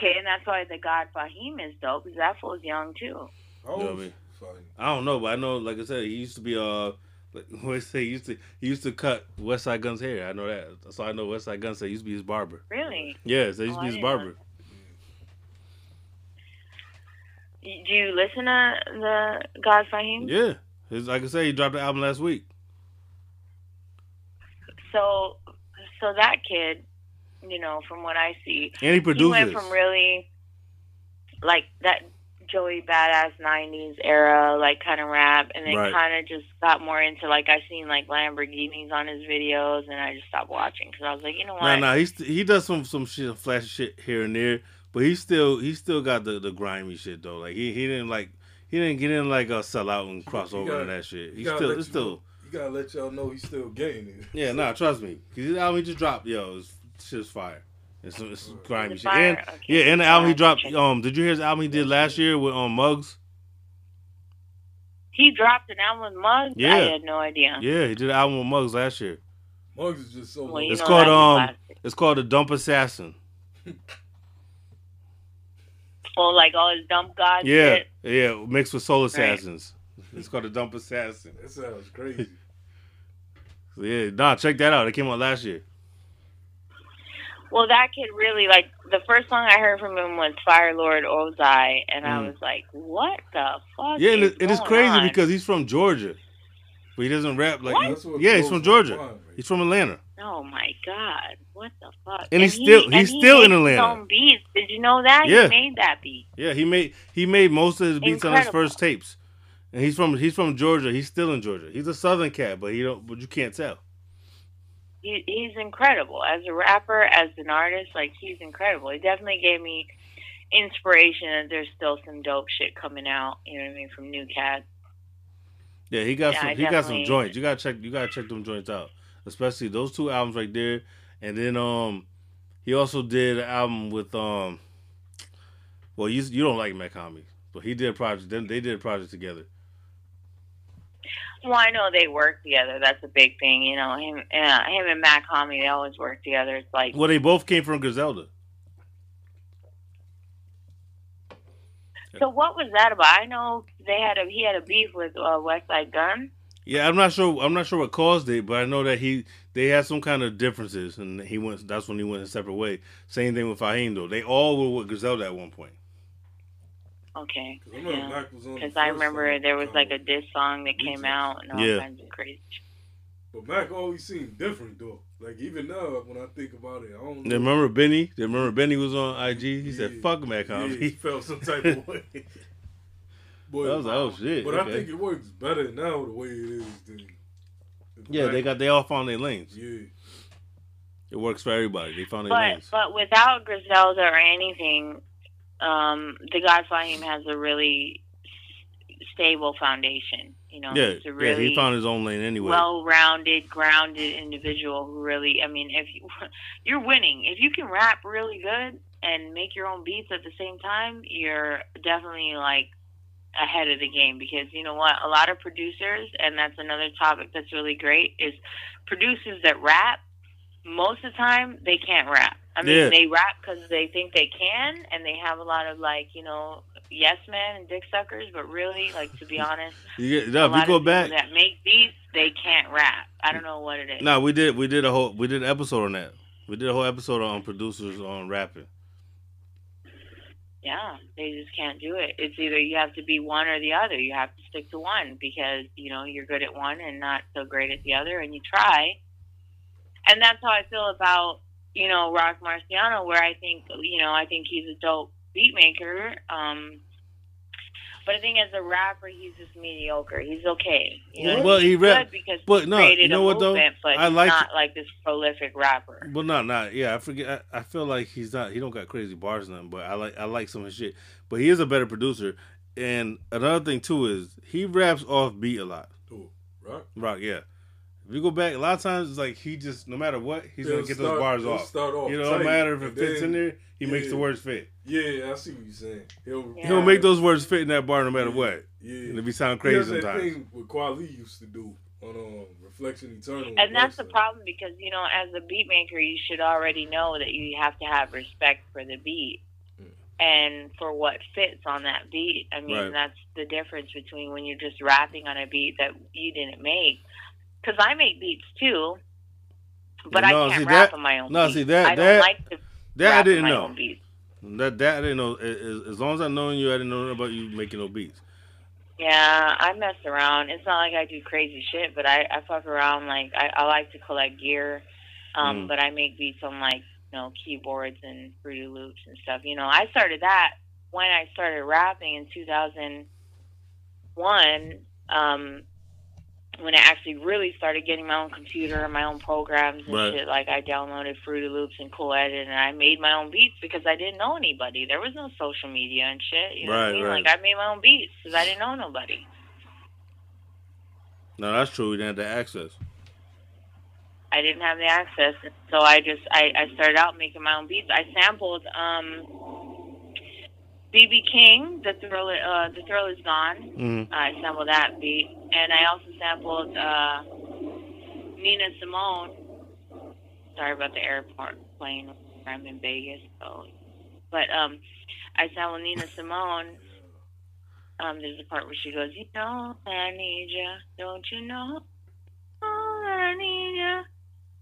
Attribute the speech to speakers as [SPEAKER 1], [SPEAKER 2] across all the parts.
[SPEAKER 1] Okay, and that's why the God Fahim is dope because that fool's young too.
[SPEAKER 2] Oh,
[SPEAKER 3] You know I mean? I don't know, but I know, like I said, he used to be uh, like what say, he used to he used to cut Westside Gunn's hair. I know that, so I know Westside Gunn said he used to be his barber.
[SPEAKER 1] Really?
[SPEAKER 3] Yeah, so he used
[SPEAKER 1] Oh,
[SPEAKER 3] to be his barber.
[SPEAKER 1] Do you listen to the God Fahim?
[SPEAKER 3] Yeah, his, like I said, he dropped the album last week.
[SPEAKER 1] So, so that kid, you know, from what I see,
[SPEAKER 3] And he
[SPEAKER 1] he went from really like that Joey Badass '90s era, like kind of rap, and then
[SPEAKER 3] Right.
[SPEAKER 1] kind of just got more into like I seen like Lamborghinis on his videos, and I just stopped watching because I was like, you know what?
[SPEAKER 3] Nah, nah, he st- he does some some shit, flashy shit here and there, but he still he still got the the grimy shit though. Like he he didn't like he didn't get in like a sell out and cross
[SPEAKER 2] He
[SPEAKER 3] over
[SPEAKER 2] gotta-
[SPEAKER 3] and that shit.
[SPEAKER 2] You
[SPEAKER 3] He still
[SPEAKER 2] let
[SPEAKER 3] it's still
[SPEAKER 2] You gotta let y'all know he's still getting it.
[SPEAKER 3] yeah, nah, trust me, cause his album he just dropped, yo, it's shit's fire. It's, it's grimy
[SPEAKER 1] It's
[SPEAKER 3] shit.
[SPEAKER 1] fire?
[SPEAKER 3] And
[SPEAKER 1] Okay.
[SPEAKER 3] yeah, and the album he dropped. Um, did you hear his album he did last year with um Muggs?
[SPEAKER 1] He dropped an album with Muggs.
[SPEAKER 3] Yeah.
[SPEAKER 1] I had no idea.
[SPEAKER 3] Yeah, he did an album with Muggs last year.
[SPEAKER 2] Muggs is just so.
[SPEAKER 1] Well,
[SPEAKER 3] It's called, um,
[SPEAKER 1] classic.
[SPEAKER 3] It's called the Dump Assassin.
[SPEAKER 1] Well, like all his dump god
[SPEAKER 3] Yeah,
[SPEAKER 1] shit.
[SPEAKER 3] yeah, mixed with Soul Assassins. It's called the Dump Assassin.
[SPEAKER 2] that sounds crazy.
[SPEAKER 3] So, yeah, nah, check that out. It came out last year.
[SPEAKER 1] Well, that kid really like the first song I heard from him was Fire Lord Ozai, and I
[SPEAKER 3] Mm.
[SPEAKER 1] was like, "What the fuck?"
[SPEAKER 3] Yeah,
[SPEAKER 1] is
[SPEAKER 3] it, it is
[SPEAKER 1] going
[SPEAKER 3] crazy
[SPEAKER 1] on?
[SPEAKER 3] because he's from Georgia, but he doesn't rap like.
[SPEAKER 1] What?
[SPEAKER 2] What
[SPEAKER 3] Yeah, he's from Georgia.
[SPEAKER 2] mind, right?
[SPEAKER 3] He's from Atlanta.
[SPEAKER 1] Oh my god, what the fuck?
[SPEAKER 3] And he's
[SPEAKER 1] he-
[SPEAKER 3] still-
[SPEAKER 1] and
[SPEAKER 3] he's
[SPEAKER 1] he
[SPEAKER 3] still in
[SPEAKER 1] makes
[SPEAKER 3] Atlanta.
[SPEAKER 1] His own beats. Did you know that?
[SPEAKER 3] Yeah.
[SPEAKER 1] He made that beat.
[SPEAKER 3] Yeah, he made he made most of his beats on his first tapes, and he's from he's from Georgia. He's still in Georgia. He's a Southern cat, but he don't. But you can't tell.
[SPEAKER 1] He, he's incredible as a rapper, as an artist. Like he's incredible. He definitely gave me inspiration that there's still some dope shit coming out. You know what I mean from new Cat.
[SPEAKER 3] Yeah, he got
[SPEAKER 1] Yeah,
[SPEAKER 3] some.
[SPEAKER 1] I
[SPEAKER 3] He got some joints. You gotta check. You gotta check them joints out, especially those two albums right there. And then um, he also did an album with um. Well, you you don't like Hommy, but he did a project. Then they did a project together.
[SPEAKER 1] Well, I know they work together. That's a big thing. You know him, uh, him and Mach-Hommy. They always work together. It's like
[SPEAKER 3] Well, they both came from Griselda.
[SPEAKER 1] So what was that about? I know they had a he had a beef with uh, Westside Gunn.
[SPEAKER 3] Yeah, I'm not sure. I'm not sure what caused it, but I know that he they had some kind of differences, and he went. That's when he went a separate way. Same thing with Fahim though. They all were with Griselda at one point.
[SPEAKER 1] Okay.
[SPEAKER 2] 'Cause I remember
[SPEAKER 1] Yeah.
[SPEAKER 2] Mac was on the
[SPEAKER 1] Because I remember
[SPEAKER 2] song,
[SPEAKER 1] there was like a diss song that came
[SPEAKER 2] Remix.
[SPEAKER 1] out and all
[SPEAKER 3] Yeah.
[SPEAKER 1] kinds of crazy.
[SPEAKER 2] But Mac always seemed different though. Like even now, when I think about it, I don't.
[SPEAKER 3] They
[SPEAKER 2] know.
[SPEAKER 3] remember Benny? They remember Benny was on IG. He said, "Fuck Mac
[SPEAKER 2] Yeah, he felt some type of way. But,
[SPEAKER 3] I was like, "Oh shit!"
[SPEAKER 2] but I think it works better now the way it is than.
[SPEAKER 3] yeah, they got they all found their lanes.
[SPEAKER 2] Yeah,
[SPEAKER 3] It works for everybody. They found their
[SPEAKER 1] But
[SPEAKER 3] lanes.
[SPEAKER 1] but without Griselda or anything, um, the God Fahim has a really stable foundation. You know,
[SPEAKER 3] yeah,
[SPEAKER 1] he's a
[SPEAKER 3] yeah, he found his own lane anyway.
[SPEAKER 1] well-rounded, grounded individual who really. I mean, if you, you're winning, if you can rap really good and make your own beats at the same time, you're definitely like ahead of the game because you know what a lot of producers and that's another topic that's really great is producers that rap most of the time they can't rap i mean
[SPEAKER 3] Yeah.
[SPEAKER 1] they rap because they think they can and they have a lot of like you know yes men and dick suckers but really like to be honest
[SPEAKER 3] you get,
[SPEAKER 1] a
[SPEAKER 3] no, if
[SPEAKER 1] lot
[SPEAKER 3] you go back,
[SPEAKER 1] that make beats they can't rap i don't know what it is
[SPEAKER 3] no, we did we did a whole we did an episode on that. We did a whole episode on producers on rapping.
[SPEAKER 1] Yeah, they just can't do it. It's either you have to be one or the other. You have to stick to one because, you know, you're good at one and not so great at the other and you try. And that's how I feel about, you know, Rock Marciano where I think, you know, I think he's a dope beat maker. Um but I think as a rapper he's just mediocre. He's okay. You know,
[SPEAKER 3] Well, he
[SPEAKER 1] he's
[SPEAKER 3] rap-
[SPEAKER 1] good because
[SPEAKER 3] but
[SPEAKER 1] he
[SPEAKER 3] no,
[SPEAKER 1] created
[SPEAKER 3] you know
[SPEAKER 1] a
[SPEAKER 3] what, though?
[SPEAKER 1] movement, but
[SPEAKER 3] I like-
[SPEAKER 1] not like this prolific rapper.
[SPEAKER 3] Well, not not yeah. I forget. I, I feel like he's not. He don't got crazy bars or nothing. But I like I like some of his shit. But he is a better producer. And another thing too is he raps off beat a lot.
[SPEAKER 2] Ooh, right.
[SPEAKER 3] Rock, yeah. If you go back, a lot of times it's like he just no matter what he's
[SPEAKER 2] He'll
[SPEAKER 3] gonna get
[SPEAKER 2] start-
[SPEAKER 3] those bars off.
[SPEAKER 2] Start off
[SPEAKER 3] You know, no
[SPEAKER 2] tight,
[SPEAKER 3] matter if it fits
[SPEAKER 2] then-
[SPEAKER 3] in there, he makes the words fit.
[SPEAKER 2] Yeah, I see what you're saying. He'll
[SPEAKER 1] Yeah.
[SPEAKER 3] He'll make those words fit in that bar no matter
[SPEAKER 2] Yeah.
[SPEAKER 3] what.
[SPEAKER 2] Yeah,
[SPEAKER 3] And it be sound
[SPEAKER 2] He does
[SPEAKER 3] crazy
[SPEAKER 2] that
[SPEAKER 3] sometimes.
[SPEAKER 2] thing what Kweli used to do on um, Reflection Eternal.
[SPEAKER 1] And that's the problem because you know, as a beat maker, you should already know that you have to have respect for the beat. and for what fits on that beat. I mean,
[SPEAKER 3] Right.
[SPEAKER 1] that's the difference between when you're just rapping on a beat that you didn't make. Because I make beats too, but
[SPEAKER 3] No,
[SPEAKER 1] I can't
[SPEAKER 3] see,
[SPEAKER 1] rap
[SPEAKER 3] that-
[SPEAKER 1] on my own.
[SPEAKER 3] no,
[SPEAKER 1] beats.
[SPEAKER 3] see, that-
[SPEAKER 1] I don't
[SPEAKER 3] that-
[SPEAKER 1] like to
[SPEAKER 3] That I didn't know.
[SPEAKER 1] own beats.
[SPEAKER 3] That that I didn't know. As, as long as I known you, I didn't know about you making no beats.
[SPEAKER 1] Yeah, I mess around. It's not like I do crazy shit, but I, I fuck around. Like I, I like to collect gear, um,
[SPEAKER 3] Mm.
[SPEAKER 1] but I make beats on like you know keyboards and Fruity Loops and stuff. You know, I started that when I started rapping in 2001. Um, when I actually really started getting my own computer and my own programs and
[SPEAKER 3] Right.
[SPEAKER 1] shit, like I downloaded Fruity Loops and Cool Edit, and I made my own beats because I didn't know anybody. There was no social media and shit. You know what
[SPEAKER 3] Right,
[SPEAKER 1] I mean?
[SPEAKER 3] right.
[SPEAKER 1] Like I made my own beats because I didn't know nobody.
[SPEAKER 3] No, that's true. We didn't have the access.
[SPEAKER 1] I didn't have the access, so I just I, I started out making my own beats. I sampled um, BB King, the thrill uh, the thrill is gone.
[SPEAKER 3] Mm-hmm.
[SPEAKER 1] I sampled that beat, and I also sampled uh, Nina Simone. Sorry about the airport plane. I'm in Vegas, so but um, I sampled Nina Simone. Um, there's a part where she goes, "You know I need ya, don't you know? Oh, I need ya."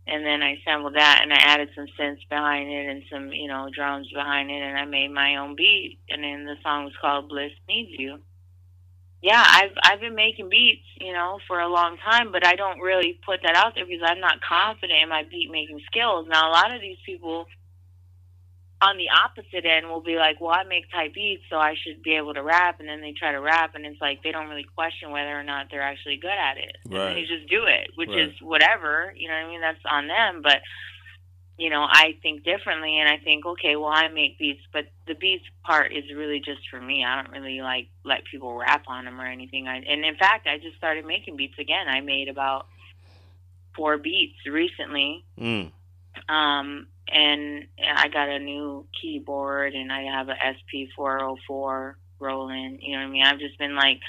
[SPEAKER 1] And then I sampled that, and I added some synths behind it, and some you know drums behind it, and I made my own beat. And then the song was called "Bliss Needs You." Yeah, I've I've been making beats, you know, for a long time, but I don't really put that out there because I'm not confident in my beat making skills. Now, a lot of these people on the opposite end will be like, "Well, I make type beats, so I should be able to rap," and then they try to rap, and it's like they don't really question whether or not they're actually good at it.
[SPEAKER 3] Right.
[SPEAKER 1] they just do it, which
[SPEAKER 3] Right.
[SPEAKER 1] is whatever. You know what I mean? That's on them, but you know, I think differently, and I think, okay, well, I make beats, but the beats part is really just for me. I don't really like let people rap on them or anything. I, and in fact, I just started making beats again. I made about four beats recently,
[SPEAKER 3] Mm.
[SPEAKER 1] um, and I got a new keyboard, and I have a SP404 rolling. You know what I mean? I've just been like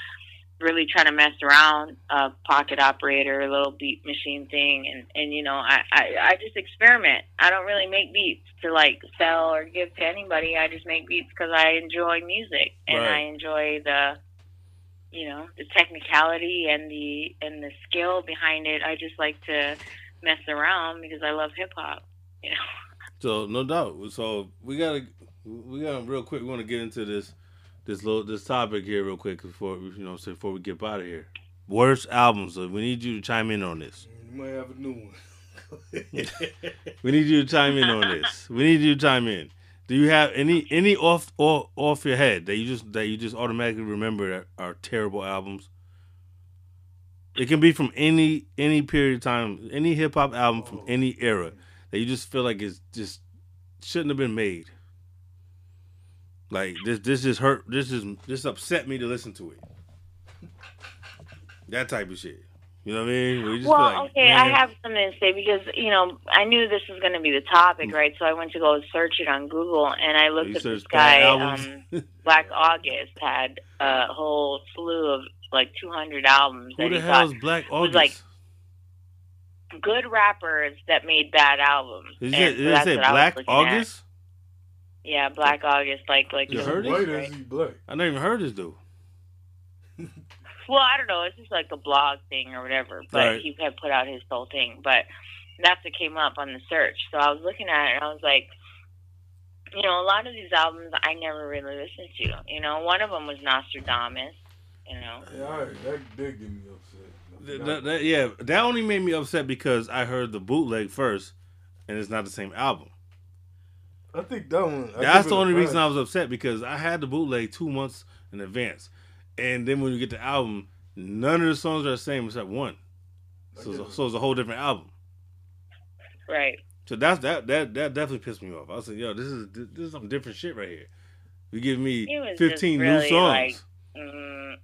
[SPEAKER 1] really trying to mess around, a pocket operator, a little beat machine thing, and and you know, I, I I just experiment. I don't really make beats to like sell or give to anybody. I just make beats because I enjoy music and
[SPEAKER 3] Right.
[SPEAKER 1] I enjoy the you know the technicality and the and the skill behind it. I just like to mess around because I love hip hop. You know.
[SPEAKER 3] So no doubt. So we gotta we gotta real quick. We want to get into this this little this topic here real quick before you know before we get out of here. Worst albums. So we need you to chime in on this.
[SPEAKER 2] You might have a new one.
[SPEAKER 3] We need you to chime in on this. We need you to chime in. Do you have any any off off, off your head that you just that you just automatically remember that are terrible albums? It can be from any any period of time, any hip hop album from oh. any era that you just feel like it's just shouldn't have been made. Like this this just hurt this is this upset me to listen to it. That type of shit. You know what I mean?
[SPEAKER 1] Well,
[SPEAKER 3] like,
[SPEAKER 1] okay, I have something to say because you know I knew this was going to be the topic, right? So I went to go search it on Google, and I looked at this guy. Um, Black August had a whole slew of like 200 albums
[SPEAKER 3] Who the hell is Black
[SPEAKER 1] was
[SPEAKER 3] August?
[SPEAKER 1] like- good rappers that made bad albums.
[SPEAKER 3] Did
[SPEAKER 1] And
[SPEAKER 3] you, did it say
[SPEAKER 1] was
[SPEAKER 3] Black
[SPEAKER 1] August? at.
[SPEAKER 3] August?
[SPEAKER 1] Yeah, Black August, like like
[SPEAKER 3] You
[SPEAKER 1] the-
[SPEAKER 3] heard it?
[SPEAKER 1] Right?
[SPEAKER 2] he black.
[SPEAKER 3] I never even heard this dude.
[SPEAKER 1] Well, I don't know. It's just like a blog thing or whatever. But
[SPEAKER 3] Right.
[SPEAKER 1] he had put out his whole thing. But that's what came up on the search. So I was looking at it and I was like, you know, a lot of these albums I never really listened to. You know, one of them was Nostradamus. You know,
[SPEAKER 2] Yeah, all right, that did get me upset.
[SPEAKER 3] That- that- yeah, that only made me upset because I heard the bootleg first, and it's not the same album.
[SPEAKER 2] I think that one. I
[SPEAKER 3] That's the only reason I was upset because I had the bootleg two months in advance, and then when you get the album, none of the songs are the same except one. So, it's a- so it's a whole different album.
[SPEAKER 1] right?
[SPEAKER 3] So that's that that that definitely pissed me off. I was like, yo, this is this is some different shit right here. You give me
[SPEAKER 1] It was
[SPEAKER 3] fifteen
[SPEAKER 1] really,
[SPEAKER 3] new songs
[SPEAKER 1] like, Mm,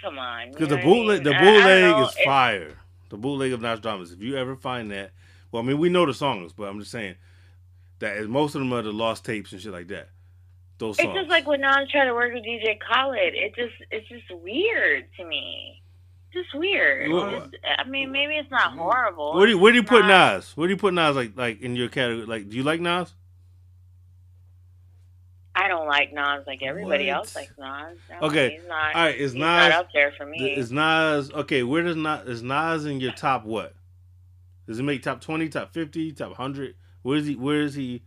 [SPEAKER 1] come on.
[SPEAKER 3] because the
[SPEAKER 1] know what I
[SPEAKER 3] bootleg the
[SPEAKER 1] mean? I- I don't
[SPEAKER 3] bootleg is
[SPEAKER 1] It-
[SPEAKER 3] fire. The bootleg of Nostradamus. If you ever find that, well, I mean, we know the songs, but I'm just saying that is- most of them are the lost tapes and shit like that. Those songs.
[SPEAKER 1] It's just like when Nas tried to work with DJ Khaled. It just it's just weird to me. Just weird.
[SPEAKER 3] Well,
[SPEAKER 1] It's- I mean, maybe it's not mm-hmm. horrible.
[SPEAKER 3] where do you, where do you put
[SPEAKER 1] not-
[SPEAKER 3] Nas? Where do you put Nas? Like like in your category? Like, do you like Nas?
[SPEAKER 1] I I don't like Nas like everybody
[SPEAKER 3] What?
[SPEAKER 1] else likes Nas. No,
[SPEAKER 3] Okay,
[SPEAKER 1] he's not.
[SPEAKER 3] All right, is
[SPEAKER 1] he's
[SPEAKER 3] Nas
[SPEAKER 1] not up there for me.
[SPEAKER 3] is Nas okay? Where does Nas is Nas in your top what? Does it make top twenty, top fifty, top hundred? Where is he? Where is he?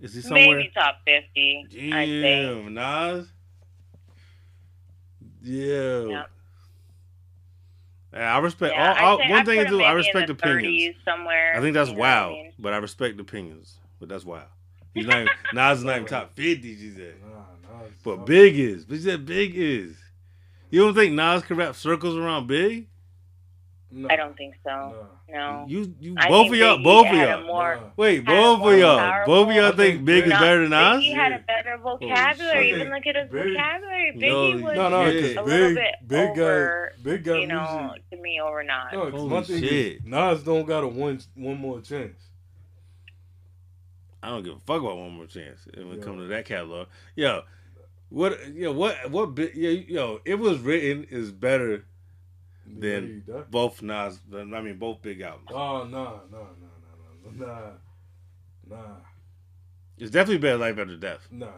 [SPEAKER 3] Is he somewhere?
[SPEAKER 1] Maybe top fifty. I'd.
[SPEAKER 3] Damn, Nas. Yeah.
[SPEAKER 1] Yeah.
[SPEAKER 3] Yeah, I respect.
[SPEAKER 1] Yeah,
[SPEAKER 3] all, all,
[SPEAKER 1] I'd say-
[SPEAKER 3] one
[SPEAKER 1] I'd
[SPEAKER 3] thing
[SPEAKER 1] put
[SPEAKER 3] do, I respect
[SPEAKER 1] in the
[SPEAKER 3] opinions.
[SPEAKER 1] somewhere.
[SPEAKER 3] I think that's
[SPEAKER 1] you know what I
[SPEAKER 3] wild,
[SPEAKER 1] mean?
[SPEAKER 3] but I respect opinions. But that's wild. He's not. Even, Nas is not even top fifty. She said,
[SPEAKER 2] Nah, nah.
[SPEAKER 3] but Big is. But she said Big is. You don't think Nas can wrap circles around Big?
[SPEAKER 2] Nah,
[SPEAKER 1] I don't think so.
[SPEAKER 2] Nah.
[SPEAKER 1] No.
[SPEAKER 3] You, you,
[SPEAKER 1] I
[SPEAKER 3] both of y'all, both of y'all.
[SPEAKER 1] more-
[SPEAKER 2] Nah.
[SPEAKER 3] Wait, both of y'all. Both of y'all think
[SPEAKER 2] think
[SPEAKER 3] Big is better than Nas?
[SPEAKER 1] Biggie had a better oh, vocabulary.
[SPEAKER 3] shit.
[SPEAKER 1] Even look at his
[SPEAKER 2] Big-
[SPEAKER 1] vocabulary.
[SPEAKER 3] No,
[SPEAKER 1] Biggie was
[SPEAKER 2] No, no,
[SPEAKER 3] Yeah.
[SPEAKER 2] because
[SPEAKER 1] a
[SPEAKER 2] big,
[SPEAKER 1] little bit
[SPEAKER 2] big
[SPEAKER 1] over,
[SPEAKER 2] guy, big guy
[SPEAKER 1] you know,
[SPEAKER 2] music.
[SPEAKER 1] to me over Nas.
[SPEAKER 2] No, 'cause
[SPEAKER 3] Holy
[SPEAKER 2] my thing
[SPEAKER 3] shit.
[SPEAKER 2] is, Nas don't got a one one more chance.
[SPEAKER 3] I don't give a fuck about one more chance when it comes to that catalog. Yo, what? Yo, what? What? Yo, yo, it was written is better Then-
[SPEAKER 2] Then
[SPEAKER 3] both Nas. I mean, both big albums.
[SPEAKER 2] oh no no no no no nah nah
[SPEAKER 3] It's definitely better. Life After Death.
[SPEAKER 2] nah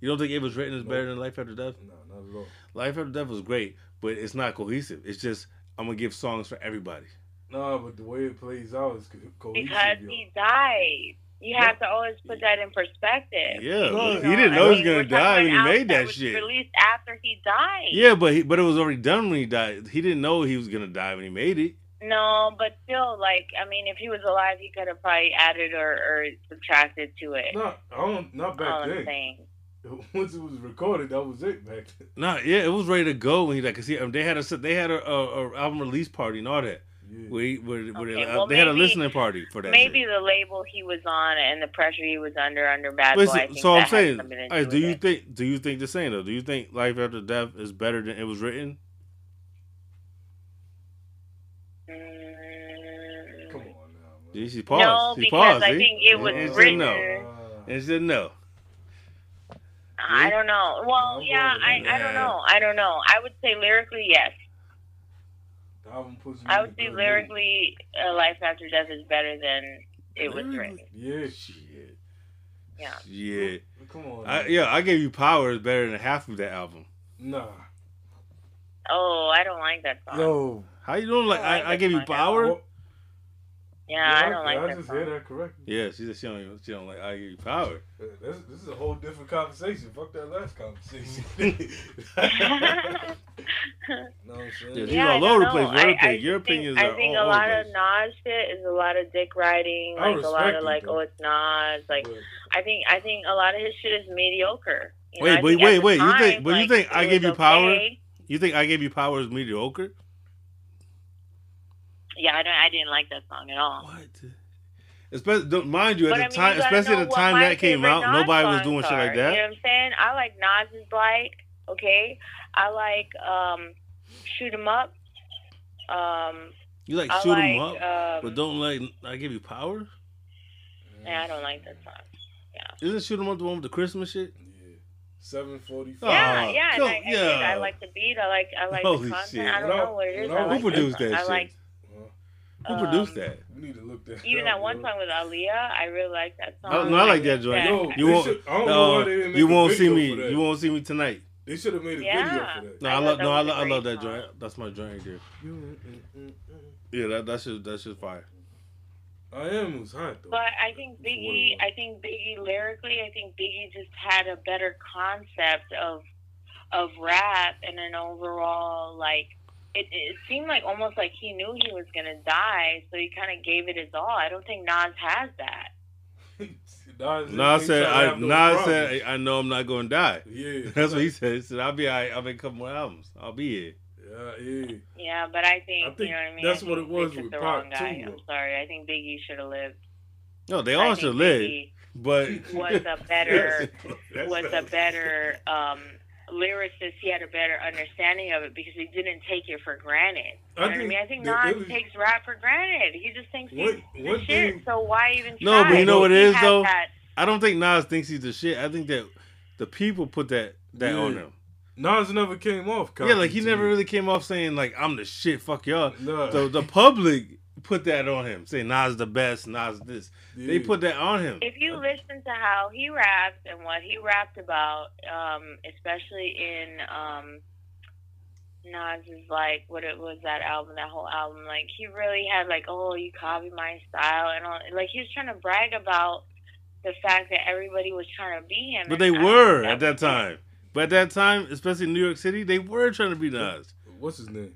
[SPEAKER 3] You don't think it was written is better than Life After Death?
[SPEAKER 2] nah not at all.
[SPEAKER 3] Life After Death was great, but it's not cohesive. It's just I'm gonna give songs for everybody.
[SPEAKER 2] Nah, but the way it plays out is cohesive.
[SPEAKER 1] Because
[SPEAKER 2] yo.
[SPEAKER 1] he died. You have to always put that in perspective.
[SPEAKER 3] Yeah,
[SPEAKER 2] No,
[SPEAKER 3] but
[SPEAKER 2] you
[SPEAKER 3] he didn't
[SPEAKER 1] I
[SPEAKER 3] know he was gonna die when he made
[SPEAKER 1] album
[SPEAKER 3] that
[SPEAKER 1] was
[SPEAKER 3] shit.
[SPEAKER 1] Released after he died.
[SPEAKER 3] Yeah, but he, but it was already done when he died. He didn't know he was gonna die when he made it.
[SPEAKER 1] No, but still, like, I mean, if he was alive, he could have probably added or, or subtracted to it.
[SPEAKER 2] Nah, I don't. Not back
[SPEAKER 1] I'm
[SPEAKER 2] then.
[SPEAKER 1] saying.
[SPEAKER 2] Once it was recorded, that was it back then.
[SPEAKER 3] Nah, yeah, it was ready to go when he died. Cause he, um, they had a they had a, a, a album release party and all that.
[SPEAKER 2] Yeah.
[SPEAKER 3] Where, he, where, where
[SPEAKER 1] Okay,
[SPEAKER 3] they, uh,
[SPEAKER 1] well,
[SPEAKER 3] they had a listening party for that.
[SPEAKER 1] Maybe
[SPEAKER 3] shit.
[SPEAKER 1] the label he was on and the pressure he was under under Bad
[SPEAKER 3] But
[SPEAKER 1] Boy. I
[SPEAKER 3] so,
[SPEAKER 1] think
[SPEAKER 3] so
[SPEAKER 1] that
[SPEAKER 3] I'm saying,
[SPEAKER 1] something to do
[SPEAKER 3] do you
[SPEAKER 1] it.
[SPEAKER 3] think do you think the same though? Do you think Life After Death is better than it was written?
[SPEAKER 1] Mm,
[SPEAKER 2] Come on now, man.
[SPEAKER 3] Did she pause?
[SPEAKER 1] No,
[SPEAKER 3] she
[SPEAKER 1] because
[SPEAKER 3] paused,
[SPEAKER 1] I
[SPEAKER 3] see?
[SPEAKER 1] think it was
[SPEAKER 3] And she
[SPEAKER 1] written.
[SPEAKER 3] no. And she said no.
[SPEAKER 1] I don't know. Well, yeah, I, I don't know. I don't know. I would say lyrically, yes.
[SPEAKER 2] the album puts me
[SPEAKER 1] I would say lyrically, uh, Life After Death is better than it was written.
[SPEAKER 2] Yeah.
[SPEAKER 3] Shit.
[SPEAKER 1] Yeah.
[SPEAKER 3] Yeah.
[SPEAKER 2] Come on.
[SPEAKER 3] I, yeah, I gave you Power is better than half of that album.
[SPEAKER 2] Nah.
[SPEAKER 1] Oh, I don't like that song.
[SPEAKER 2] No.
[SPEAKER 3] How you doing? Like
[SPEAKER 1] I like
[SPEAKER 3] I, I gave you. Power.
[SPEAKER 2] Well,
[SPEAKER 1] yeah, I don't
[SPEAKER 2] I
[SPEAKER 1] like that
[SPEAKER 2] just
[SPEAKER 1] song.
[SPEAKER 2] hear that correctly.
[SPEAKER 3] Yeah, she said she don't. She don't like. I give you Power.
[SPEAKER 2] This, this is a whole different conversation. Fuck that last conversation. no, what I'm saying?
[SPEAKER 3] Yeah, He's
[SPEAKER 1] yeah,
[SPEAKER 3] all
[SPEAKER 1] I
[SPEAKER 3] over
[SPEAKER 1] don't
[SPEAKER 3] the place.
[SPEAKER 1] know.
[SPEAKER 3] Your
[SPEAKER 1] I,
[SPEAKER 3] opinion-
[SPEAKER 1] I
[SPEAKER 3] your
[SPEAKER 1] think,
[SPEAKER 3] opinions
[SPEAKER 1] I
[SPEAKER 3] are
[SPEAKER 1] think
[SPEAKER 3] all
[SPEAKER 1] a lot of Nas shit is a lot of dick riding.
[SPEAKER 2] I
[SPEAKER 1] Like a lot of
[SPEAKER 2] it,
[SPEAKER 1] like,
[SPEAKER 2] though.
[SPEAKER 1] oh, it's Nas. Like,
[SPEAKER 2] But
[SPEAKER 1] I think I think a lot of his shit is mediocre. You
[SPEAKER 3] Wait,
[SPEAKER 1] know,
[SPEAKER 3] but
[SPEAKER 1] think
[SPEAKER 3] wait,
[SPEAKER 1] at the
[SPEAKER 3] wait, you think-
[SPEAKER 1] time,
[SPEAKER 3] but you think I Gave You Power?
[SPEAKER 1] okay.
[SPEAKER 3] You think I gave you Power is mediocre?
[SPEAKER 1] Yeah, I don't. I didn't like that song at all.
[SPEAKER 3] What? Especially, don't- mind you, at
[SPEAKER 1] But
[SPEAKER 3] the
[SPEAKER 1] I mean,
[SPEAKER 3] time,
[SPEAKER 1] you gotta
[SPEAKER 3] especially
[SPEAKER 1] know
[SPEAKER 3] at the time that came out,
[SPEAKER 1] Nas
[SPEAKER 3] nobody was
[SPEAKER 1] songs
[SPEAKER 3] doing shit
[SPEAKER 1] are.
[SPEAKER 3] like
[SPEAKER 1] You know
[SPEAKER 3] that.
[SPEAKER 1] what I'm saying? I like Nas is like okay. I like um, shoot 'em up. Um,
[SPEAKER 3] You like
[SPEAKER 1] I
[SPEAKER 3] shoot 'em
[SPEAKER 1] like,
[SPEAKER 3] up,
[SPEAKER 1] um,
[SPEAKER 3] but don't like I give you Power.
[SPEAKER 1] yeah, I don't like that song. Yeah.
[SPEAKER 3] Isn't shoot 'em up the one with the Christmas shit?
[SPEAKER 2] yeah. Seven forty
[SPEAKER 3] Oh,
[SPEAKER 2] five.
[SPEAKER 1] Yeah, yeah, and
[SPEAKER 3] come-
[SPEAKER 1] I, I,
[SPEAKER 3] yeah.
[SPEAKER 1] I like the beat. I like I like
[SPEAKER 3] Holy
[SPEAKER 1] the content.
[SPEAKER 3] shit.
[SPEAKER 1] I don't
[SPEAKER 2] I-
[SPEAKER 1] know what it is.
[SPEAKER 2] when I
[SPEAKER 1] I
[SPEAKER 3] Who
[SPEAKER 1] like
[SPEAKER 3] produced
[SPEAKER 1] the,
[SPEAKER 3] that
[SPEAKER 1] I
[SPEAKER 3] shit?
[SPEAKER 1] like
[SPEAKER 3] Who
[SPEAKER 1] um,
[SPEAKER 3] produced that?
[SPEAKER 2] We need to look that.
[SPEAKER 1] even
[SPEAKER 2] up,
[SPEAKER 1] that one
[SPEAKER 2] yo.
[SPEAKER 1] song with Aaliyah. I really like that song.
[SPEAKER 3] Oh, no, I like that joint.
[SPEAKER 2] Yo,
[SPEAKER 3] You won't-
[SPEAKER 2] should- I don't know why
[SPEAKER 3] Uh,
[SPEAKER 2] they didn't make
[SPEAKER 3] you won't see me. You won't see me tonight.
[SPEAKER 2] They should have made a
[SPEAKER 1] Yeah.
[SPEAKER 2] video for that.
[SPEAKER 3] No,
[SPEAKER 1] I
[SPEAKER 3] I, love.
[SPEAKER 1] that
[SPEAKER 3] No, I,
[SPEAKER 1] was
[SPEAKER 3] lo- I love that
[SPEAKER 1] song.
[SPEAKER 3] joint. That's my joint right there.
[SPEAKER 2] You- mm, mm, mm.
[SPEAKER 3] Yeah, that that's just that's just fire.
[SPEAKER 2] I am was hot though.
[SPEAKER 1] But I think
[SPEAKER 2] That's what it
[SPEAKER 1] Biggie. I think Biggie lyrically, I think Biggie just had a better concept of of rap and an overall like. It, it seemed like almost like he knew he was gonna die, so he kind of gave it his all. I don't think Nas has that.
[SPEAKER 2] Nas,
[SPEAKER 3] Nas said,
[SPEAKER 2] tried to
[SPEAKER 3] "I Nas
[SPEAKER 2] problems.
[SPEAKER 3] said, I know I'm not going to die."
[SPEAKER 2] Yeah,
[SPEAKER 3] That's what he said. He said, "I'll be. I, I'll make a couple more albums. I'll be here."
[SPEAKER 2] Yeah, yeah.
[SPEAKER 1] Yeah, but I think,
[SPEAKER 2] I think
[SPEAKER 1] you know what I mean.
[SPEAKER 2] that's
[SPEAKER 1] I
[SPEAKER 2] what it was
[SPEAKER 1] they took
[SPEAKER 2] with
[SPEAKER 1] the
[SPEAKER 2] Pac,
[SPEAKER 1] wrong guy.
[SPEAKER 2] too,
[SPEAKER 1] I'm sorry. I think Biggie should have lived.
[SPEAKER 3] No, they
[SPEAKER 1] I
[SPEAKER 3] all should live, but
[SPEAKER 1] was a better
[SPEAKER 2] That's
[SPEAKER 1] was a better um, lyricist. He had a better understanding of it because he didn't take it for granted. You
[SPEAKER 2] I
[SPEAKER 1] know what I
[SPEAKER 2] think
[SPEAKER 1] mean? I think Nas
[SPEAKER 2] was-
[SPEAKER 1] takes rap for granted. He just thinks he's
[SPEAKER 2] One-
[SPEAKER 1] the
[SPEAKER 2] one
[SPEAKER 1] shit. So why even try?
[SPEAKER 3] No, but you know what it
[SPEAKER 1] He
[SPEAKER 3] is,
[SPEAKER 1] has
[SPEAKER 3] though?
[SPEAKER 1] that-
[SPEAKER 3] I don't think Nas thinks he's the shit. I think that the people put that that
[SPEAKER 2] Yeah.
[SPEAKER 3] on him.
[SPEAKER 2] Nas never came off.
[SPEAKER 3] Yeah, like he never
[SPEAKER 2] me.
[SPEAKER 3] really came off saying like I'm the shit. Fuck y'all.
[SPEAKER 2] Nah.
[SPEAKER 3] The the public put that on him. Say Nas the best, Nas this. They put that on him.
[SPEAKER 1] if you listen to how he raps and what he rapped about, um, especially in um, Nas is like what it was that album, that whole album. Like he really had like, oh, you copy my style, and all, like he was trying to brag about the fact that everybody was trying to be him.
[SPEAKER 3] But they
[SPEAKER 1] I
[SPEAKER 3] were
[SPEAKER 1] think
[SPEAKER 3] at that time. But at that time, especially in New York City, they were trying to be Nas.
[SPEAKER 2] What's his name?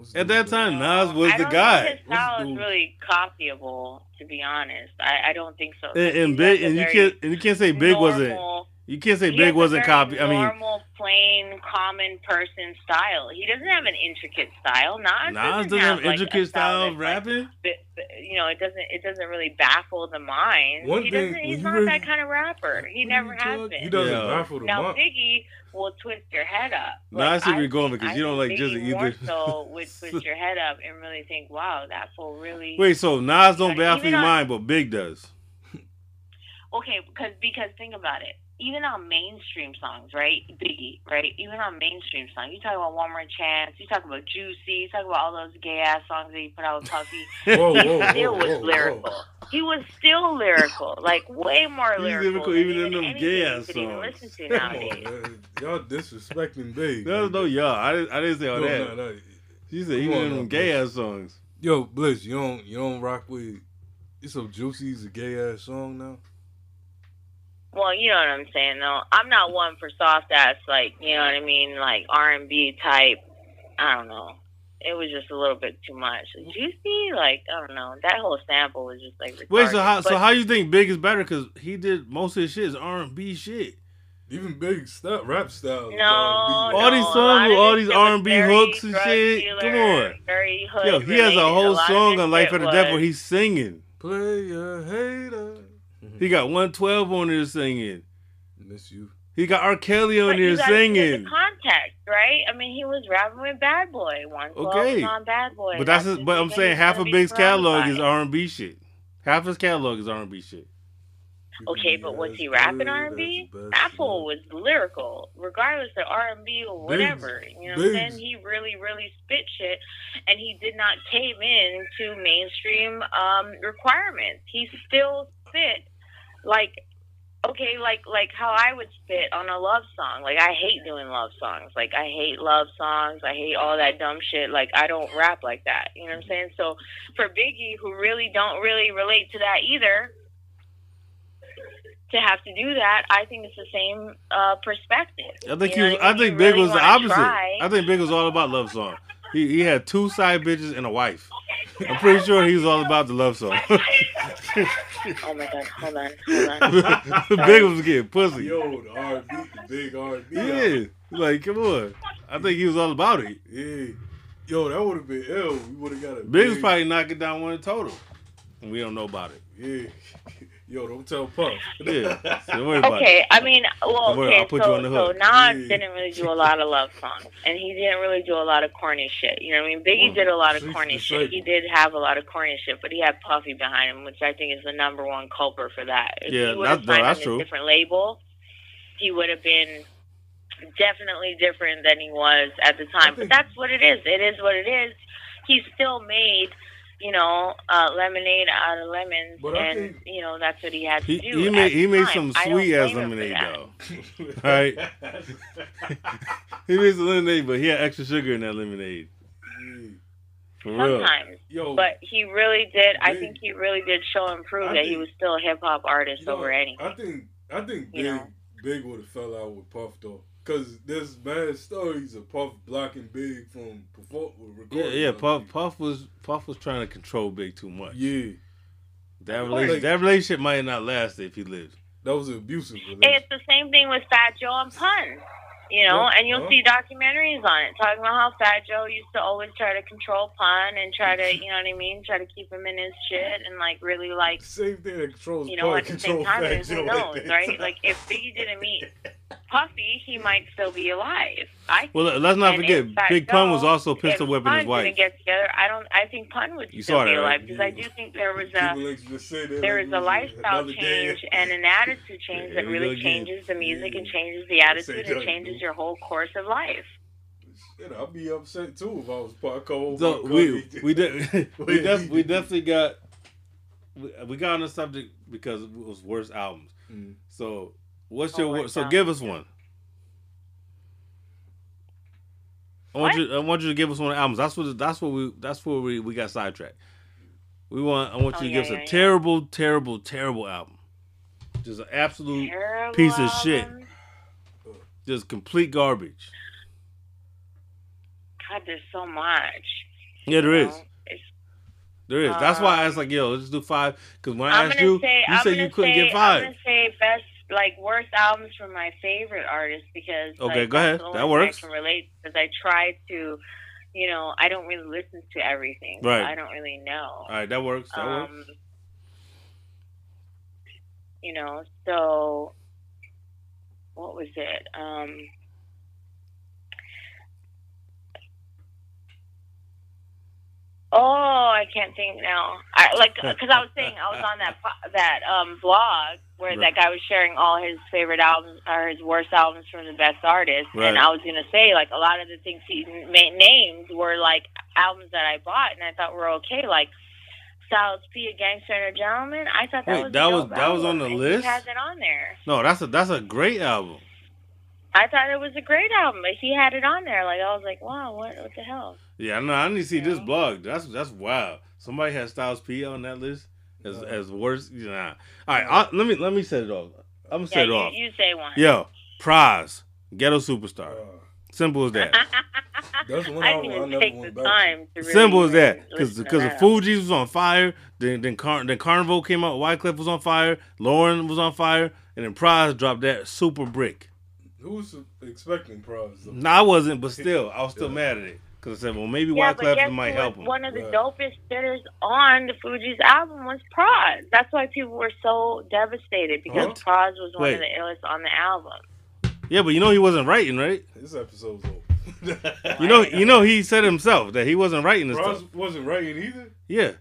[SPEAKER 2] What's
[SPEAKER 3] At that time, Nas was
[SPEAKER 1] I
[SPEAKER 3] the
[SPEAKER 1] don't
[SPEAKER 3] guy.
[SPEAKER 1] Think his style is really copyable, to be honest. I, I don't think so.
[SPEAKER 3] And, and big, and you can't, and you can't say big wasn't.
[SPEAKER 1] Normal-
[SPEAKER 3] You can't say
[SPEAKER 1] he
[SPEAKER 3] big wasn't
[SPEAKER 1] very
[SPEAKER 3] copy. I mean,
[SPEAKER 1] normal, plain, common person style. He doesn't have an intricate style. Nas,
[SPEAKER 3] Nas
[SPEAKER 1] doesn't
[SPEAKER 3] doesn't have
[SPEAKER 1] like,
[SPEAKER 3] intricate style of
[SPEAKER 1] that's, like,
[SPEAKER 3] rapping.
[SPEAKER 1] bi- bi- you know, it doesn't. It doesn't really baffle the mind.
[SPEAKER 2] One
[SPEAKER 1] he
[SPEAKER 2] thing,
[SPEAKER 1] doesn't. He's not
[SPEAKER 2] really-
[SPEAKER 1] that kind of rapper. He
[SPEAKER 2] What
[SPEAKER 1] never has
[SPEAKER 2] talking-
[SPEAKER 1] been.
[SPEAKER 2] He doesn't
[SPEAKER 3] Yeah.
[SPEAKER 2] baffle the
[SPEAKER 1] Now
[SPEAKER 2] mind.
[SPEAKER 1] Now Biggie will twist your head up.
[SPEAKER 3] No, I see where you're going because
[SPEAKER 1] I
[SPEAKER 3] you don't like Jizzy either.
[SPEAKER 1] so would twist your head up and really think, "Wow, that fool really."
[SPEAKER 3] Wait, so Nas don't baffle
[SPEAKER 1] even
[SPEAKER 3] your mind, but Big does.
[SPEAKER 1] Okay, because because think about it. Even on mainstream songs, right? Biggie, right? Even on mainstream songs, you talk about One More Chance, you talk about Juicy, you talk about all those gay ass songs that he put out with Puffy.
[SPEAKER 2] Whoa,
[SPEAKER 1] He
[SPEAKER 2] whoa, whoa,
[SPEAKER 1] still was
[SPEAKER 2] whoa,
[SPEAKER 1] lyrical.
[SPEAKER 2] whoa.
[SPEAKER 1] He was still lyrical, like way more
[SPEAKER 3] He's
[SPEAKER 1] lyrical,
[SPEAKER 3] lyrical
[SPEAKER 1] than
[SPEAKER 3] even in them gay ass
[SPEAKER 1] could even
[SPEAKER 3] songs.
[SPEAKER 1] listen to nowadays.
[SPEAKER 2] on. Y'all disrespecting Big.
[SPEAKER 3] No, no, y'all. I didn't, I didn't say all
[SPEAKER 2] No,
[SPEAKER 3] that.
[SPEAKER 2] no, no.
[SPEAKER 3] She said
[SPEAKER 2] Come
[SPEAKER 3] even
[SPEAKER 2] on
[SPEAKER 3] in them gay ass songs.
[SPEAKER 2] Yo, Bliss, you don't you don't rock with it's so juicy. juicy's a gay ass song now.
[SPEAKER 1] Well, you know what I'm saying, though. I'm not one for soft ass, like you know what I mean, like R and B type. I don't know. It was just a little bit too much. Juicy, like I don't know. That whole sample was just like.
[SPEAKER 3] Wait, so
[SPEAKER 1] retarded.
[SPEAKER 3] how so how you think Big is better? Because he did most of his shit is R and B shit.
[SPEAKER 2] Even Big stuff, rap style. is
[SPEAKER 1] No,
[SPEAKER 3] All these songs with all these R&B hooks and shit.
[SPEAKER 1] dealer,
[SPEAKER 3] Come on. Yo, he has a whole
[SPEAKER 1] lot of
[SPEAKER 3] song on Life
[SPEAKER 1] shit
[SPEAKER 3] After Death where he's singing.
[SPEAKER 2] Play a hater.
[SPEAKER 3] He got 112 on there singing.
[SPEAKER 2] Miss you.
[SPEAKER 3] He got R. Kelly on
[SPEAKER 1] But
[SPEAKER 3] there
[SPEAKER 1] you gotta look
[SPEAKER 3] singing.
[SPEAKER 1] The context, right? I mean, he was rapping with Bad Boy. One
[SPEAKER 3] Okay.
[SPEAKER 1] on Bad Boy.
[SPEAKER 3] But that's
[SPEAKER 1] That's
[SPEAKER 3] his, but I'm saying half of
[SPEAKER 1] gonna
[SPEAKER 3] Big's catalog is
[SPEAKER 1] by.
[SPEAKER 3] R&B shit. Half his catalog is R&B shit.
[SPEAKER 1] Okay, but was he rapping R and B? Apple was lyrical, regardless of R and B or whatever. You know what I'm saying? He really, really spit shit, and he did not cave in to mainstream um, requirements. He still spit like okay, like like how I would spit on a love song. Like I hate doing love songs. Like I hate love songs. I hate all that dumb shit. Like I don't rap like that. You know what I'm saying? So for Biggie, who really don't really relate to that either, to have to do that, I think it's the same uh, perspective.
[SPEAKER 3] I think
[SPEAKER 1] You
[SPEAKER 3] he
[SPEAKER 1] know
[SPEAKER 3] was, I
[SPEAKER 1] mean?
[SPEAKER 3] think Big
[SPEAKER 1] really
[SPEAKER 3] was the opposite.
[SPEAKER 1] try.
[SPEAKER 3] I think Big was all about love song. He he had two side bitches and a wife. I'm pretty sure he was all about the love song.
[SPEAKER 1] Oh my god, hold on, hold on.
[SPEAKER 3] Big was getting pussy.
[SPEAKER 2] Yo, the R&B, the big R&B.
[SPEAKER 3] Yeah, like come on. I think he was all about it.
[SPEAKER 2] Yeah. Yo, that would have been ill. We would have got a
[SPEAKER 3] Big was probably knocking down one total. And we don't know about it.
[SPEAKER 2] Yeah. Yo, don't tell Puff.
[SPEAKER 3] Yeah. So don't worry about
[SPEAKER 1] Okay,
[SPEAKER 3] it.
[SPEAKER 1] I mean, well,
[SPEAKER 3] Don't worry,
[SPEAKER 1] okay,
[SPEAKER 3] I'll put
[SPEAKER 1] so,
[SPEAKER 3] you on the
[SPEAKER 1] so
[SPEAKER 3] hook.
[SPEAKER 1] Nas
[SPEAKER 2] Yeah.
[SPEAKER 1] didn't really do a lot of love songs, and he didn't really do a lot of corny shit. You know what I mean? Biggie did a lot of
[SPEAKER 2] Streets
[SPEAKER 1] corny
[SPEAKER 2] the
[SPEAKER 1] shit. He did have a lot of corny shit, but he had Puffy behind him, which I think is the number one culprit for that. If
[SPEAKER 3] Yeah,
[SPEAKER 1] he would have
[SPEAKER 3] that's- no, that's true.
[SPEAKER 1] a different label, he would have been definitely different than he was at the time. But that's what it is. It is what it is. He still made. You know, uh, lemonade out of lemons,
[SPEAKER 2] But
[SPEAKER 1] and
[SPEAKER 2] think-
[SPEAKER 1] you know that's what he had to
[SPEAKER 3] He,
[SPEAKER 1] do.
[SPEAKER 3] he made he made some sweet ass
[SPEAKER 1] blame him for
[SPEAKER 3] lemonade though. Right. He made some lemonade, but he had extra sugar in that lemonade.
[SPEAKER 2] Yeah.
[SPEAKER 3] For real.
[SPEAKER 1] Sometimes,
[SPEAKER 2] Yo,
[SPEAKER 1] but he really did. I think he really did show and prove
[SPEAKER 2] I
[SPEAKER 1] that he was still a hip hop artist
[SPEAKER 2] you know,
[SPEAKER 1] over anything.
[SPEAKER 2] I think I think
[SPEAKER 1] You
[SPEAKER 2] Big
[SPEAKER 1] know.
[SPEAKER 2] Big would have fell out with Puff though, cause there's mad stories of Puff blocking Big from perform
[SPEAKER 3] Yeah,
[SPEAKER 2] recording.
[SPEAKER 3] yeah. Puff Puff was Puff was trying to control Big too much.
[SPEAKER 2] Yeah,
[SPEAKER 3] That
[SPEAKER 2] course.
[SPEAKER 3] relationship, that relationship might not last if he lives.
[SPEAKER 2] that was an abusive
[SPEAKER 1] And
[SPEAKER 2] relationship.
[SPEAKER 1] it's the same thing with Fat Joe and Pun. You know,
[SPEAKER 2] Yeah,
[SPEAKER 1] and you'll
[SPEAKER 2] yeah.
[SPEAKER 1] see documentaries on it talking about how Fat Joe used to always try to control Pun and try to, you know what I mean, try to keep him in his shit and like really like
[SPEAKER 2] Same thing that controls
[SPEAKER 1] you know,
[SPEAKER 2] Puff
[SPEAKER 1] at the
[SPEAKER 2] control
[SPEAKER 1] same time,
[SPEAKER 2] Fat
[SPEAKER 1] and who knows, right? Like, if Biggie didn't meet Puffy, he might still be alive. I think.
[SPEAKER 3] Well, let's not
[SPEAKER 1] And
[SPEAKER 3] forget,
[SPEAKER 1] if
[SPEAKER 3] Big Pun
[SPEAKER 1] Joe
[SPEAKER 3] was also pistol whipping
[SPEAKER 1] Pun
[SPEAKER 3] his wife.
[SPEAKER 1] Didn't get together. I don't. I think Pun would
[SPEAKER 3] You
[SPEAKER 1] still
[SPEAKER 3] saw
[SPEAKER 1] be
[SPEAKER 3] that, right?
[SPEAKER 1] alive because I do think there was a
[SPEAKER 2] People like to just say that
[SPEAKER 1] there
[SPEAKER 2] like
[SPEAKER 1] is
[SPEAKER 2] it
[SPEAKER 1] a lifestyle change and an attitude change
[SPEAKER 3] Here
[SPEAKER 1] that really
[SPEAKER 3] again.
[SPEAKER 1] changes the music and changes the attitude and changes
[SPEAKER 2] again.
[SPEAKER 1] your whole course of life.
[SPEAKER 2] shit, I'd be upset too if I was part co
[SPEAKER 3] So we we did we, def, we definitely got we, we got on the subject because it was worst albums.
[SPEAKER 2] Mm.
[SPEAKER 3] So what's
[SPEAKER 1] Oh,
[SPEAKER 3] your
[SPEAKER 1] worst
[SPEAKER 3] so give us one. I want
[SPEAKER 1] What?
[SPEAKER 3] you I want you to give us one of the albums. That's what that's what we that's where we, we got sidetracked. We want I want
[SPEAKER 1] Oh,
[SPEAKER 3] you to
[SPEAKER 1] yeah,
[SPEAKER 3] give us
[SPEAKER 1] yeah,
[SPEAKER 3] a
[SPEAKER 1] yeah.
[SPEAKER 3] terrible, terrible, terrible album. Just an absolute
[SPEAKER 1] Terrible
[SPEAKER 3] piece of shit. just complete garbage.
[SPEAKER 1] God, there's so much.
[SPEAKER 3] Yeah, there is.
[SPEAKER 1] know? It's,
[SPEAKER 3] There is. That's why I
[SPEAKER 1] Um,
[SPEAKER 3] asked like, yo, let's do five. Because when I
[SPEAKER 1] I'm
[SPEAKER 3] asked you,
[SPEAKER 1] say,
[SPEAKER 3] you
[SPEAKER 1] I'm
[SPEAKER 3] said you couldn't
[SPEAKER 1] say,
[SPEAKER 3] get five.
[SPEAKER 1] I'm gonna say best, like worst albums from my favorite artists because.
[SPEAKER 3] Okay,
[SPEAKER 1] like,
[SPEAKER 3] go ahead. That works.
[SPEAKER 1] I can relate because I try to, you know, I don't really listen to everything. so
[SPEAKER 3] Right.
[SPEAKER 1] I don't really know.
[SPEAKER 3] All right, that works. That works.
[SPEAKER 1] um, you know, so what was it? Um, oh, I can't think now. I like because I was saying I was on that that um blog where
[SPEAKER 3] Right.
[SPEAKER 1] that guy was sharing all his favorite albums or his worst albums from the best artists,
[SPEAKER 3] Right.
[SPEAKER 1] and I was gonna say like a lot of the things he ma- named were like albums that I bought and I thought were okay, like. Styles P, a Gangster and a Gentleman. I thought that
[SPEAKER 3] Wait,
[SPEAKER 1] was a
[SPEAKER 3] that was- that was on the list?
[SPEAKER 1] He has it on there.
[SPEAKER 3] No, that's a that's a great album.
[SPEAKER 1] I thought it was a great album, but he had it on there. Like I was like, wow, what what the hell?
[SPEAKER 3] Yeah, I know. I need to see this
[SPEAKER 1] Yeah.
[SPEAKER 3] blog. That's that's wild. Somebody has Styles P on that list as
[SPEAKER 2] No.
[SPEAKER 3] as worst. Nah. All right, I, let me let me set it off. I'm gonna
[SPEAKER 1] Yeah,
[SPEAKER 3] set it
[SPEAKER 1] you,
[SPEAKER 3] off.
[SPEAKER 1] you say one.
[SPEAKER 3] Yo, Pras, Ghetto Superstar.
[SPEAKER 2] Uh,
[SPEAKER 3] Simple as that.
[SPEAKER 2] That's one
[SPEAKER 1] I
[SPEAKER 2] album
[SPEAKER 1] didn't
[SPEAKER 2] I
[SPEAKER 1] even
[SPEAKER 2] never
[SPEAKER 1] take the
[SPEAKER 2] went back
[SPEAKER 1] time to really
[SPEAKER 3] Simple as that. Because
[SPEAKER 1] listen
[SPEAKER 3] because the
[SPEAKER 1] that.
[SPEAKER 3] Fugees was on fire. Then then, Car- then Carnival came out. Wyclef was on fire. Lauryn was on fire. And then Pras dropped that super brick.
[SPEAKER 2] Who was expecting Pras? though?
[SPEAKER 3] No, I wasn't, but still, I was still
[SPEAKER 2] Yeah.
[SPEAKER 3] mad at it. Because I said, well, maybe
[SPEAKER 1] Yeah, but
[SPEAKER 3] Wyclef might
[SPEAKER 1] who
[SPEAKER 3] help him.
[SPEAKER 1] One of the
[SPEAKER 2] Right.
[SPEAKER 1] dopest hitters on the Fugees album was Pras. That's why people were so devastated because
[SPEAKER 3] What?
[SPEAKER 1] Pras was one
[SPEAKER 3] Wait.
[SPEAKER 1] of the illest on the album.
[SPEAKER 3] Yeah, but you know he wasn't writing, right?
[SPEAKER 2] This episode's over.
[SPEAKER 3] You know, you know he said himself that he wasn't writing this
[SPEAKER 2] Pras
[SPEAKER 3] stuff.
[SPEAKER 2] wasn't writing either.
[SPEAKER 3] Yeah.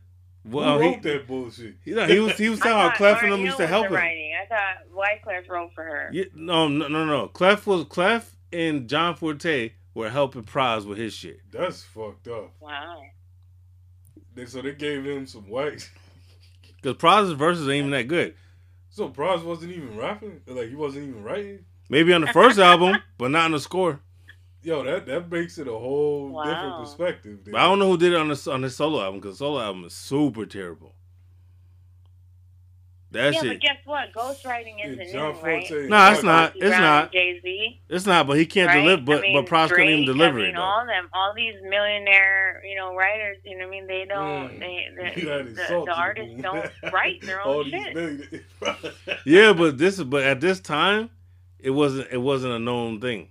[SPEAKER 3] Well,
[SPEAKER 2] Who
[SPEAKER 3] he,
[SPEAKER 2] wrote that bullshit?
[SPEAKER 3] you know, he was he was
[SPEAKER 1] I
[SPEAKER 3] telling how
[SPEAKER 1] thought
[SPEAKER 3] Clef and
[SPEAKER 1] Lauryn
[SPEAKER 3] them used to help him.
[SPEAKER 1] Writing. I thought Wyclef wrote for her.
[SPEAKER 3] Yeah, no, no, no, no. Clef was Clef and John Forte were helping Pras with his shit.
[SPEAKER 2] That's fucked up.
[SPEAKER 1] Wow.
[SPEAKER 2] They, so they gave him some white.
[SPEAKER 3] Because Pras's verses ain't even that good.
[SPEAKER 2] So Prize wasn't even rapping. Like he wasn't even writing.
[SPEAKER 3] Maybe on the first album, but not on the score.
[SPEAKER 2] Yo, that that makes it a whole
[SPEAKER 1] Wow.
[SPEAKER 2] different perspective.
[SPEAKER 3] But I don't know who did it on the on the solo album because the solo album is super terrible. That
[SPEAKER 1] yeah,
[SPEAKER 3] shit,
[SPEAKER 1] but guess what? Ghostwriting isn't
[SPEAKER 2] John
[SPEAKER 1] new, right?
[SPEAKER 3] No, it's not. It's not.
[SPEAKER 1] Jay Z.
[SPEAKER 3] it's not. But he can't
[SPEAKER 1] right?
[SPEAKER 3] deliver. But
[SPEAKER 1] I mean,
[SPEAKER 3] but Pras couldn't even deliver
[SPEAKER 1] I mean,
[SPEAKER 3] it though.
[SPEAKER 1] all them, all these millionaire, you know, writers. You know, what I mean, they don't.
[SPEAKER 2] Mm.
[SPEAKER 1] They,
[SPEAKER 2] You
[SPEAKER 1] the, the, the
[SPEAKER 2] people.
[SPEAKER 1] artists don't write their own
[SPEAKER 2] these
[SPEAKER 1] shit.
[SPEAKER 2] millionaires.
[SPEAKER 3] Yeah, but this is but at this time, it wasn't it wasn't a known thing.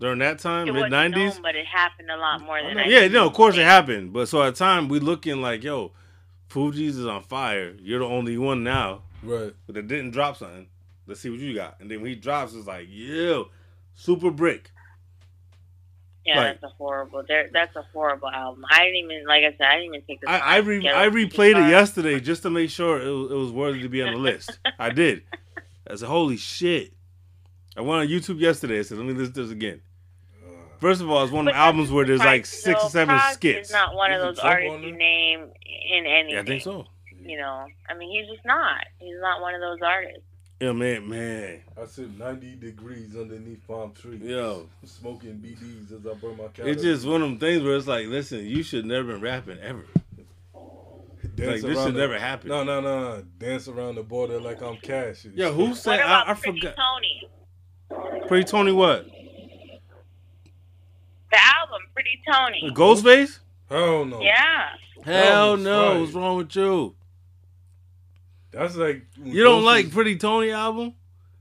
[SPEAKER 3] During that time, mid nineties,
[SPEAKER 1] but it happened a lot more than
[SPEAKER 2] know.
[SPEAKER 1] I
[SPEAKER 3] Yeah, no, of course it happened. But so at the time we looking like, yo, Fugees is on fire. You're the only one now.
[SPEAKER 2] right.
[SPEAKER 3] But it didn't drop something. Let's see what you got. And then when he drops, it's like, yo, super brick.
[SPEAKER 1] Yeah,
[SPEAKER 3] Like-
[SPEAKER 1] that's a horrible. there- That's a horrible album. I didn't even, like I said, I didn't even take the time.
[SPEAKER 3] I I, re- I replayed it yesterday just to make sure it was, it was worthy to be on the list. I did. I said, holy shit. I went on YouTube yesterday. I said, let me listen to this again. First of all, it's one of the albums where there's like six or seven
[SPEAKER 1] Pras
[SPEAKER 3] skits.
[SPEAKER 1] Is not one of those artists
[SPEAKER 2] on
[SPEAKER 1] you name in anything.
[SPEAKER 3] Yeah, I think so.
[SPEAKER 1] You know, I mean, he's just not. He's not one of those artists.
[SPEAKER 3] Yeah, man, man.
[SPEAKER 2] I sit 90 degrees underneath palm tree.
[SPEAKER 3] Yo,
[SPEAKER 2] Smoking BDs as I burn my cat.
[SPEAKER 3] it's just one of them things where it's like, listen, you should never been rapping ever. Like
[SPEAKER 2] Dance
[SPEAKER 3] this
[SPEAKER 2] around
[SPEAKER 3] should
[SPEAKER 2] the-
[SPEAKER 3] never happen.
[SPEAKER 2] No, no, no, no. Dance around the border like I'm cash. and
[SPEAKER 3] Yeah, who said
[SPEAKER 1] what
[SPEAKER 3] I, I
[SPEAKER 1] Pretty
[SPEAKER 3] forgot?
[SPEAKER 1] Tony?
[SPEAKER 3] Pretty Toney what?
[SPEAKER 1] The album, Pretty Toney.
[SPEAKER 3] Ghostface?
[SPEAKER 2] Hell no.
[SPEAKER 1] Yeah.
[SPEAKER 3] Hell no.
[SPEAKER 2] fire.
[SPEAKER 3] What's wrong with you?
[SPEAKER 2] That's like
[SPEAKER 3] You don't
[SPEAKER 2] Ghost
[SPEAKER 3] like Pretty Toney album?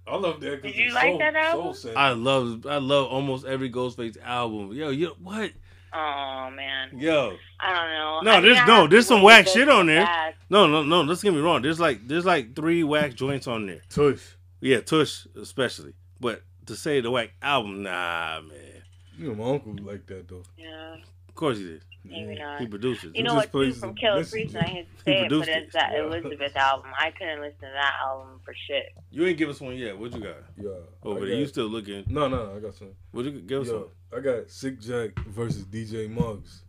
[SPEAKER 2] I love that.
[SPEAKER 1] Did you like
[SPEAKER 2] soul,
[SPEAKER 1] that album?
[SPEAKER 2] Soul
[SPEAKER 3] I love I love almost every Ghostface album. Yo, yo, what?
[SPEAKER 1] Oh man,
[SPEAKER 3] Yo,
[SPEAKER 1] I don't know.
[SPEAKER 3] No,
[SPEAKER 1] I
[SPEAKER 3] there's- no, there's some
[SPEAKER 1] wait
[SPEAKER 3] whack shit on there.
[SPEAKER 1] back.
[SPEAKER 3] no, no, no. Let's get me wrong. There's like there's like three whack joints on there.
[SPEAKER 2] Tush.
[SPEAKER 3] Yeah, Tush especially. But to say the whack album, nah, man.
[SPEAKER 2] You know, my uncle like that though.
[SPEAKER 1] Yeah.
[SPEAKER 3] Of course he did.
[SPEAKER 1] Maybe
[SPEAKER 2] Yeah.
[SPEAKER 1] not.
[SPEAKER 3] He produced it.
[SPEAKER 1] You know
[SPEAKER 2] just
[SPEAKER 1] what? Too, from
[SPEAKER 2] the
[SPEAKER 1] Killer
[SPEAKER 2] message.
[SPEAKER 1] Priest, and I hate to
[SPEAKER 3] He
[SPEAKER 1] say it, but it's
[SPEAKER 3] it.
[SPEAKER 1] that
[SPEAKER 2] Yeah.
[SPEAKER 1] Elizabeth album. I couldn't listen to that album for shit.
[SPEAKER 3] You ain't give us one yet. What you got
[SPEAKER 2] Yeah.
[SPEAKER 3] over
[SPEAKER 2] I
[SPEAKER 3] there? You still looking?
[SPEAKER 2] No, no, no, I got some.
[SPEAKER 3] What you give us?
[SPEAKER 2] Yo,
[SPEAKER 3] Some?
[SPEAKER 2] I got Sick Jack versus DJ Muggs.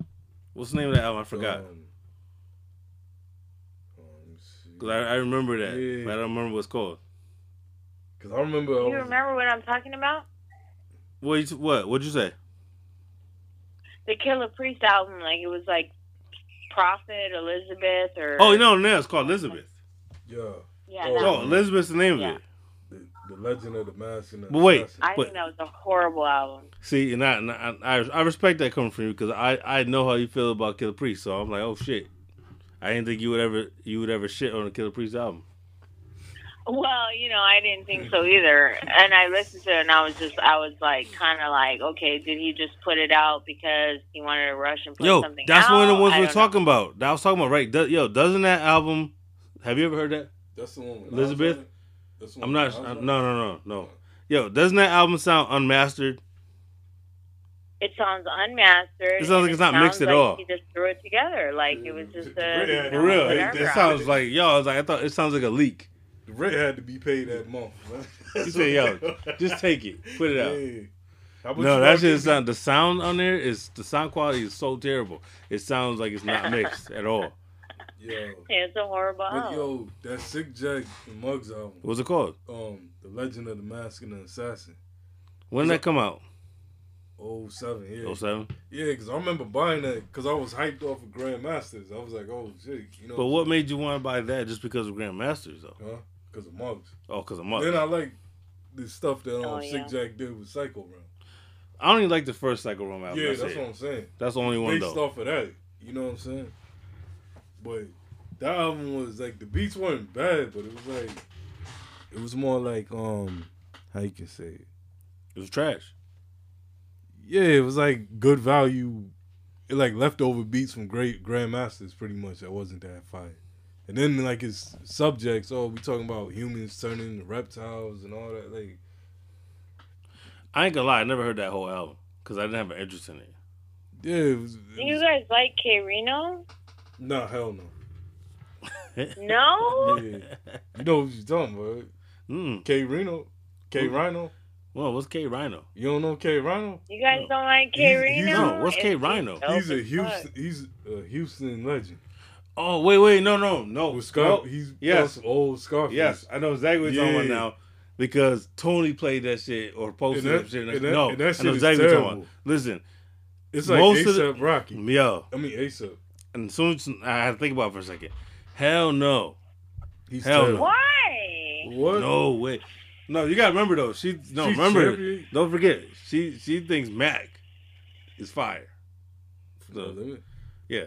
[SPEAKER 3] What's the name of that album? I forgot.
[SPEAKER 2] Um, um, let me see.
[SPEAKER 3] Cause I, I remember that,
[SPEAKER 2] Yeah.
[SPEAKER 3] but I don't remember what's called.
[SPEAKER 2] Cause I remember. I
[SPEAKER 1] You
[SPEAKER 2] was,
[SPEAKER 1] remember what I'm talking about?
[SPEAKER 3] What? You, what? What'd you say?
[SPEAKER 1] The Killah Priest album, like it was like Prophet, Elizabeth, or
[SPEAKER 3] Oh, no, no, it's called Elizabeth.
[SPEAKER 2] Yeah,
[SPEAKER 1] yeah.
[SPEAKER 2] Oh,
[SPEAKER 1] that
[SPEAKER 3] Oh,
[SPEAKER 1] one.
[SPEAKER 3] Elizabeth's the name
[SPEAKER 1] Yeah.
[SPEAKER 3] of it.
[SPEAKER 2] the, the Legend of the Mask and the
[SPEAKER 3] But wait,
[SPEAKER 2] Assassin.
[SPEAKER 1] I
[SPEAKER 3] but-
[SPEAKER 1] think that was a horrible album.
[SPEAKER 3] See, and I, and I, I, I respect that coming from you because I, I know how you feel about Killah Priest. So I'm like, oh shit, I didn't think you would ever, you would ever shit on a Killah Priest album.
[SPEAKER 1] Well, you know, I didn't think so either. And I listened to it, and I was just, I was like, kind of like, okay, did he just put it out because he wanted to rush and put
[SPEAKER 3] Yo,
[SPEAKER 1] something
[SPEAKER 3] that's
[SPEAKER 1] out?
[SPEAKER 3] one of the ones
[SPEAKER 1] I
[SPEAKER 3] we're
[SPEAKER 1] don't
[SPEAKER 3] talking about. That I was talking about, right? Do, yo, doesn't that album? Have you ever heard that?
[SPEAKER 2] That's the one. with
[SPEAKER 3] Elizabeth?
[SPEAKER 2] Nas on it? That's the
[SPEAKER 3] I'm not.
[SPEAKER 2] with Nas
[SPEAKER 3] No, no, no, no. Yo, doesn't that album sound unmastered?
[SPEAKER 1] It sounds unmastered.
[SPEAKER 3] It sounds like it's not
[SPEAKER 1] sounds
[SPEAKER 3] mixed at
[SPEAKER 1] like
[SPEAKER 3] all.
[SPEAKER 1] He just threw it together, like it was just a
[SPEAKER 2] Yeah,
[SPEAKER 1] you
[SPEAKER 3] For
[SPEAKER 1] know,
[SPEAKER 3] real, it, it sounds like yo. I was like, I thought it sounds like a leak.
[SPEAKER 2] The rent had to be paid that month. man.
[SPEAKER 3] You say, yo, just take it, put it out.
[SPEAKER 2] Yeah.
[SPEAKER 3] No,
[SPEAKER 2] you
[SPEAKER 3] that
[SPEAKER 2] all
[SPEAKER 3] shit sound. The sound on there is the sound quality is so terrible. It sounds like it's not mixed at all.
[SPEAKER 2] Yo, Yeah,
[SPEAKER 1] It's a horrible
[SPEAKER 2] but
[SPEAKER 1] album.
[SPEAKER 2] yo, that Sick Jack and Muggs album,
[SPEAKER 3] What's it called?
[SPEAKER 2] um, The Legend of the Mask and the Assassin.
[SPEAKER 3] When did that come out?
[SPEAKER 2] Oh seven, yeah,
[SPEAKER 3] Oh seven.
[SPEAKER 2] yeah. Because I remember buying that because I was hyped off of Grandmasters. I was like, oh shit, you know.
[SPEAKER 3] But what made you want to buy that? Just because of Grandmasters, though?
[SPEAKER 2] Huh? Because of Muggs.
[SPEAKER 3] Oh, because of Muggs.
[SPEAKER 2] Then I like the stuff that um,
[SPEAKER 1] Oh,
[SPEAKER 2] Sick. Jack did with Psycho Realm.
[SPEAKER 3] I don't even like the first Psycho Realm album.
[SPEAKER 2] yeah,
[SPEAKER 3] that's,
[SPEAKER 2] that's what I'm saying.
[SPEAKER 3] That's the only one
[SPEAKER 2] Based
[SPEAKER 3] though.
[SPEAKER 2] off of that, you know what I'm saying? But that album was like the beats weren't bad, but it was like it was more like um how you can say it.
[SPEAKER 3] It was trash.
[SPEAKER 2] Yeah, it was like good value, it like leftover beats from great grandmasters, pretty much. That wasn't that fire. And then like his subjects, oh, we talking about humans turning into reptiles and all that. Like,
[SPEAKER 3] I ain't gonna lie, I never heard that whole album because I didn't have an interest in it.
[SPEAKER 2] yeah, it was. It
[SPEAKER 1] Do you guys like K Reno?
[SPEAKER 2] nah, hell no.
[SPEAKER 1] No.
[SPEAKER 2] Yeah, you know what you're talking about?
[SPEAKER 3] Mm.
[SPEAKER 2] K Reno, K
[SPEAKER 3] Who?
[SPEAKER 2] Rhino.
[SPEAKER 3] Well, what's K Rhino?
[SPEAKER 2] You don't know K Rhino?
[SPEAKER 1] You guys
[SPEAKER 3] No.
[SPEAKER 1] don't like K
[SPEAKER 2] He's-
[SPEAKER 1] Reno?
[SPEAKER 2] he's
[SPEAKER 3] No, what's K Rhino?
[SPEAKER 2] He's a Houston. He's a Houston legend.
[SPEAKER 3] Oh wait, wait, no, no, no.
[SPEAKER 2] With Scar,
[SPEAKER 3] no.
[SPEAKER 2] he's
[SPEAKER 3] Yes.
[SPEAKER 2] yes, old Scarface.
[SPEAKER 3] Yes, I know exactly what you're talking about now. Because Tony played that shit or posted
[SPEAKER 2] And that-
[SPEAKER 3] that, shit.
[SPEAKER 2] and that-
[SPEAKER 3] no,
[SPEAKER 2] and that
[SPEAKER 3] I know
[SPEAKER 2] shit is
[SPEAKER 3] exactly what you're talking
[SPEAKER 2] terrible.
[SPEAKER 3] about. Listen,
[SPEAKER 2] it's like
[SPEAKER 3] most of the-
[SPEAKER 2] Rocky.
[SPEAKER 3] yo,
[SPEAKER 2] I mean ASAP.
[SPEAKER 3] and as soon as I had to think about it for a second. Hell no.
[SPEAKER 2] He's
[SPEAKER 3] Hell no.
[SPEAKER 2] terrible.
[SPEAKER 1] Why?
[SPEAKER 2] What?
[SPEAKER 3] No way. No, you gotta remember though. She no
[SPEAKER 2] She's
[SPEAKER 3] remember.
[SPEAKER 2] champion.
[SPEAKER 3] Don't forget. She she thinks Mac is fire.
[SPEAKER 2] No
[SPEAKER 3] So,
[SPEAKER 2] limit.
[SPEAKER 3] yeah,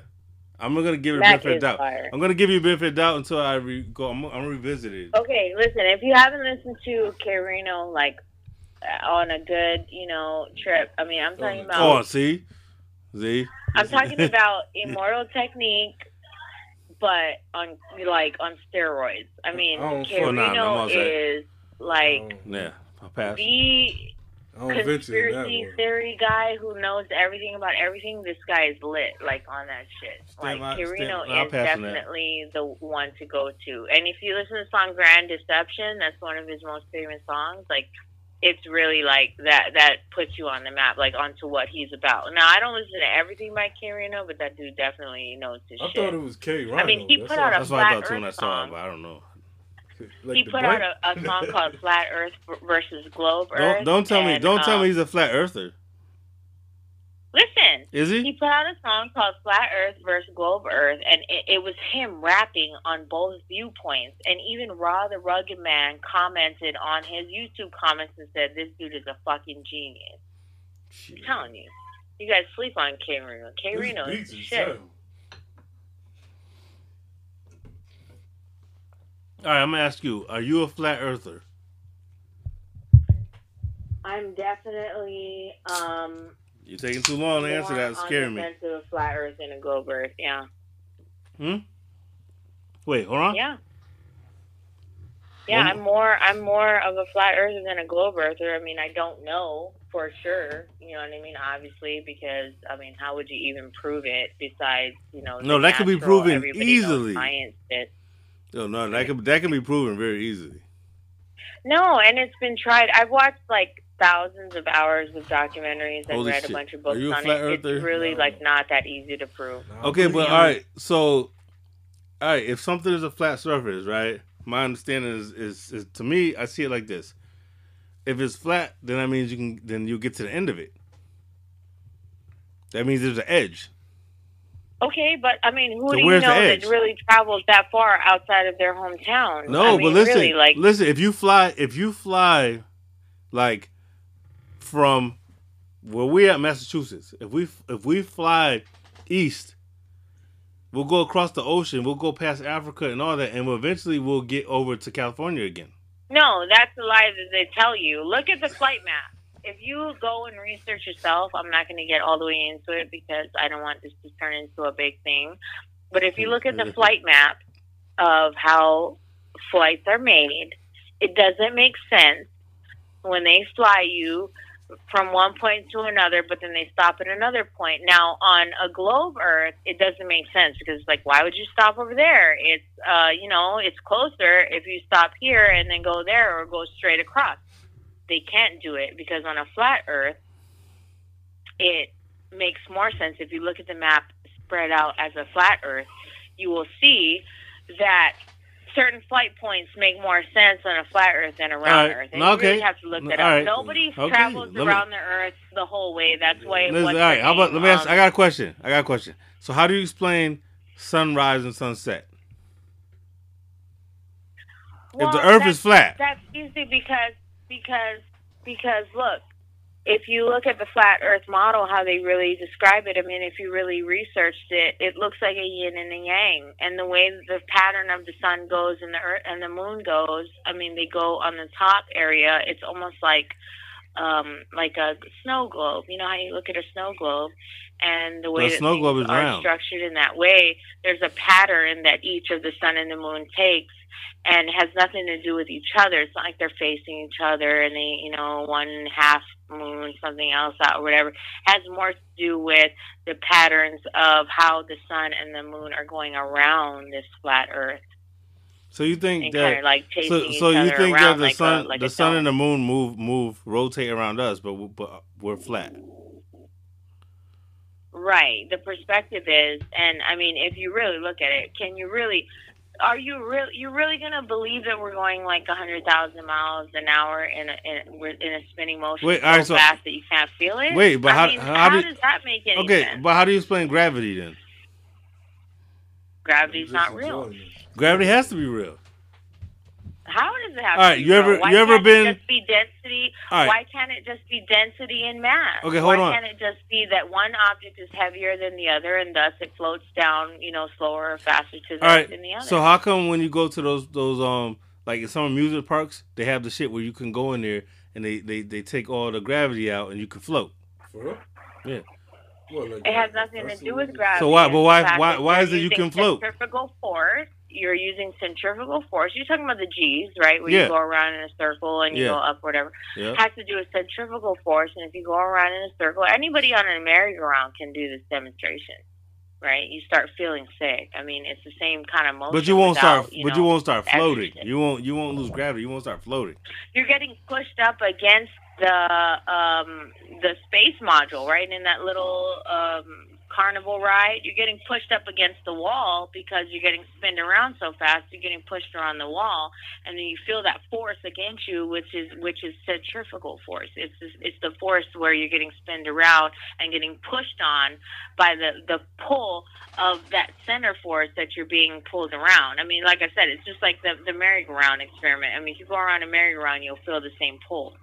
[SPEAKER 3] I'm gonna give
[SPEAKER 1] Mac
[SPEAKER 3] benefit of doubt.
[SPEAKER 1] fire.
[SPEAKER 3] I'm gonna give you benefit of doubt until I re- go. I'm, I'm gonna revisit it.
[SPEAKER 1] Okay, listen. If you haven't listened to K Reno, like on a good, you know, trip. I mean, I'm talking
[SPEAKER 2] Oh,
[SPEAKER 1] about.
[SPEAKER 3] Oh, see, see.
[SPEAKER 1] I'm talking about Immortal Technique, but on like on steroids. I mean, K
[SPEAKER 2] fuck-
[SPEAKER 3] Oh, nah, I'm
[SPEAKER 1] Reno
[SPEAKER 3] all set.
[SPEAKER 1] is like
[SPEAKER 3] Yeah, I'll pass.
[SPEAKER 1] the
[SPEAKER 2] I don't venture
[SPEAKER 1] conspiracy theory guy who knows everything about everything. This guy is lit, like on that shit.
[SPEAKER 3] Stand
[SPEAKER 1] like
[SPEAKER 3] by-
[SPEAKER 1] Kirino
[SPEAKER 3] stand-
[SPEAKER 1] is
[SPEAKER 3] pass that.
[SPEAKER 1] definitely the one to go to. And if you listen to the song "Grand Deception," that's one of his most famous songs. Like, it's really like that. That puts you on the map, like onto what he's about. Now, I don't listen to everything by Kirino, but that dude definitely knows his
[SPEAKER 2] I
[SPEAKER 1] shit.
[SPEAKER 2] I thought it was K Rhino.
[SPEAKER 1] I mean, he
[SPEAKER 2] That's
[SPEAKER 1] put
[SPEAKER 2] all.
[SPEAKER 1] out a
[SPEAKER 3] That's what I thought too when I
[SPEAKER 1] Earth
[SPEAKER 3] saw it,
[SPEAKER 1] song.
[SPEAKER 3] but I don't know.
[SPEAKER 2] Like
[SPEAKER 1] he put out a, a song called "Flat Earth versus Globe Earth."
[SPEAKER 3] Don't don't tell me don't tell
[SPEAKER 1] um,
[SPEAKER 3] me he's a flat earther.
[SPEAKER 1] Listen,
[SPEAKER 3] Is
[SPEAKER 1] he
[SPEAKER 3] he?
[SPEAKER 1] put out a song called Flat Earth versus Globe Earth, and it, it was him rapping on both viewpoints. And even Raw the Rugged Man commented on his YouTube comments and said, This dude is a fucking genius. I'm telling you. You guys sleep on K Reno. K Reno is shit.
[SPEAKER 3] All right, I'm gonna ask you: Are you a flat earther?
[SPEAKER 1] I'm definitely um
[SPEAKER 3] You're taking too long to answer that. Scaring me.
[SPEAKER 1] of a Flat Earth and a Globe Earth. Yeah. Hmm.
[SPEAKER 3] Wait, hold on.
[SPEAKER 1] Yeah. Yeah,
[SPEAKER 3] One-
[SPEAKER 1] I'm more I'm more of a flat earther than a globe earther. I mean, I don't know for sure. You know what I mean? Obviously, because I mean, how would you even prove it besides you know?
[SPEAKER 3] No, that could be proven easily.
[SPEAKER 1] Science.
[SPEAKER 3] No, no, that can that can be proven very easily.
[SPEAKER 1] No, and it's been tried. I've watched like thousands of hours of documentaries and
[SPEAKER 3] Holy
[SPEAKER 1] read
[SPEAKER 3] shit.
[SPEAKER 1] a bunch of
[SPEAKER 3] Are
[SPEAKER 1] books
[SPEAKER 3] you a
[SPEAKER 1] on
[SPEAKER 3] flat
[SPEAKER 1] it.
[SPEAKER 3] earther?
[SPEAKER 1] It's really
[SPEAKER 2] No.
[SPEAKER 1] like not that easy to prove.
[SPEAKER 2] Nah,
[SPEAKER 3] Okay, but
[SPEAKER 2] pretty
[SPEAKER 3] all
[SPEAKER 2] honest.
[SPEAKER 3] right. So, all right. If something is a flat surface, right? My understanding is, is, is to me, I see it like this. If it's flat, then that means you can. Then you get to the end of it. That means there's an edge.
[SPEAKER 1] Okay, but I mean, who
[SPEAKER 3] So
[SPEAKER 1] do you know that really travels that far outside of their hometown?
[SPEAKER 3] No,
[SPEAKER 1] I
[SPEAKER 3] but listen,
[SPEAKER 1] really, like
[SPEAKER 3] listen. If you fly, if you fly, like from where we at Massachusetts, if we if we fly east, we'll go across the ocean. We'll go past Africa and all that, and we'll eventually we'll get over to California again.
[SPEAKER 1] No, that's the lie that they tell you. Look at the flight map. If you go and research yourself, I'm not going to get all the way into it because I don't want this to turn into a big thing. But if you look at the flight map of how flights are made, it doesn't make sense when they fly you from one point to another, but then they stop at another point. Now, on a globe Earth, it doesn't make sense because, like, why would you stop over there? It's, uh, you know, it's closer if you stop here and then go there or go straight across. They can't do it because on a flat Earth, it makes more sense if you look at the map spread out as a flat Earth. You will see that certain flight points make more sense on a flat Earth than a
[SPEAKER 3] right.
[SPEAKER 1] Earth. And
[SPEAKER 3] Okay.
[SPEAKER 1] you really have to look that
[SPEAKER 3] All
[SPEAKER 1] up.
[SPEAKER 3] right.
[SPEAKER 1] Nobody
[SPEAKER 3] Okay.
[SPEAKER 1] travels
[SPEAKER 3] Let me-
[SPEAKER 1] around the Earth the whole way. That's why.
[SPEAKER 3] Listen,
[SPEAKER 1] what's
[SPEAKER 3] all right, how about let me ask?
[SPEAKER 1] Um,
[SPEAKER 3] I got a question. I got a question. So, how do you explain sunrise and sunset?
[SPEAKER 1] well,
[SPEAKER 3] if the Earth is flat,
[SPEAKER 1] That's easy because because because look, if you look at the flat Earth model, how they really describe it. I mean, if you really researched it, it looks like a yin and a yang, and the way the pattern of the sun goes and the Earth and the moon goes. I mean, they go on the top area. It's almost like um like a snow globe. You know how you look at a snow globe. And the way
[SPEAKER 3] The
[SPEAKER 1] that
[SPEAKER 3] snow globe is
[SPEAKER 1] are
[SPEAKER 3] round.
[SPEAKER 1] structured in that way, there's a pattern that each of the sun and the moon takes, and has nothing to do with each other. It's not like they're facing each other and they, you know, one half moon, something else out, or whatever. It has more to do with the patterns of how the sun and the moon are going around this flat Earth
[SPEAKER 3] so you think that
[SPEAKER 1] kind of like
[SPEAKER 3] so so you think that the
[SPEAKER 1] like
[SPEAKER 3] sun
[SPEAKER 1] a, like
[SPEAKER 3] the sun and the moon move move rotate around us, but we- but we're flat.
[SPEAKER 1] Right. The perspective is, and I mean, if you really look at it, can you really? Are you really? You really gonna believe that we're going like a hundred thousand miles an hour in a in, we're in a spinning motion
[SPEAKER 3] Wait,
[SPEAKER 1] so
[SPEAKER 3] all right, so-
[SPEAKER 1] fast that you can't feel it?
[SPEAKER 3] Wait, but
[SPEAKER 1] I
[SPEAKER 3] how-
[SPEAKER 1] mean,
[SPEAKER 3] how do-
[SPEAKER 1] does that make any
[SPEAKER 3] Okay,
[SPEAKER 1] sense?
[SPEAKER 3] but how do you explain gravity then?
[SPEAKER 1] Gravity's not
[SPEAKER 2] Just
[SPEAKER 1] real.
[SPEAKER 3] Gravity has to be real.
[SPEAKER 1] How does it have?
[SPEAKER 3] All right,
[SPEAKER 1] to be
[SPEAKER 3] you ever-
[SPEAKER 1] real? Why
[SPEAKER 3] you ever
[SPEAKER 1] can't
[SPEAKER 3] been-
[SPEAKER 1] It just be density.
[SPEAKER 3] All right.
[SPEAKER 1] Why can't it just be density and mass?
[SPEAKER 3] Okay, hold
[SPEAKER 1] Why
[SPEAKER 3] on.
[SPEAKER 1] can't it just be that one object is heavier than the other, and thus it floats down, you know, slower or faster to the
[SPEAKER 3] All right.
[SPEAKER 1] than the other?
[SPEAKER 3] So how come when you go to those those um like in some amusement parks, they have the shit where you can go in there and they they, they take all the gravity out and you can float.
[SPEAKER 2] For real?
[SPEAKER 3] Yeah.
[SPEAKER 2] What, like
[SPEAKER 1] It has nothing to do with gravity.
[SPEAKER 3] So why- but why- why- why is it you can float?
[SPEAKER 1] Centrifugal force. You're using centrifugal force. You're talking about the G's, right? Where
[SPEAKER 3] Yeah.
[SPEAKER 1] you go around in a circle and you
[SPEAKER 3] Yeah.
[SPEAKER 1] go up, or whatever.
[SPEAKER 3] Yeah.
[SPEAKER 1] It has to do with centrifugal force, and if you go around in a circle, anybody on a merry-go-round can do this demonstration, right? You start feeling sick. I mean, it's the same kind of motion.
[SPEAKER 3] But you won't
[SPEAKER 1] without,
[SPEAKER 3] start.
[SPEAKER 1] You
[SPEAKER 3] but you won't start floating. You won't. You won't lose gravity. You won't start floating.
[SPEAKER 1] You're getting pushed up against the um, the space module, right? In that little um, carnival ride, you're getting pushed up against the wall because you're getting spinned around so fast. You're getting pushed around the wall, and then you feel that force against you, which is which is centrifugal force. It's it's the force where you're getting spinned around and getting pushed on by the the pull of that center force that you're being pulled around. I mean, like I said, it's just like the the merry-go-round experiment. I mean, if you go around a merry-go-round, you'll feel the same pull.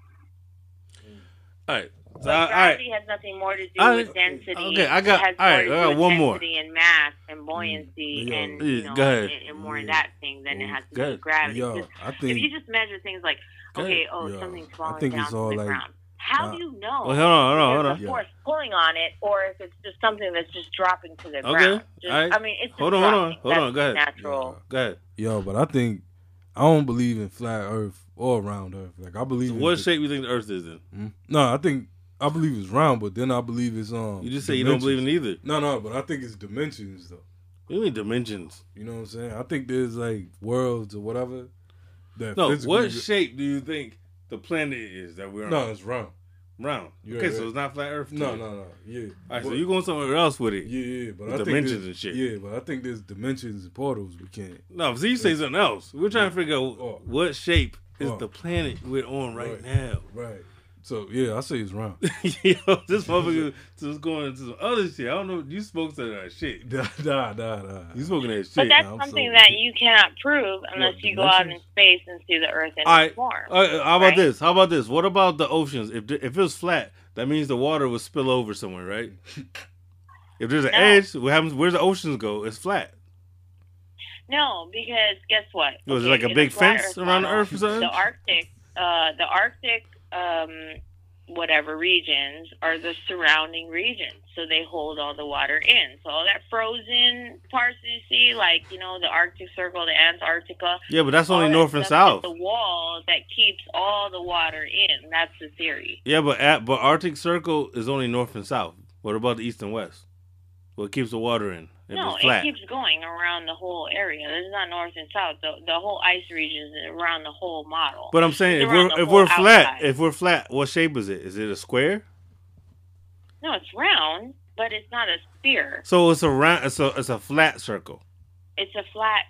[SPEAKER 3] All right. So,
[SPEAKER 1] But
[SPEAKER 3] all right.
[SPEAKER 1] gravity has nothing more to do
[SPEAKER 3] I-
[SPEAKER 1] with density.
[SPEAKER 3] okay, I got-
[SPEAKER 1] It has
[SPEAKER 3] all right,
[SPEAKER 1] more to
[SPEAKER 3] I
[SPEAKER 1] do
[SPEAKER 3] got
[SPEAKER 1] with
[SPEAKER 3] one more.
[SPEAKER 1] density and mass and buoyancy
[SPEAKER 2] Yeah.
[SPEAKER 1] and
[SPEAKER 2] Yeah,
[SPEAKER 1] you know,
[SPEAKER 3] go ahead.
[SPEAKER 1] and, and more in
[SPEAKER 2] Yeah.
[SPEAKER 1] that thing than it has to
[SPEAKER 3] Go
[SPEAKER 1] do
[SPEAKER 3] ahead.
[SPEAKER 1] with gravity.
[SPEAKER 2] Yo,
[SPEAKER 1] Because
[SPEAKER 2] I
[SPEAKER 1] if
[SPEAKER 2] think
[SPEAKER 1] you just measure things like,
[SPEAKER 3] Go
[SPEAKER 1] okay,
[SPEAKER 3] ahead.
[SPEAKER 1] oh,
[SPEAKER 2] Yeah,
[SPEAKER 1] something's
[SPEAKER 2] I
[SPEAKER 1] falling
[SPEAKER 2] think
[SPEAKER 1] down
[SPEAKER 2] it's all
[SPEAKER 1] to the
[SPEAKER 2] like-
[SPEAKER 1] ground. How
[SPEAKER 2] uh,
[SPEAKER 1] do you know?
[SPEAKER 3] Well, hold on, hold on, hold
[SPEAKER 1] There's
[SPEAKER 3] on.
[SPEAKER 1] a force pulling on it, or if it's just something that's just dropping to the
[SPEAKER 3] Okay,
[SPEAKER 1] ground. Just,
[SPEAKER 3] all right.
[SPEAKER 1] I mean, it's just
[SPEAKER 3] Hold on, hold on,
[SPEAKER 1] dropping.
[SPEAKER 3] hold on,
[SPEAKER 1] That's
[SPEAKER 3] go ahead.
[SPEAKER 1] Natural.
[SPEAKER 3] Go ahead.
[SPEAKER 2] Yo, but I think I don't believe in flat Earth or round Earth. Like I believe.
[SPEAKER 3] So
[SPEAKER 2] in
[SPEAKER 3] what
[SPEAKER 2] the-
[SPEAKER 3] shape you think the Earth is in?
[SPEAKER 2] Hmm? No, I think I believe it's round, but then I believe it's um.
[SPEAKER 3] You just say you don't believe in either.
[SPEAKER 2] No, no, but I think it's dimensions though.
[SPEAKER 3] What do you mean dimensions?
[SPEAKER 2] You know what I'm saying? I think there's like worlds or whatever. That
[SPEAKER 3] No, what shape do you think the planet is that we're on?
[SPEAKER 2] No, it's round.
[SPEAKER 3] round.
[SPEAKER 2] You're
[SPEAKER 3] okay,
[SPEAKER 2] right.
[SPEAKER 3] so it's not flat Earth.
[SPEAKER 2] No, no, no. Yeah.
[SPEAKER 3] All right, so
[SPEAKER 2] But-
[SPEAKER 3] you going somewhere else with it?
[SPEAKER 2] Yeah, yeah, but I
[SPEAKER 3] dimensions and shit.
[SPEAKER 2] Yeah, but I think there's dimensions and portals we can't.
[SPEAKER 3] No, so you say something else. We're trying to figure out
[SPEAKER 2] Oh.
[SPEAKER 3] what shape is
[SPEAKER 2] Oh.
[SPEAKER 3] the planet we're on right,
[SPEAKER 2] Right.
[SPEAKER 3] now.
[SPEAKER 2] Right. So yeah, I say it's round.
[SPEAKER 3] Yo, this motherfucker just going into some other shit. I don't know. You spoke to that shit.
[SPEAKER 2] nah, nah, nah, nah.
[SPEAKER 3] You spoken that shit.
[SPEAKER 1] But that's
[SPEAKER 2] I'm
[SPEAKER 1] something
[SPEAKER 2] so-
[SPEAKER 1] that you cannot prove unless
[SPEAKER 2] What,
[SPEAKER 1] you go out in space and see the Earth in
[SPEAKER 3] All right.
[SPEAKER 1] its form.
[SPEAKER 3] All right, how about
[SPEAKER 1] Right?
[SPEAKER 3] this? How about this? What about the oceans? If the, if it was flat, that means the water would spill over somewhere, right? If there's an
[SPEAKER 1] No.
[SPEAKER 3] edge, what happens? Where the oceans go? It's flat.
[SPEAKER 1] No, because guess what?
[SPEAKER 3] Was it like a big fence around the Earth or something?
[SPEAKER 1] The Arctic, uh, the Arctic, um, whatever regions are the surrounding regions, so they hold all the water in. So all that frozen parts you see, like you know the Arctic Circle, the Antarctica,
[SPEAKER 3] Yeah, but that's only
[SPEAKER 1] that
[SPEAKER 3] north and south.
[SPEAKER 1] The wall that keeps all the water in. That's the theory.
[SPEAKER 3] Yeah, but at, but Arctic Circle is only north and south. What about the east and west? What keeps the water in? If
[SPEAKER 1] no,
[SPEAKER 3] flat.
[SPEAKER 1] it keeps going around the whole area. There's not north and south. The the whole ice region is around the whole model.
[SPEAKER 3] But I'm saying
[SPEAKER 1] It's
[SPEAKER 3] if we're if we're flat,
[SPEAKER 1] outside.
[SPEAKER 3] if we're flat, what shape is it? Is it a square?
[SPEAKER 1] no, it's round, but it's not a sphere.
[SPEAKER 3] So it's a round. It's a it's a flat circle.
[SPEAKER 1] It's a flat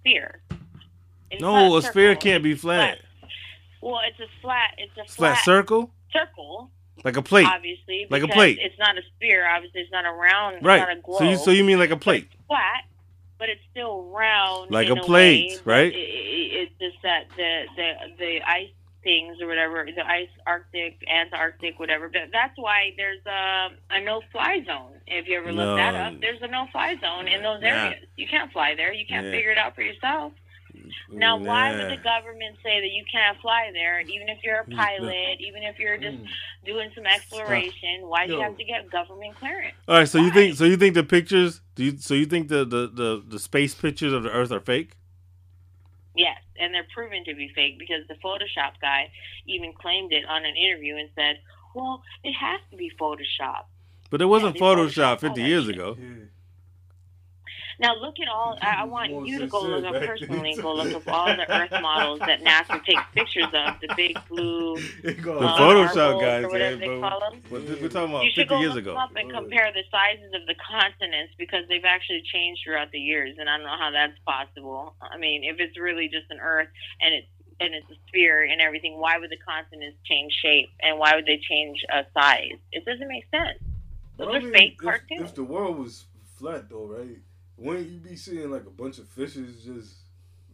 [SPEAKER 1] sphere. It's
[SPEAKER 3] no,
[SPEAKER 1] not
[SPEAKER 3] a sphere can't be flat.
[SPEAKER 1] Well, it's a flat. It's a
[SPEAKER 3] flat
[SPEAKER 1] flat,
[SPEAKER 3] circle,
[SPEAKER 1] circle.
[SPEAKER 3] Like a plate,
[SPEAKER 1] Obviously,
[SPEAKER 3] Like a plate.
[SPEAKER 1] It's not a sphere. Obviously, it's not a round. It's
[SPEAKER 3] right?
[SPEAKER 1] not a globe.
[SPEAKER 3] So you so you mean like a plate?
[SPEAKER 1] it's flat, but it's still round.
[SPEAKER 3] Like a plate, right?
[SPEAKER 1] It, it, it's just that the the the ice things or whatever, the ice Arctic, Antarctic, whatever. But that's why there's um, a a no fly zone. If you ever look that up, there's a no fly zone in those areas. You can't fly there. You can't
[SPEAKER 3] Yeah.
[SPEAKER 1] figure it out for yourself. Now, why would the government say that you can't fly there, even if you're a pilot, even if you're just
[SPEAKER 2] Mm.
[SPEAKER 1] doing some exploration? Why do you have to get government clearance?
[SPEAKER 3] All right, so you think so you think the pictures? Do you so you think the the the, the space pictures of the Earth are fake?
[SPEAKER 1] Yes, and they're proven to be fake because the Photoshop guy even claimed it on an interview and said, "Well, it has to be Photoshop."
[SPEAKER 3] But it wasn't Photoshop 50 years ago.
[SPEAKER 2] Yeah.
[SPEAKER 1] Now look at all. I I want
[SPEAKER 2] More
[SPEAKER 1] you to go look up personally. Go look up all the Earth models that NASA takes pictures of. The big blue
[SPEAKER 2] It go
[SPEAKER 3] The
[SPEAKER 1] uh,
[SPEAKER 3] Photoshop guys,
[SPEAKER 1] or whatever
[SPEAKER 3] yeah,
[SPEAKER 1] they call them.
[SPEAKER 3] But th- we're talking about
[SPEAKER 1] You
[SPEAKER 3] 50
[SPEAKER 1] should go
[SPEAKER 3] years
[SPEAKER 1] look
[SPEAKER 3] ago.
[SPEAKER 1] them up and compare the sizes of the continents because they've actually changed throughout the years, and I don't know how that's possible. I mean, if it's really just an Earth and it's and it's a sphere and everything, why would the continents change shape and why would they change uh, size? It doesn't make sense. Those
[SPEAKER 2] But I
[SPEAKER 1] are
[SPEAKER 2] mean,
[SPEAKER 1] fake
[SPEAKER 2] if,
[SPEAKER 1] cartoons.
[SPEAKER 2] If the world was flat though, right? Wouldn't you be seeing like a bunch of fishes just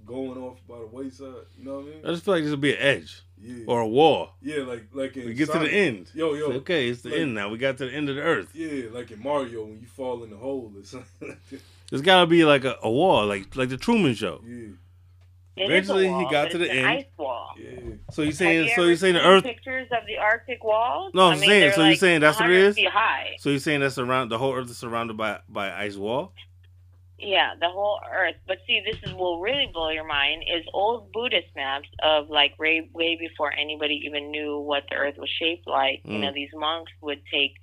[SPEAKER 2] going off by the wayside? You know what I mean?
[SPEAKER 3] I just feel like this would be an edge
[SPEAKER 2] Yeah.
[SPEAKER 3] or a wall.
[SPEAKER 2] yeah, like like in
[SPEAKER 3] We get to the end.
[SPEAKER 2] Yo, yo.
[SPEAKER 3] Say, okay, it's the
[SPEAKER 2] like-
[SPEAKER 3] end now. We got to the end of the Earth.
[SPEAKER 2] Yeah, like in Mario when you fall in the hole or something like that.
[SPEAKER 3] There's got to be like a, a wall, like like the Truman Show.
[SPEAKER 2] Yeah,
[SPEAKER 1] It is a
[SPEAKER 3] eventually he
[SPEAKER 1] wall,
[SPEAKER 3] got to the
[SPEAKER 1] it's an
[SPEAKER 3] end.
[SPEAKER 1] Ice wall.
[SPEAKER 2] yeah.
[SPEAKER 3] So you're
[SPEAKER 1] Have
[SPEAKER 3] saying,
[SPEAKER 1] you
[SPEAKER 3] so you're saying the Earth.
[SPEAKER 1] pictures of the Arctic walls?
[SPEAKER 3] No, I'm
[SPEAKER 1] I mean,
[SPEAKER 3] saying-
[SPEAKER 1] they're
[SPEAKER 3] so you're saying that's what it
[SPEAKER 1] 100
[SPEAKER 3] is?
[SPEAKER 1] Feet high.
[SPEAKER 3] So you're saying that's around the whole Earth is surrounded by by ice wall.
[SPEAKER 1] Yeah, the whole Earth. But see, this is will really blow your mind. Is old Buddhist maps of like way way before anybody even knew what the Earth was shaped like. You
[SPEAKER 3] Mm.
[SPEAKER 1] know, these monks would take,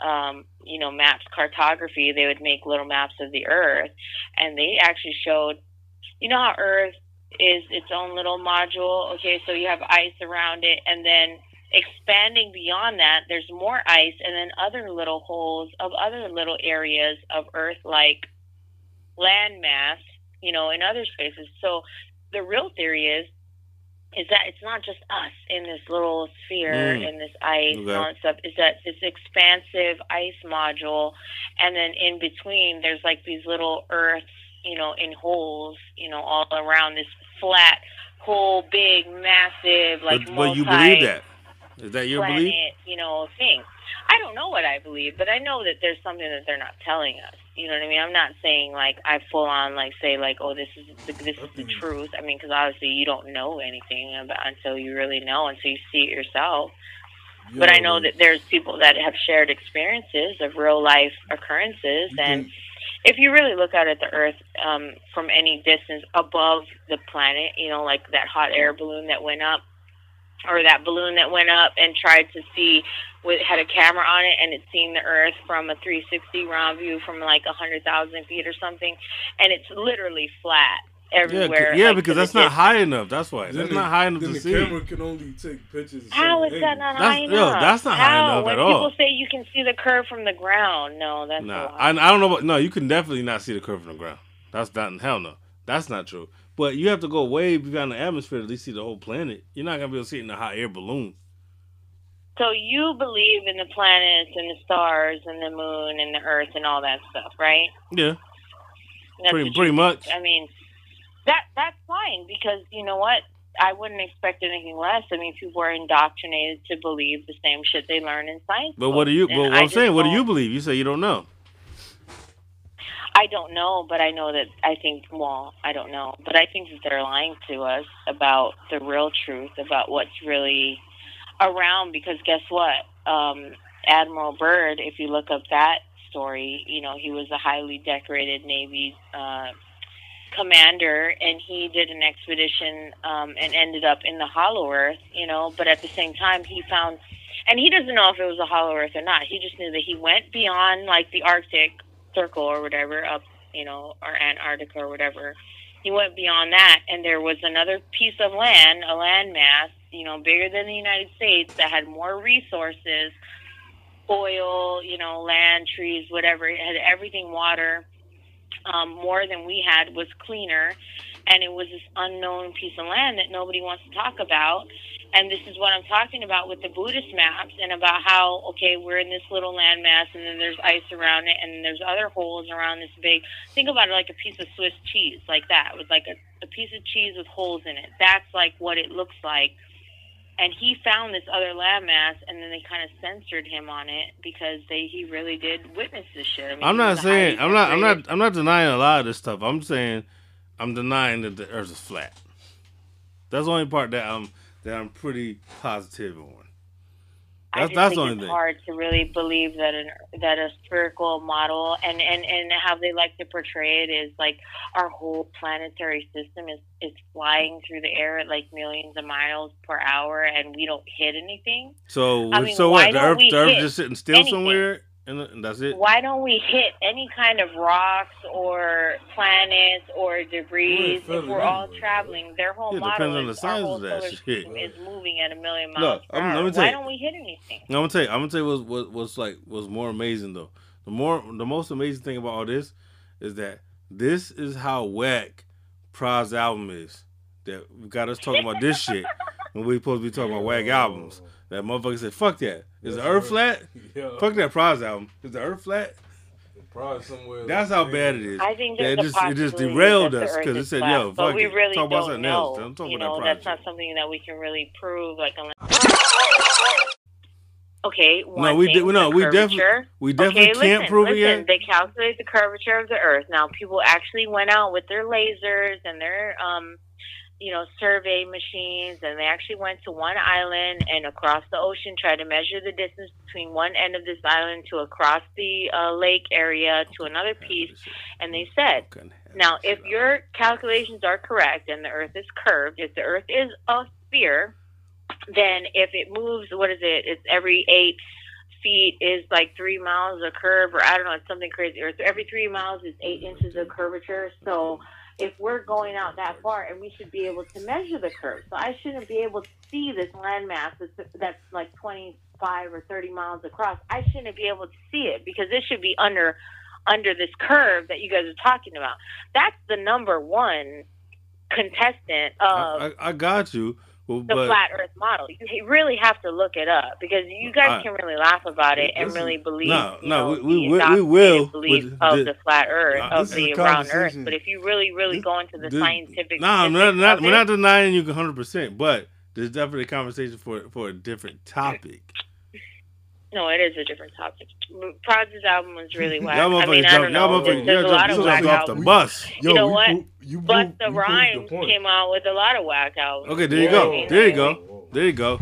[SPEAKER 1] um, you know, maps, cartography. They would make little maps of the Earth, and they actually showed. You know how Earth is its own little module. Okay, so you have ice around it, and then expanding beyond that, there's more ice, and then other little holes of other little areas of Earth, like landmass, you know, in other spaces. So the real theory is is that it's not just us in this little sphere
[SPEAKER 3] Mm.
[SPEAKER 1] in this ice and
[SPEAKER 3] Okay.
[SPEAKER 1] all that stuff. Is that this expansive ice module, and then in between there's like these little Earths, you know, in holes, you know, all around this flat, whole, big, massive, like
[SPEAKER 3] but, but you believe that? Is that your
[SPEAKER 1] planet,
[SPEAKER 3] belief?
[SPEAKER 1] you know, thing. I don't know what I believe, but I know that there's something that they're not telling us. You know what I mean? I'm not saying like I full on like say like oh this is the, this is the truth. I mean, because obviously you don't know anything about until you really know until you see it yourself. but I know that there's people that have shared experiences of real life occurrences,
[SPEAKER 2] you
[SPEAKER 1] and if you really look out at the Earth um, from any distance above the planet, you know, like that hot air balloon that went up, or that balloon that went up and tried to see, with had a camera on it and it seen the Earth from a 360 round view from like a hundred thousand feet or something, and it's literally flat everywhere.
[SPEAKER 3] c- yeah,
[SPEAKER 1] like,
[SPEAKER 3] because that's not
[SPEAKER 1] distance.
[SPEAKER 3] high enough. That's why.
[SPEAKER 2] Then
[SPEAKER 3] That's
[SPEAKER 2] the-
[SPEAKER 3] not high enough
[SPEAKER 2] then
[SPEAKER 3] to
[SPEAKER 2] the
[SPEAKER 3] see.
[SPEAKER 2] The camera can only take pictures. at
[SPEAKER 1] that not
[SPEAKER 3] That's-
[SPEAKER 1] high
[SPEAKER 3] yo,
[SPEAKER 1] enough?
[SPEAKER 3] that's not high
[SPEAKER 1] How?
[SPEAKER 3] enough
[SPEAKER 1] when
[SPEAKER 3] at all.
[SPEAKER 1] people say you can see the curve from the ground, no, that's a
[SPEAKER 3] Nah. I, I don't know. About, no, you can definitely not see the curve from the ground. That's not hell no. That's not true. But you have to go way beyond the atmosphere to at least see the whole planet. You're not gonna be able to see it in a hot air balloon.
[SPEAKER 1] So you believe in the planets and the stars and the moon and the Earth and all that stuff, right?
[SPEAKER 3] Yeah,
[SPEAKER 1] That's
[SPEAKER 3] pretty pretty
[SPEAKER 1] you-
[SPEAKER 3] much.
[SPEAKER 1] I mean, that that's fine because you know what? I wouldn't expect anything less. I mean, people are indoctrinated to believe the same shit they learn in science.
[SPEAKER 3] But what do you?
[SPEAKER 1] books,
[SPEAKER 3] But what
[SPEAKER 1] I
[SPEAKER 3] I'm saying, what do you believe? You say you don't know.
[SPEAKER 1] I don't know, but I know that I think, well, I don't know, but I think that they're lying to us about the real truth, about what's really around. Because guess what? Um, Admiral Byrd, if you look up that story, you know, he was a highly decorated Navy uh, commander, and he did an expedition um, and ended up in the Hollow Earth, you know, but at the same time, he found. And he doesn't know if it was a hollow earth or not. He just knew that he went beyond like the Arctic circle or whatever up you know or antarctica or whatever. He went beyond that and there was another piece of land a land mass you know bigger than the united states that had more resources oil you know land trees whatever. It had everything water um, more than we had was cleaner and it was this unknown piece of land that nobody wants to talk about and this is what I'm talking about with the Buddhist maps and about how, okay, we're in this little landmass and then there's ice around it and there's other holes around this big. Think about it like a piece of Swiss cheese, like that, with like a, a piece of cheese with holes in it. That's like what it looks like. And he found this other landmass and then they kind of censored him on it because they he really did witness this shit. I mean, he
[SPEAKER 3] not saying. I'm not. I'm not. I'm not denying a lot of this stuff. I'm saying I'm denying that the Earth is flat. That's the only part that I'm that I'm pretty positive on.
[SPEAKER 1] I
[SPEAKER 3] That's
[SPEAKER 1] just
[SPEAKER 3] that's
[SPEAKER 1] think
[SPEAKER 3] the only
[SPEAKER 1] it's
[SPEAKER 3] thing.
[SPEAKER 1] hard to really believe that an that a spherical model and, and, and how they like to portray it is like our whole planetary system is, is flying through the air at like millions of miles per hour and we don't hit anything.
[SPEAKER 3] So
[SPEAKER 1] I mean,
[SPEAKER 3] so what? The Earth, the Earth just sitting still
[SPEAKER 1] anything?
[SPEAKER 3] somewhere, and, and that's it.
[SPEAKER 1] Why don't we hit any kind of rocks or planets or debris if we're all
[SPEAKER 2] anyway.
[SPEAKER 1] traveling? Their whole
[SPEAKER 3] Yeah, it
[SPEAKER 1] model
[SPEAKER 3] depends on the size of that shit.
[SPEAKER 1] system is moving at a million miles
[SPEAKER 3] Look,
[SPEAKER 1] per
[SPEAKER 3] I'm- let
[SPEAKER 1] hour.
[SPEAKER 3] me tell
[SPEAKER 1] Why
[SPEAKER 3] you.
[SPEAKER 1] don't we hit anything?
[SPEAKER 3] I'm gonna tell you. I'm gonna tell you what's what, what's like what's more amazing though. The more the most amazing thing about all this is that this is how whack Pras's album is. That got us talking about this shit when we supposed to be talking about whack albums. That motherfucker said, "Fuck that. Is Is the Earth flat?
[SPEAKER 2] Yeah.
[SPEAKER 3] Fuck that Pras's album. Is the Earth flat?
[SPEAKER 2] Probably somewhere.
[SPEAKER 3] That's how bad it is.
[SPEAKER 1] I think
[SPEAKER 3] Yeah, it just it just derailed us because it said,
[SPEAKER 1] flat,
[SPEAKER 3] "Yo,
[SPEAKER 1] but
[SPEAKER 3] fuck
[SPEAKER 1] we
[SPEAKER 3] it.
[SPEAKER 1] really
[SPEAKER 3] Talk about
[SPEAKER 1] don't
[SPEAKER 3] something
[SPEAKER 1] know.
[SPEAKER 3] else." Don't talk
[SPEAKER 1] you
[SPEAKER 3] about
[SPEAKER 1] know,
[SPEAKER 3] that
[SPEAKER 1] that's not something that we can really prove. Like, unless... okay,
[SPEAKER 3] No, we
[SPEAKER 1] thing,
[SPEAKER 3] did. No, we definitely we definitely
[SPEAKER 1] okay,
[SPEAKER 3] can't
[SPEAKER 1] listen,
[SPEAKER 3] prove it yet.
[SPEAKER 1] They calculate the curvature of the Earth. Now, people actually went out with their lasers and their, um, you know, survey machines, and they actually went to one island and across the ocean, tried to measure the distance between one end of this island to across the uh, lake area to another piece, and they said, now, if your calculations are correct and the Earth is curved, if the Earth is a sphere, then if it moves, what is it? It's every eight feet is like three miles of curve, or I don't know, it's something crazy. Or every three miles is eight inches of curvature. So if we're going out that far, and we should be able to measure the curve, so I shouldn't be able to see this landmass that's, that's like 25 or 30 miles across. I shouldn't be able to see it because it should be under under this curve that you guys are talking about. That's the number one contestant of
[SPEAKER 3] I, I, I got you, well,
[SPEAKER 1] the
[SPEAKER 3] but
[SPEAKER 1] flat Earth model. You really have to look it up because you guys
[SPEAKER 3] I-
[SPEAKER 1] can really laugh about it and really believe.
[SPEAKER 3] No, no,
[SPEAKER 1] know,
[SPEAKER 3] we- we will- we will,
[SPEAKER 1] belief
[SPEAKER 3] but
[SPEAKER 1] of
[SPEAKER 3] the-
[SPEAKER 1] flat Earth
[SPEAKER 3] Uh,
[SPEAKER 1] of the round Earth. But if you really, really
[SPEAKER 3] This-
[SPEAKER 1] go into the
[SPEAKER 3] this-
[SPEAKER 1] scientific,
[SPEAKER 3] Nah, I'm not, not, we're not denying you 100, percent but there's definitely a conversation for for a different topic.
[SPEAKER 1] No, it is a different topic. Pras's album was really whack.
[SPEAKER 3] Y'all
[SPEAKER 1] I mean, I don't
[SPEAKER 3] y'all
[SPEAKER 1] know.
[SPEAKER 3] motherfuckers,
[SPEAKER 1] There's a
[SPEAKER 3] y'all
[SPEAKER 1] lot of whack
[SPEAKER 3] off the bus.
[SPEAKER 1] You know
[SPEAKER 2] we
[SPEAKER 1] what?
[SPEAKER 2] Pro- you
[SPEAKER 1] But
[SPEAKER 2] proved-
[SPEAKER 1] the
[SPEAKER 2] you
[SPEAKER 1] Rhymes
[SPEAKER 2] point.
[SPEAKER 1] came out with a lot of whack albums.
[SPEAKER 3] Okay, there you
[SPEAKER 2] Whoa.
[SPEAKER 3] go. There you go. There you go.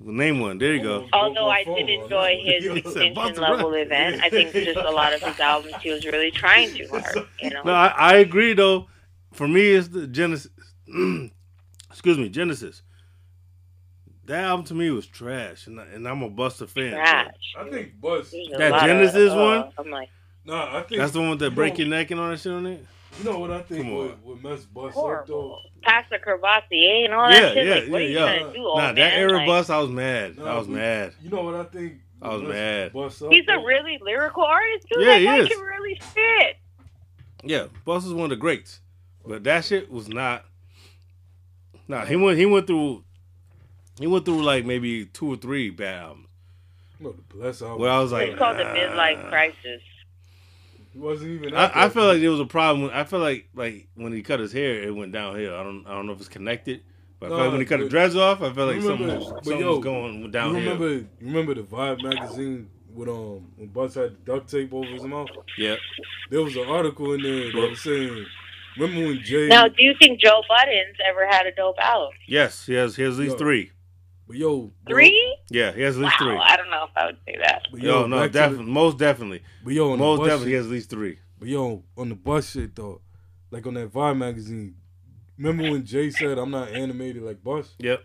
[SPEAKER 3] Name one. There you go.
[SPEAKER 1] Although I did enjoy his
[SPEAKER 2] Yo,
[SPEAKER 1] extinction level event, I think just a lot of his albums he was really trying too hard. You know.
[SPEAKER 3] No, I, I agree though. For me, it's the Genesis. excuse me, Genesis. That album to me was trash, and, I, and I'm a Buster fan.
[SPEAKER 1] Trash.
[SPEAKER 2] I think Bus.
[SPEAKER 1] There's a
[SPEAKER 3] That
[SPEAKER 1] lot of,
[SPEAKER 3] Genesis
[SPEAKER 1] uh,
[SPEAKER 3] one?
[SPEAKER 1] I'm like
[SPEAKER 2] Nah, I think
[SPEAKER 3] That's the one with the break your neck and all that shit on it.
[SPEAKER 2] You know what I think
[SPEAKER 3] Come on.
[SPEAKER 2] would, would mess Bus up though?
[SPEAKER 1] horrible. Pass the Courvoisier and all
[SPEAKER 3] Yeah,
[SPEAKER 1] that shit.
[SPEAKER 3] yeah,
[SPEAKER 1] like, what
[SPEAKER 3] yeah,
[SPEAKER 1] are you
[SPEAKER 3] yeah.
[SPEAKER 1] gonna do, old
[SPEAKER 3] Nah, that
[SPEAKER 1] man?
[SPEAKER 3] era
[SPEAKER 1] Like,
[SPEAKER 3] bus, I was mad.
[SPEAKER 2] Nah,
[SPEAKER 3] I was
[SPEAKER 2] we-
[SPEAKER 3] mad.
[SPEAKER 2] You know what I think?
[SPEAKER 3] I was mad.
[SPEAKER 2] Bus up,
[SPEAKER 1] He's a really lyrical artist too.
[SPEAKER 3] Yeah,
[SPEAKER 1] that
[SPEAKER 3] he
[SPEAKER 1] guy
[SPEAKER 3] is.
[SPEAKER 1] can really spit.
[SPEAKER 3] Yeah, Bus is one of the greats, but that shit was not. Nah, he went. He went through. He went through like maybe two or three bad albums.
[SPEAKER 2] No, the Bless album.
[SPEAKER 3] Where I was like,
[SPEAKER 1] It's called the
[SPEAKER 3] nah.
[SPEAKER 1] midlife crisis.
[SPEAKER 2] He wasn't even. out
[SPEAKER 3] I, I feel like there was a problem. I feel like like when he cut his hair, it went downhill. I don't I don't know if it's connected, but I feel
[SPEAKER 2] No,
[SPEAKER 3] like when he cut
[SPEAKER 2] but-
[SPEAKER 3] his dreads off, I feel like
[SPEAKER 2] Remember-
[SPEAKER 3] something,
[SPEAKER 2] but
[SPEAKER 3] something
[SPEAKER 2] yo,
[SPEAKER 3] was going
[SPEAKER 2] You
[SPEAKER 3] downhill.
[SPEAKER 2] remember? You remember the Vibe magazine with um when Bus had the duct tape over his mouth?
[SPEAKER 3] Yeah,
[SPEAKER 2] There was an article in there that was saying, remember when Jay?
[SPEAKER 1] Now, do you think Joe Budden ever had a dope album?
[SPEAKER 3] yes, he has. He has these
[SPEAKER 2] Yo,
[SPEAKER 3] three.
[SPEAKER 2] But yo, bro,
[SPEAKER 1] Three?
[SPEAKER 3] Yeah, he has at
[SPEAKER 1] Wow,
[SPEAKER 3] least three.
[SPEAKER 1] I don't know if I would say that.
[SPEAKER 2] But
[SPEAKER 3] Yo,
[SPEAKER 2] yo,
[SPEAKER 3] no, definitely,
[SPEAKER 2] the-
[SPEAKER 3] most definitely,
[SPEAKER 2] but yo, on
[SPEAKER 3] most
[SPEAKER 2] the bus
[SPEAKER 3] definitely, he has at least three.
[SPEAKER 2] but yo, on the bus shit though, like on that Vibe magazine. Remember when Jay said, "I'm not animated like Bus"?
[SPEAKER 3] Yep.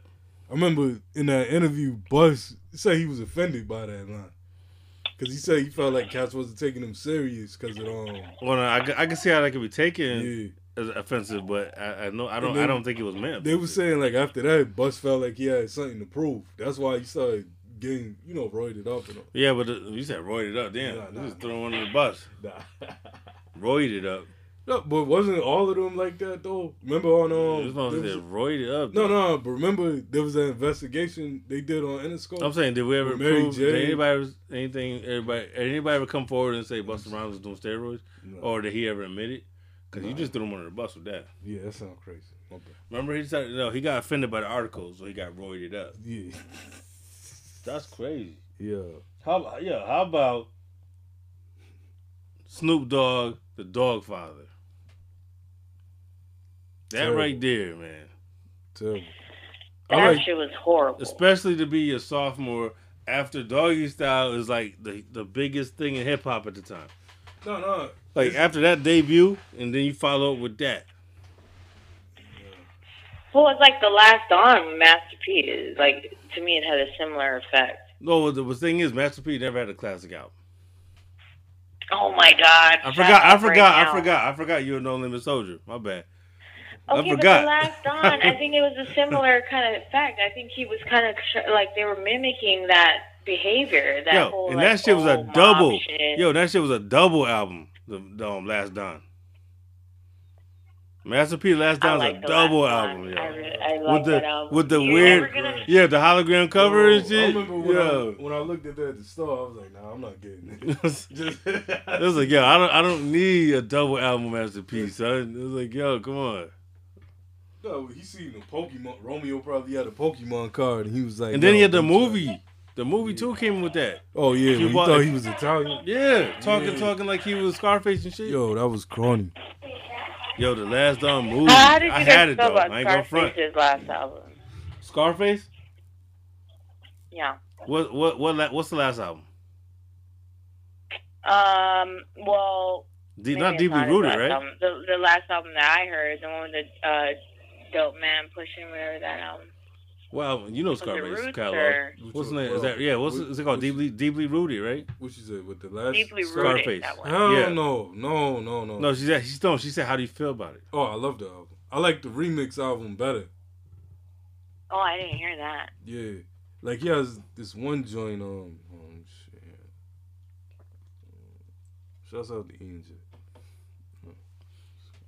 [SPEAKER 2] I remember in that interview, Bus said he was offended by that line. Cause he said he felt like cats wasn't taking him serious because of um
[SPEAKER 3] Well, I, can- I can see how that could be taken
[SPEAKER 2] yeah.
[SPEAKER 3] Offensive, but I, I know I don't
[SPEAKER 2] then
[SPEAKER 3] I don't think it was meant.
[SPEAKER 2] They were saying like after that, Bus felt like he had something to prove. That's why he started getting you know roided up and all.
[SPEAKER 3] Yeah, but uh, you said roided up. Damn,
[SPEAKER 2] Nah, nah.
[SPEAKER 3] just one in the bus.
[SPEAKER 2] Nah.
[SPEAKER 3] Roided up.
[SPEAKER 2] no, but wasn't all of them like that though? Remember on um
[SPEAKER 3] this motherfucker
[SPEAKER 2] there
[SPEAKER 3] said roided up.
[SPEAKER 2] no
[SPEAKER 3] though.
[SPEAKER 2] no, but remember there was an investigation they did on Interscope.
[SPEAKER 3] I'm saying, did we ever
[SPEAKER 2] Mary
[SPEAKER 3] prove? Did anybody anything? Everybody, anybody ever come forward and say Busta Rhymes was doing steroids,
[SPEAKER 2] No.
[SPEAKER 3] or did he ever admit it? Because you just threw him under the bus with that.
[SPEAKER 2] yeah, that sounds crazy. My bad.
[SPEAKER 3] Remember, he said no. He got offended by the article, so he got roided up.
[SPEAKER 2] Yeah,
[SPEAKER 3] That's crazy.
[SPEAKER 2] yeah.
[SPEAKER 3] How about yeah? How about Snoop Dogg, the Doggfather? That
[SPEAKER 2] Terrible.
[SPEAKER 3] right there, man.
[SPEAKER 2] Terrible.
[SPEAKER 1] That
[SPEAKER 2] I like
[SPEAKER 1] shit was horrible.
[SPEAKER 3] Especially to be a sophomore after Doggy Style is like the the biggest thing in hip hop at the time.
[SPEAKER 2] no no.
[SPEAKER 3] Like after that debut, and then you follow up with that.
[SPEAKER 1] Well, it's like the last Don with Master P. Is like to me, it had a similar effect.
[SPEAKER 3] No, the, thing is, Master P never had a classic album.
[SPEAKER 1] Oh my God!
[SPEAKER 3] I forgot. I forgot.
[SPEAKER 1] right
[SPEAKER 3] I forgot. I forgot. You were No Limit Soldier. My bad. I
[SPEAKER 1] Okay,
[SPEAKER 3] forgot.
[SPEAKER 1] but the last Don, I think it was a similar kind of effect. I think he was kind of like they were mimicking that behavior. That
[SPEAKER 3] Yo,
[SPEAKER 1] whole,
[SPEAKER 3] and
[SPEAKER 1] like,
[SPEAKER 3] that shit was a double.
[SPEAKER 1] shit.
[SPEAKER 3] Yo, that shit was a double album. The, the um, Last Don. Master P Last
[SPEAKER 1] I
[SPEAKER 3] Don's
[SPEAKER 1] like
[SPEAKER 3] a
[SPEAKER 1] the
[SPEAKER 3] double
[SPEAKER 1] last
[SPEAKER 3] album,
[SPEAKER 1] Dawn.
[SPEAKER 3] yo.
[SPEAKER 1] I, re- I
[SPEAKER 3] with the
[SPEAKER 1] that album.
[SPEAKER 3] with the
[SPEAKER 1] You're
[SPEAKER 3] weird,
[SPEAKER 1] gonna-
[SPEAKER 3] yeah, the hologram cover
[SPEAKER 2] Yo,
[SPEAKER 3] and shit.
[SPEAKER 2] I remember when,
[SPEAKER 3] Yo.
[SPEAKER 2] I, when I looked at that at the store, I was like, nah, I'm not getting it.
[SPEAKER 3] it was like, yo, I don't, I don't need a double album Master P, son. It was like, yo, come on.
[SPEAKER 2] No, he seen the Pokemon. Romeo probably had a Pokemon card, and he was like.
[SPEAKER 3] And then he had the
[SPEAKER 2] bitch,
[SPEAKER 3] movie. The movie too came with that.
[SPEAKER 2] Oh yeah,
[SPEAKER 3] You
[SPEAKER 2] he
[SPEAKER 3] bought-
[SPEAKER 2] thought he was Italian.
[SPEAKER 3] Yeah, talking,
[SPEAKER 2] Yeah.
[SPEAKER 3] talking like he was Scarface and shit. Yo,
[SPEAKER 2] Yo, that was crony.
[SPEAKER 3] Yo, the Last Don movie.
[SPEAKER 1] How did you
[SPEAKER 3] I
[SPEAKER 1] guys
[SPEAKER 3] had it
[SPEAKER 1] feel
[SPEAKER 3] though.
[SPEAKER 1] about
[SPEAKER 3] I ain't gonna front.
[SPEAKER 1] Scarface's last album?
[SPEAKER 3] Scarface.
[SPEAKER 1] Yeah.
[SPEAKER 3] What, what, what? What's the last album?
[SPEAKER 1] Um. Well,
[SPEAKER 3] D- not deeply
[SPEAKER 1] his
[SPEAKER 3] rooted, right?
[SPEAKER 1] Album. The the last album that I heard, the one with the uh, dope man pushing whatever that album.
[SPEAKER 3] Well, you know
[SPEAKER 1] Was it
[SPEAKER 3] Scarface
[SPEAKER 1] Roots
[SPEAKER 3] catalog.
[SPEAKER 1] or
[SPEAKER 3] What's the
[SPEAKER 2] Well,
[SPEAKER 3] name? Is that yeah? What's
[SPEAKER 2] what-
[SPEAKER 3] is it called? Deeply, deeply rooted, right?
[SPEAKER 2] What you said with the last
[SPEAKER 1] Deeply
[SPEAKER 2] Scar-
[SPEAKER 1] rooted.
[SPEAKER 3] Scarface.
[SPEAKER 1] That one.
[SPEAKER 2] Hell
[SPEAKER 3] Yeah.
[SPEAKER 2] no, no, no, no.
[SPEAKER 3] No, she said she's no. She said, "How do you feel about it?"
[SPEAKER 2] Oh, I love the album. I like the remix album better.
[SPEAKER 1] Oh, I didn't hear that.
[SPEAKER 2] Yeah, like he has this one joint. Um, um shit. Shouts out to Ian J.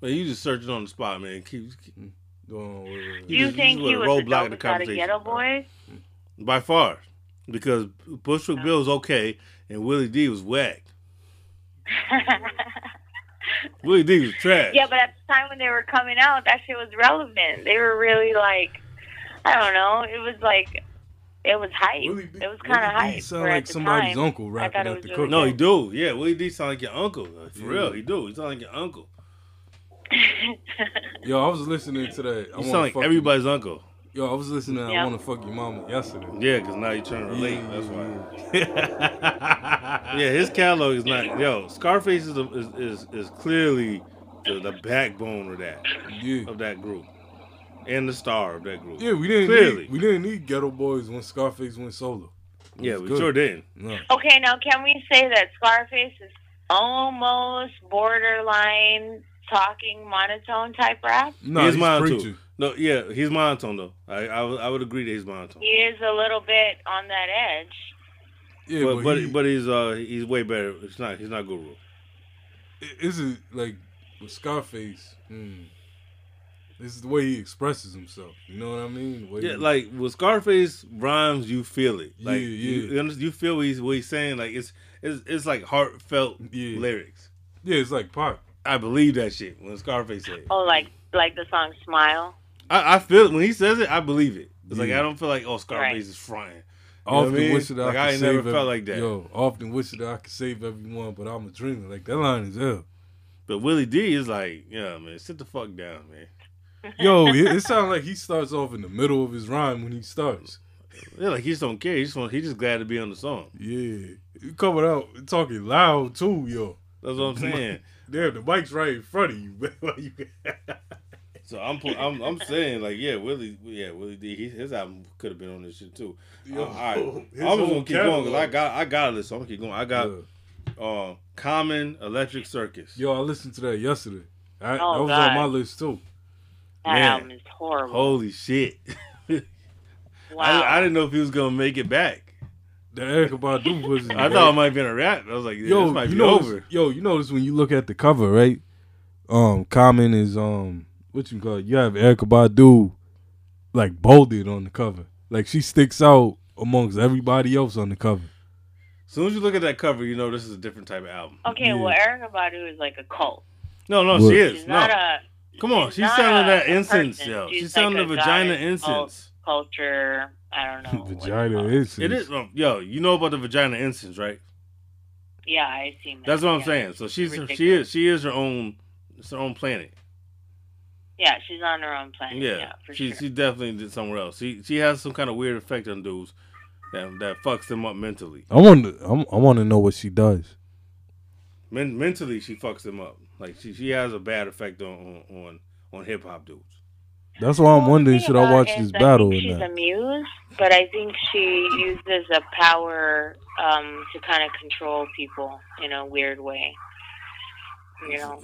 [SPEAKER 3] Man, you just searching on the spot, man. Keep, keep-
[SPEAKER 2] Wait, wait, wait.
[SPEAKER 1] Do you
[SPEAKER 3] just-
[SPEAKER 1] think
[SPEAKER 3] you
[SPEAKER 1] he was
[SPEAKER 3] put
[SPEAKER 1] the
[SPEAKER 3] a roadblock in the
[SPEAKER 1] dopest out of
[SPEAKER 3] conversation.
[SPEAKER 1] Geto Boys?
[SPEAKER 3] by far, because Bushwick oh. Bill was okay and Willie D was whack. Willie D was trash.
[SPEAKER 1] yeah, but at the time when they were coming out, that shit was relevant. They were really like, I don't know. It was like, it was hype.
[SPEAKER 2] Willie B-
[SPEAKER 1] it was kind of hype.
[SPEAKER 2] sound
[SPEAKER 1] for
[SPEAKER 2] like somebody's
[SPEAKER 1] time.
[SPEAKER 2] uncle
[SPEAKER 1] I
[SPEAKER 2] rapping
[SPEAKER 1] thought
[SPEAKER 2] at the
[SPEAKER 1] really
[SPEAKER 2] cookout.
[SPEAKER 3] no, he do. Yeah, Willie D sound like your uncle. For
[SPEAKER 2] Yeah.
[SPEAKER 3] real, he do. He sound like your uncle.
[SPEAKER 2] Yo, I was listening to that. I
[SPEAKER 3] You
[SPEAKER 2] Wanna
[SPEAKER 3] sound like
[SPEAKER 2] Fuck
[SPEAKER 3] everybody's uncle.
[SPEAKER 2] Yo, I was listening to I
[SPEAKER 1] Yeah.
[SPEAKER 2] Wanna Fuck Your Mama yesterday.
[SPEAKER 3] Yeah, because now you're trying to relate.
[SPEAKER 2] Yeah,
[SPEAKER 3] That's why. yeah, his catalog is not. Yo, Scarface is is is, is clearly the, the backbone of that
[SPEAKER 2] Yeah.
[SPEAKER 3] of that group, and the star of that group.
[SPEAKER 2] Yeah, we didn't
[SPEAKER 3] Clearly.
[SPEAKER 2] need we didn't need Geto Boys when Scarface went solo. It
[SPEAKER 3] Yeah, we
[SPEAKER 2] good.
[SPEAKER 3] sure didn't.
[SPEAKER 2] No.
[SPEAKER 1] Okay, now can we say that Scarface is almost borderline talking monotone type rap?
[SPEAKER 2] No,
[SPEAKER 3] He's
[SPEAKER 2] he's,
[SPEAKER 3] mine, too.
[SPEAKER 2] preaching.
[SPEAKER 3] No, yeah, he's monotone though. I I, would- I would agree that he's monotone.
[SPEAKER 1] He is a little bit on that edge.
[SPEAKER 2] Yeah,
[SPEAKER 3] but
[SPEAKER 2] but,
[SPEAKER 3] but,
[SPEAKER 2] he,
[SPEAKER 3] but he's uh he's way better. It's not he's not Guru.
[SPEAKER 2] is it like with Scarface? Hmm, this is the way he expresses himself. You know what I mean?
[SPEAKER 3] Yeah,
[SPEAKER 2] he-
[SPEAKER 3] like with Scarface rhymes, you feel it. Like
[SPEAKER 2] Yeah,
[SPEAKER 3] You,
[SPEAKER 2] yeah.
[SPEAKER 3] you, you feel what he's what he's saying. Like it's it's it's like heartfelt
[SPEAKER 2] Yeah.
[SPEAKER 3] lyrics.
[SPEAKER 2] yeah, it's like pop.
[SPEAKER 3] I believe that shit when Scarface said. it.
[SPEAKER 1] Oh, like like the song "Smile."
[SPEAKER 3] I, I feel it when he says it. I believe it. It's like I don't feel like oh Scarface
[SPEAKER 1] Right.
[SPEAKER 3] is fronting.
[SPEAKER 2] I
[SPEAKER 3] know
[SPEAKER 2] often
[SPEAKER 3] I mean?
[SPEAKER 2] wish that I
[SPEAKER 3] Like,
[SPEAKER 2] could
[SPEAKER 3] I ain't
[SPEAKER 2] save
[SPEAKER 3] never felt like that.
[SPEAKER 2] Yo, often wish that I could save everyone, but I'm a dreamer. Like that line is ill.
[SPEAKER 3] But Willie D is like, yeah, man, sit the fuck down, man.
[SPEAKER 2] Yo, it, it sounds like he starts off in the middle of his rhyme when he starts.
[SPEAKER 3] Yeah, like he just don't care. He just want, he just glad to be on the song.
[SPEAKER 2] Yeah, he coming out talking loud too, yo.
[SPEAKER 3] That's what I'm saying.
[SPEAKER 2] Damn, the mic's right in front of you.
[SPEAKER 3] So I'm I'm I'm saying like yeah, Willie yeah Willie D. He, his album could have been on this shit too.
[SPEAKER 2] Yo,
[SPEAKER 3] Uh, all right, I'm just gonna keep going because I got I got a list. So I'm gonna keep going. I got
[SPEAKER 2] Yeah.
[SPEAKER 3] uh, Common Electric Circus.
[SPEAKER 2] Yo, I listened to that yesterday. I,
[SPEAKER 1] Oh,
[SPEAKER 2] that was
[SPEAKER 1] God.
[SPEAKER 2] on my list too.
[SPEAKER 1] That
[SPEAKER 3] Man.
[SPEAKER 1] album is horrible.
[SPEAKER 3] Holy shit!
[SPEAKER 1] wow.
[SPEAKER 3] I, I didn't know if he was gonna make it back.
[SPEAKER 2] The Erykah Badu was.
[SPEAKER 3] I thought it might have been a rap. I was like, yeah,
[SPEAKER 2] yo,
[SPEAKER 3] this might
[SPEAKER 2] you
[SPEAKER 3] be
[SPEAKER 2] know,
[SPEAKER 3] over.
[SPEAKER 2] yo, you notice when you look at the cover, right? Um, Common is um, what you call it? You have Erykah Badu, like bolded on the cover, like she sticks out amongst everybody else on the cover.
[SPEAKER 3] As soon as you look at that cover, you know this is a different type of album.
[SPEAKER 1] Okay,
[SPEAKER 2] Yeah.
[SPEAKER 1] well, Erykah Badu is like a cult.
[SPEAKER 3] No, no,
[SPEAKER 2] What?
[SPEAKER 3] she is.
[SPEAKER 1] She's
[SPEAKER 3] no,
[SPEAKER 1] not a
[SPEAKER 3] come on,
[SPEAKER 1] she's
[SPEAKER 3] she's selling that
[SPEAKER 1] a
[SPEAKER 3] incense,
[SPEAKER 1] person.
[SPEAKER 3] yo.
[SPEAKER 1] She's
[SPEAKER 3] She's selling
[SPEAKER 1] like
[SPEAKER 3] the vagina
[SPEAKER 1] goddess cult.
[SPEAKER 3] incense.
[SPEAKER 1] Culture. I don't know.
[SPEAKER 2] Vagina
[SPEAKER 1] called.
[SPEAKER 2] is.
[SPEAKER 3] It is, um, yo. You know about the vagina incense, right?
[SPEAKER 1] Yeah, I seen that.
[SPEAKER 3] That's what I'm
[SPEAKER 1] yeah.
[SPEAKER 3] saying. So she's she is she is her own it's her own planet.
[SPEAKER 1] Yeah, she's on her own planet.
[SPEAKER 3] Yeah,
[SPEAKER 1] Yeah, for
[SPEAKER 3] she
[SPEAKER 1] sure.
[SPEAKER 3] she definitely did somewhere else. She she has some kind of weird effect on dudes that that fucks them up mentally.
[SPEAKER 2] I want to. I'm- I want to know what she does.
[SPEAKER 3] Men, mentally, she fucks them up. Like she she has a bad effect on on on, on hip hop dudes.
[SPEAKER 2] That's why I'm
[SPEAKER 1] Well,
[SPEAKER 2] wondering, should I watch this
[SPEAKER 1] is I
[SPEAKER 2] battle
[SPEAKER 1] think
[SPEAKER 2] or
[SPEAKER 1] she's
[SPEAKER 2] not?
[SPEAKER 1] a muse, but I think she uses a power um, to kind of control people in a weird way. You know,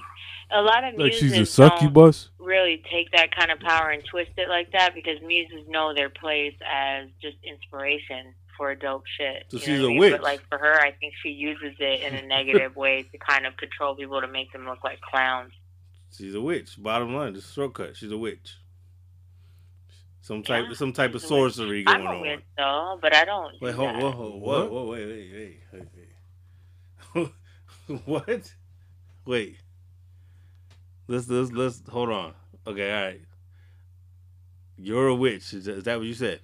[SPEAKER 1] a lot of
[SPEAKER 2] Like
[SPEAKER 1] muses
[SPEAKER 2] she's a
[SPEAKER 1] don't
[SPEAKER 2] succubus.
[SPEAKER 1] really take that kind of power and twist it like that because muses know their place as just inspiration for dope shit.
[SPEAKER 3] So she's a
[SPEAKER 1] mean?
[SPEAKER 3] witch.
[SPEAKER 1] But like for her, I think she uses it in a negative way to kind of control people to make them look like clowns.
[SPEAKER 3] She's a witch. Bottom line, just a shortcut. She's a witch. Some type
[SPEAKER 1] Yeah,
[SPEAKER 3] some type of
[SPEAKER 1] she's a witch.
[SPEAKER 3] sorcery going on.
[SPEAKER 1] I'm a
[SPEAKER 3] on.
[SPEAKER 1] witch though, but I don't.
[SPEAKER 3] Wait, hold,
[SPEAKER 1] that.
[SPEAKER 3] whoa, whoa, whoa, whoa, wait, wait, wait, wait. what? Wait. Let's let's let's hold on. Okay, all right. You're a witch. Is that, is that what you said?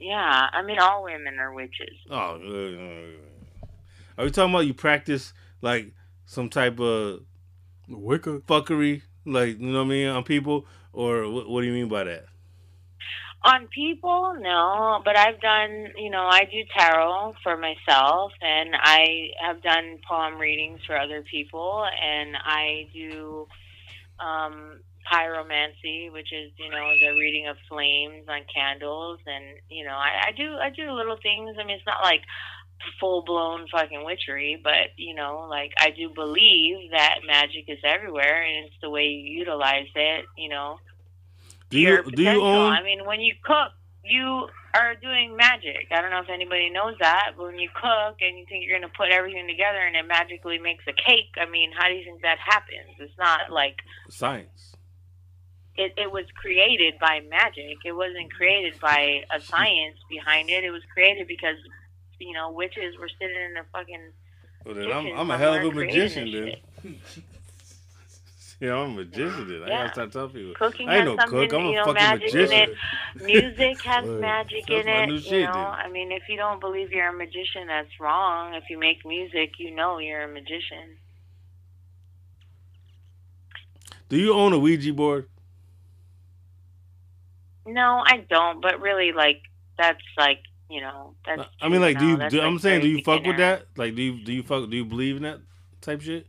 [SPEAKER 1] Yeah, I mean, all women are witches.
[SPEAKER 3] Oh, uh, are we talking about you practice like some type of
[SPEAKER 2] Wicca.
[SPEAKER 3] fuckery, like you know what I mean, on people, or what, what do you mean by that?
[SPEAKER 1] On people, no, but I've done, you know, I do tarot for myself, and I have done palm readings for other people, and I do um, pyromancy, which is, you know, the reading of flames on candles, and you know, I, I do, I do little things. I mean, it's not like full blown fucking witchery, but you know, like I do believe that magic is everywhere, and it's the way you utilize it, you know
[SPEAKER 3] Do you do you own?
[SPEAKER 1] I mean, when you cook, you are doing magic. I don't know if anybody knows that, but when you cook and you think you're going to put everything together and it magically makes a cake, I mean, how do you think that happens? It's not like
[SPEAKER 3] Science.
[SPEAKER 1] it, it was created by magic. It wasn't created by a science behind it. It was created because, you know, witches were sitting in a fucking.
[SPEAKER 3] Well, then I'm, I'm a hell of a magician then. yeah, I'm a magician then. I gotta start telling people.
[SPEAKER 1] Cooking
[SPEAKER 3] I ain't
[SPEAKER 1] has
[SPEAKER 3] no cook. I'm
[SPEAKER 1] you
[SPEAKER 3] a
[SPEAKER 1] know,
[SPEAKER 3] fucking
[SPEAKER 1] magic in
[SPEAKER 3] magician.
[SPEAKER 1] it. Music has magic in it. you
[SPEAKER 3] shit,
[SPEAKER 1] know,
[SPEAKER 3] then.
[SPEAKER 1] I mean, if you don't believe you're a magician, that's wrong. If you make music, you know you're a magician.
[SPEAKER 3] Do you own a Ouija board?
[SPEAKER 1] No, I don't. But really, like that's like you know that's.
[SPEAKER 3] I mean, like, do you? Do,
[SPEAKER 1] like,
[SPEAKER 3] I'm saying, do you fuck with that? Like, do you? Do you fuck? Do you believe in that type shit?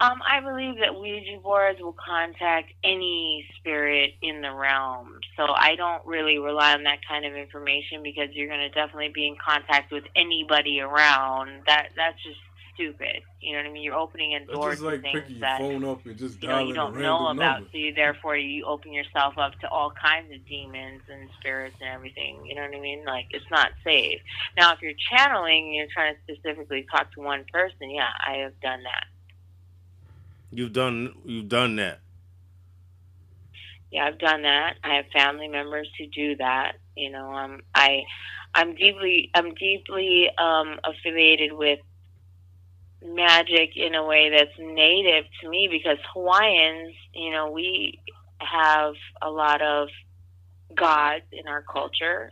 [SPEAKER 1] Um, I believe that Ouija boards will contact any spirit in the realm. So I don't really rely on that kind of information because you're going to definitely be in contact with anybody around. That that's just stupid. You know what I mean? You're opening a
[SPEAKER 2] That's
[SPEAKER 1] door to
[SPEAKER 2] like
[SPEAKER 1] things
[SPEAKER 2] picking your
[SPEAKER 1] that
[SPEAKER 2] phone up and just
[SPEAKER 1] you know you don't
[SPEAKER 2] random
[SPEAKER 1] know about.
[SPEAKER 2] number.
[SPEAKER 1] So you therefore you open yourself up to all kinds of demons and spirits and everything. You know what I mean? Like it's not safe. Now, if you're channeling, and you're trying to specifically talk to one person. Yeah, I have done that.
[SPEAKER 3] You've done. You've done that.
[SPEAKER 1] Yeah, I've done that. I have family members who do that. You know, um, I, I'm deeply, I'm deeply um, affiliated with magic in a way that's native to me because Hawaiians, you know, we have a lot of gods in our culture.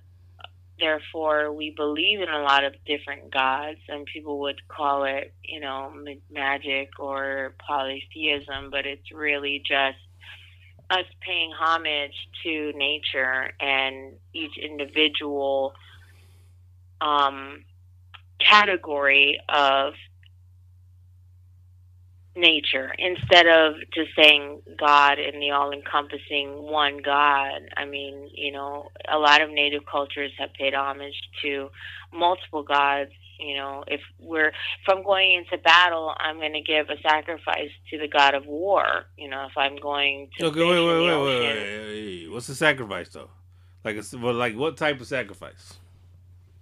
[SPEAKER 1] Therefore, we believe in a lot of different gods, and people would call it, you know, magic or polytheism, but it's really just us paying homage to nature and each individual um, category of nature instead of just saying God and the all encompassing one God. I mean, you know, a lot of native cultures have paid homage to multiple gods. You know, if we're if I'm going into battle, I'm going to give a sacrifice to the god of war. You know, if I'm going to
[SPEAKER 3] Okay, wait, wait, wait, wait, wait, wait, wait. What's the sacrifice though? Like, it's, well, like what type of sacrifice?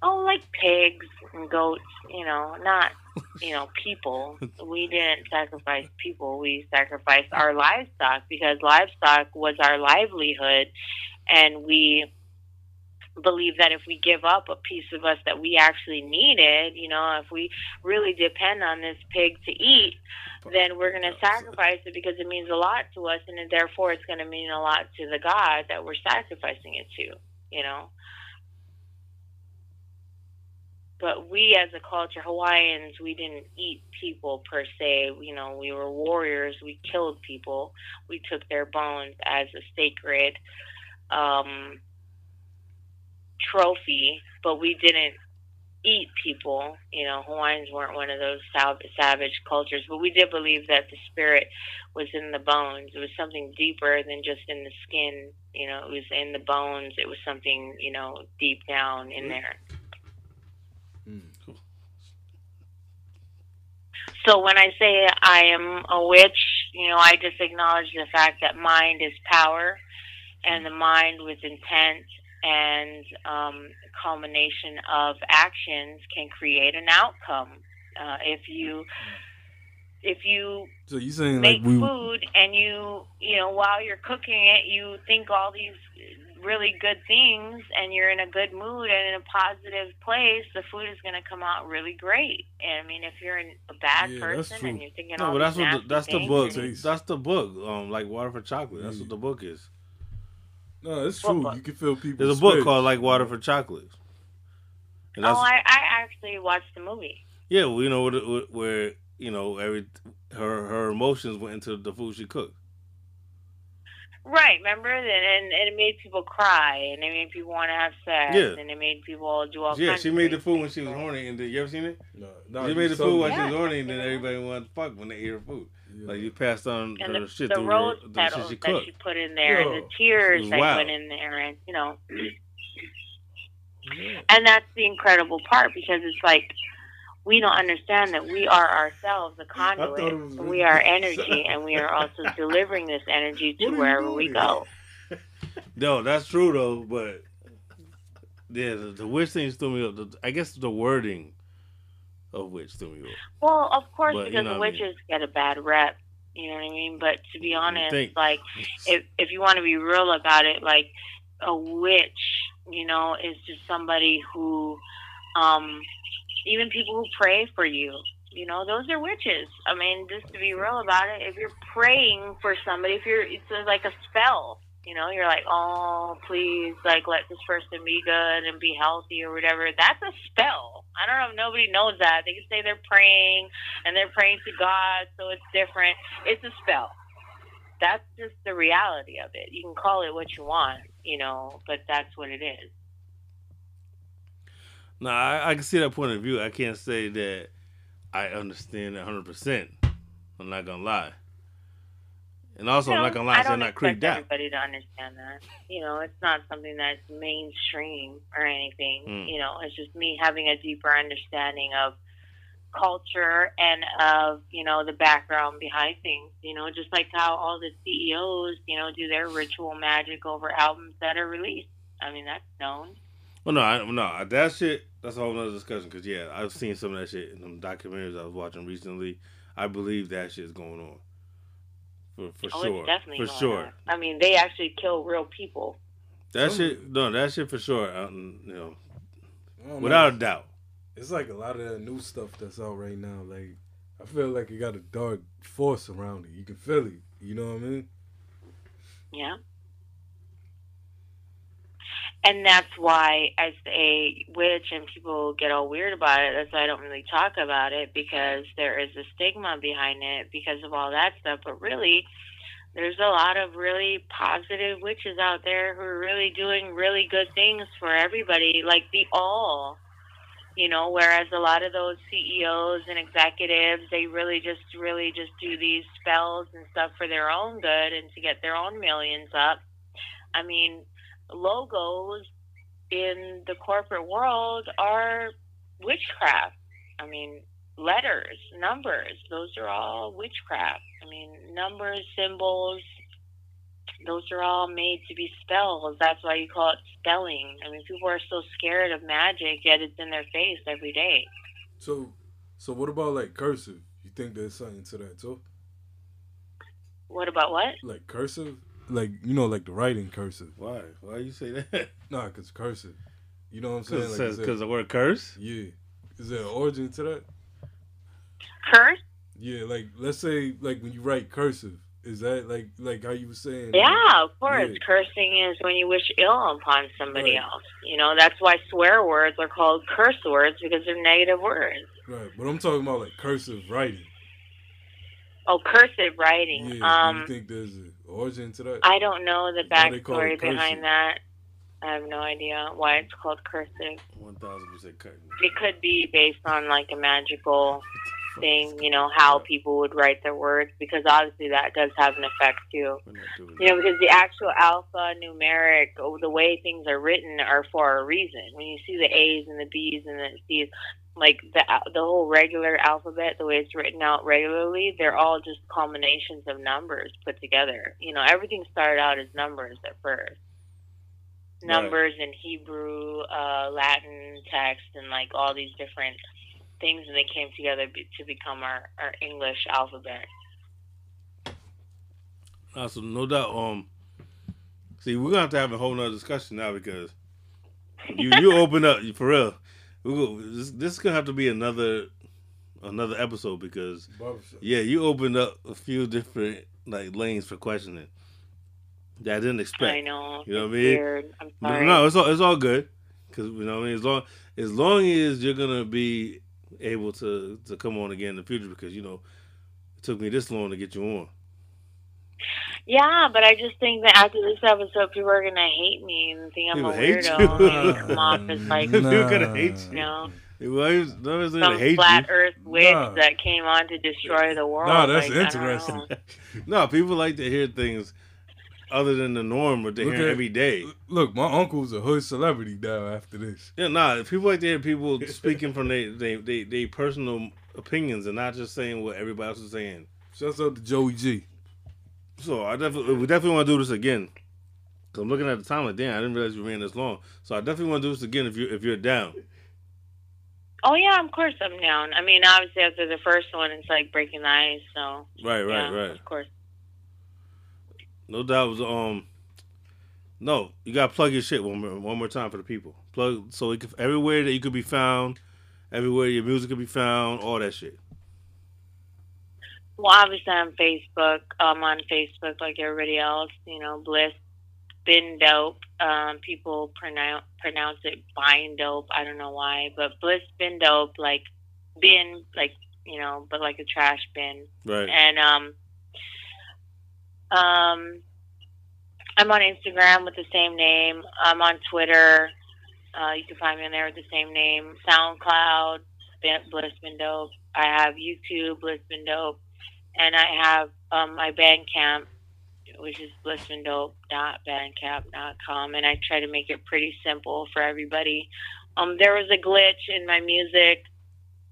[SPEAKER 1] Oh, like pigs and goats, you know, not, you know, people. We didn't sacrifice people. We sacrificed our livestock because livestock was our livelihood. And we believe that if we give up a piece of us that we actually needed, you know, if we really depend on this pig to eat, then we're going to sacrifice it because it means a lot to us. And therefore it's going to mean a lot to the God that we're sacrificing it to, you know but we as a culture hawaiians we didn't eat people per se. You know we were warriors. We killed people. We took their bones as a sacred um trophy but we didn't eat people. You know hawaiians weren't one of those savage cultures but we did believe that the spirit was in the bones. It was something deeper than just in the skin. You know it was in the bones. It was something you know deep down in there
[SPEAKER 2] Mm.
[SPEAKER 1] So when I say I am a witch, you know, I just acknowledge the fact that mind is power, and the mind with intent and um, culmination of actions can create an outcome. Uh, if you if you
[SPEAKER 2] So you saying
[SPEAKER 1] make
[SPEAKER 2] like we?
[SPEAKER 1] food and you you know while you're cooking it you think all these really good things and you're in a good mood and in a positive place the food is going to come out really great and i mean if you're in a bad
[SPEAKER 2] Yeah,
[SPEAKER 1] person and you're thinking
[SPEAKER 3] No,
[SPEAKER 1] all
[SPEAKER 3] but that's what the, that's the book.
[SPEAKER 1] and-
[SPEAKER 3] That's the book. Um, like Water for Chocolate. That's
[SPEAKER 2] Yeah.
[SPEAKER 3] what the book is.
[SPEAKER 2] No, it's
[SPEAKER 1] What
[SPEAKER 2] true.
[SPEAKER 1] book?
[SPEAKER 2] You can feel people.
[SPEAKER 3] There's a book called like Water for Chocolate. And
[SPEAKER 1] oh I, I actually watched the movie
[SPEAKER 3] yeah, well, you know where, where you know every her her emotions went into the food she cooked.
[SPEAKER 1] Right remember and, and, and it made people cry and it made people want to have sex
[SPEAKER 3] Yeah.
[SPEAKER 1] and it made people do all
[SPEAKER 3] Yeah,
[SPEAKER 1] kinds
[SPEAKER 3] she
[SPEAKER 1] of
[SPEAKER 3] made the food when she was horny, and then you ever seen it?
[SPEAKER 2] No, no,
[SPEAKER 3] she
[SPEAKER 2] you
[SPEAKER 3] made the
[SPEAKER 2] told
[SPEAKER 3] food
[SPEAKER 2] me.
[SPEAKER 3] when she was horny, and then everybody wanted to fuck when they ate her food.
[SPEAKER 2] Yeah.
[SPEAKER 3] Like you passed on
[SPEAKER 1] and
[SPEAKER 3] her
[SPEAKER 1] the,
[SPEAKER 3] shit
[SPEAKER 1] the
[SPEAKER 3] through
[SPEAKER 1] rose
[SPEAKER 3] her, the shit
[SPEAKER 1] petals
[SPEAKER 3] she
[SPEAKER 1] that she put in there, and the tears that
[SPEAKER 3] wild.
[SPEAKER 1] went in there, and you know,
[SPEAKER 2] Yeah.
[SPEAKER 1] and that's the incredible part because it's like we don't understand that we are ourselves a conduit.
[SPEAKER 2] was
[SPEAKER 1] We are energy, and we are also delivering this energy to
[SPEAKER 2] What are you
[SPEAKER 1] wherever we go.
[SPEAKER 3] No, that's true though, but yeah, the, the witch thing threw me up. The, I guess the wording of witch threw me up.
[SPEAKER 1] Well, of course,
[SPEAKER 3] But, you
[SPEAKER 1] because
[SPEAKER 3] know
[SPEAKER 1] the
[SPEAKER 3] what I mean.
[SPEAKER 1] witches get a bad rep. You know what I mean? But to be honest,
[SPEAKER 3] think.
[SPEAKER 1] like if if you want to be real about it, like a witch, you know, is just somebody who, um, even people who pray for you, you know, those are witches. I mean, just to be real about it, if you're praying for somebody, if you're, it's like a spell. You know, you're like, oh, please, like, let this person be good and be healthy or whatever. That's a spell. I don't know if nobody knows that. They can say they're praying and they're praying to God, so it's different. It's a spell. that's just the reality of it. You can call it what you want, you know, but that's what it is.
[SPEAKER 3] No, I, I can see that point of view. I can't say that I understand it 100%. I'm not going to lie. And also,
[SPEAKER 1] You
[SPEAKER 3] I'm not going to lie,
[SPEAKER 1] I
[SPEAKER 3] so I'm
[SPEAKER 1] expect
[SPEAKER 3] creeped out.
[SPEAKER 1] everybody to understand that. You know, it's not something that's mainstream or anything.
[SPEAKER 3] Mm.
[SPEAKER 1] You know, it's just me having a deeper understanding of culture and of you know the background behind things. You know, just like how all the CEOs you know do their ritual magic over albums that are released. I mean, that's known.
[SPEAKER 3] Well, no, I, no, that shit. That's a whole nother discussion. Because yeah, I've seen some of that shit in them documentaries I was watching recently. I believe that shit's going on. For for
[SPEAKER 1] oh,
[SPEAKER 3] sure,
[SPEAKER 1] it's definitely
[SPEAKER 3] for
[SPEAKER 1] going
[SPEAKER 3] sure.
[SPEAKER 1] on. I mean, they actually kill real people.
[SPEAKER 3] That
[SPEAKER 2] Some-
[SPEAKER 3] shit, no, that shit for sure. Um, you know,
[SPEAKER 2] I don't know.
[SPEAKER 3] without a doubt.
[SPEAKER 2] It's like a lot of that new stuff that's out right now. Like I feel like it got a dark force around it. You can feel it. You know what I mean?
[SPEAKER 1] Yeah. And that's why, as a witch, and people get all weird about it, that's why I don't really talk about it because there is a stigma behind it because of all that stuff. But really, there's a lot of really positive witches out there who are really doing really good things for everybody, like the all. You know, whereas a lot of those CEOs and executives, they really just, really just do these spells and stuff for their own good and to get their own millions up. I mean, logos in the corporate world are witchcraft. I mean, letters, numbers, those are all witchcraft. I mean, numbers, symbols, those are all made to be spells. That's why you call it spelling. I mean, people are so scared of magic, yet it's in their face every day.
[SPEAKER 2] So, so what about like cursive? You think there's something to that too?
[SPEAKER 1] What about what?
[SPEAKER 2] Like cursive, like you know, like the writing cursive.
[SPEAKER 3] Why? Why you say that?
[SPEAKER 2] Nah, cause cursive. You know what I'm saying?
[SPEAKER 3] Because
[SPEAKER 2] Like, is there-
[SPEAKER 3] the word curse.
[SPEAKER 2] yeah. Is there an origin to that?
[SPEAKER 1] Curse?
[SPEAKER 2] Yeah, like let's say like when you write cursive, is that like like how you were saying?
[SPEAKER 1] Yeah, of course.
[SPEAKER 2] Yeah.
[SPEAKER 1] Cursing is when you wish ill upon somebody
[SPEAKER 2] Right.
[SPEAKER 1] else. You know, that's why swear words are called curse words because they're negative words.
[SPEAKER 2] Right, but I'm talking about like cursive writing.
[SPEAKER 1] Oh, cursive writing.
[SPEAKER 2] Yeah, do
[SPEAKER 1] um,
[SPEAKER 2] you think there's an origin to that?
[SPEAKER 1] I don't know the
[SPEAKER 2] Why they
[SPEAKER 1] backstory behind that. I have no idea why it's called cursive.
[SPEAKER 3] One thousand percent cutting.
[SPEAKER 1] It could be based on like a magical thing, you know, how people would write their words because obviously that does have an effect too.
[SPEAKER 3] We're
[SPEAKER 1] You know, because the actual alpha numeric, the way things are written are for a reason. When you see the A's and the B's and the C's, like the the whole regular alphabet, the way it's written out regularly, they're all just combinations of numbers put together. You know, everything started out as numbers at first.
[SPEAKER 3] Right.
[SPEAKER 1] Numbers in Hebrew, uh, Latin text, and like all these different things, and they came together be- to become our, our English alphabet.
[SPEAKER 3] Awesome, no doubt. Um, see, we're gonna have to have a whole nother discussion now because you you open up for real. We go, this this is gonna have to be another another episode because
[SPEAKER 2] Barbershop.
[SPEAKER 3] yeah, you opened up a few different like lanes for questioning that I didn't expect.
[SPEAKER 1] I know.
[SPEAKER 3] You know what I mean?
[SPEAKER 1] Weird. I'm
[SPEAKER 3] No,
[SPEAKER 1] sorry.
[SPEAKER 3] no, it's all it's all good because you know what I mean. As long as long as you're gonna be able to to come on again in the future because you know it took me this long to get you on.
[SPEAKER 1] Yeah, but I just think that after this episode, people are gonna hate me and think I'm
[SPEAKER 3] People
[SPEAKER 1] a
[SPEAKER 3] hate
[SPEAKER 1] weirdo.
[SPEAKER 3] you?
[SPEAKER 1] and come off as like
[SPEAKER 3] People gonna mm, hate
[SPEAKER 1] you know
[SPEAKER 3] Well, he's- no, he's gonna
[SPEAKER 1] some
[SPEAKER 3] hate
[SPEAKER 1] flat
[SPEAKER 3] you.
[SPEAKER 1] Earth witch
[SPEAKER 2] Nah.
[SPEAKER 1] that came on to destroy the world.
[SPEAKER 2] Nah, that's
[SPEAKER 1] like,
[SPEAKER 2] interesting.
[SPEAKER 3] no, people like to hear things other than the norm, but they
[SPEAKER 2] Look
[SPEAKER 3] hear
[SPEAKER 2] at-
[SPEAKER 3] every day.
[SPEAKER 2] Look, my uncle's a hood celebrity now. After this,
[SPEAKER 3] Yeah, nah. People like to hear people speaking from their they, they, they personal opinions and not just saying what everybody else is saying.
[SPEAKER 2] shouts out to Joey G.
[SPEAKER 3] So I definitely we definitely want to do this again. Cause I'm looking at the time like damn, I didn't realize we ran this long. So I definitely want to do this again if you if you're down.
[SPEAKER 1] Oh yeah, of course I'm down. I mean, obviously after the first one, it's like breaking the ice. So
[SPEAKER 3] Right, right,
[SPEAKER 1] yeah,
[SPEAKER 3] right.
[SPEAKER 1] Of course.
[SPEAKER 3] No doubt. Was um, no, you gotta plug your shit one more one more time for the people. Plug so it could, everywhere that you could be found, everywhere your music could be found, all that shit.
[SPEAKER 1] Well, obviously on Facebook. I'm on Facebook like everybody else. You know, Bliss, Bin Dope. Um, people pronounce pronounce it Bind Dope. I don't know why, but Bliss Bin Dope, like bin, like you know, but like a trash bin.
[SPEAKER 3] Right.
[SPEAKER 1] And um, Um, I'm on Instagram with the same name. I'm on Twitter. Uh, you can find me on there with the same name. SoundCloud, Blissman Dope. I have YouTube, Blissman Dope, and I have um, my Bandcamp, which is blissmandope.bandcamp.com, and I try to make it pretty simple for everybody. Um, there was a glitch in my music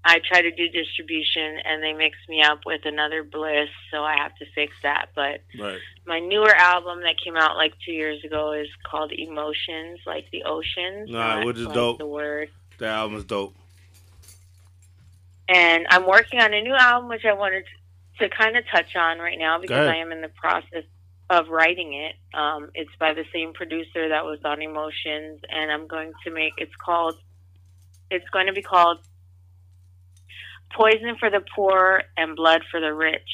[SPEAKER 1] I try to do distribution and they mix me up with another bliss, so I have to fix that. But
[SPEAKER 3] right.
[SPEAKER 1] my newer album that came out like two years ago is called Emotions, like the oceans.
[SPEAKER 3] Nah, which is
[SPEAKER 1] like
[SPEAKER 3] dope.
[SPEAKER 1] The word.
[SPEAKER 3] The album is dope.
[SPEAKER 1] And I'm working on a new album, which I wanted to, to kind of touch on right now because I am in the process of writing it. Um, it's by the same producer that was on Emotions, and I'm going to make. It's called. It's going to be called poison for the poor and blood for the rich.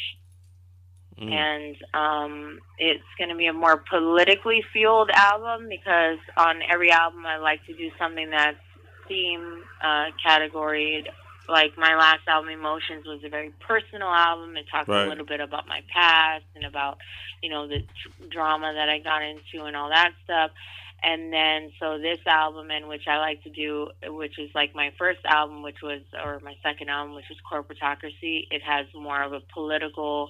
[SPEAKER 1] Mm. And um, it's going to be a more politically fueled album because on every album I like to do something that's theme uh, categoried. Like my last album, Emotions, was a very personal album. It talked right. a little bit about my past and about, you know, the drama that I got into and all that stuff and then so this album and which I like to do which is like my first album which was or my second album which was corporatocracy it has more of a political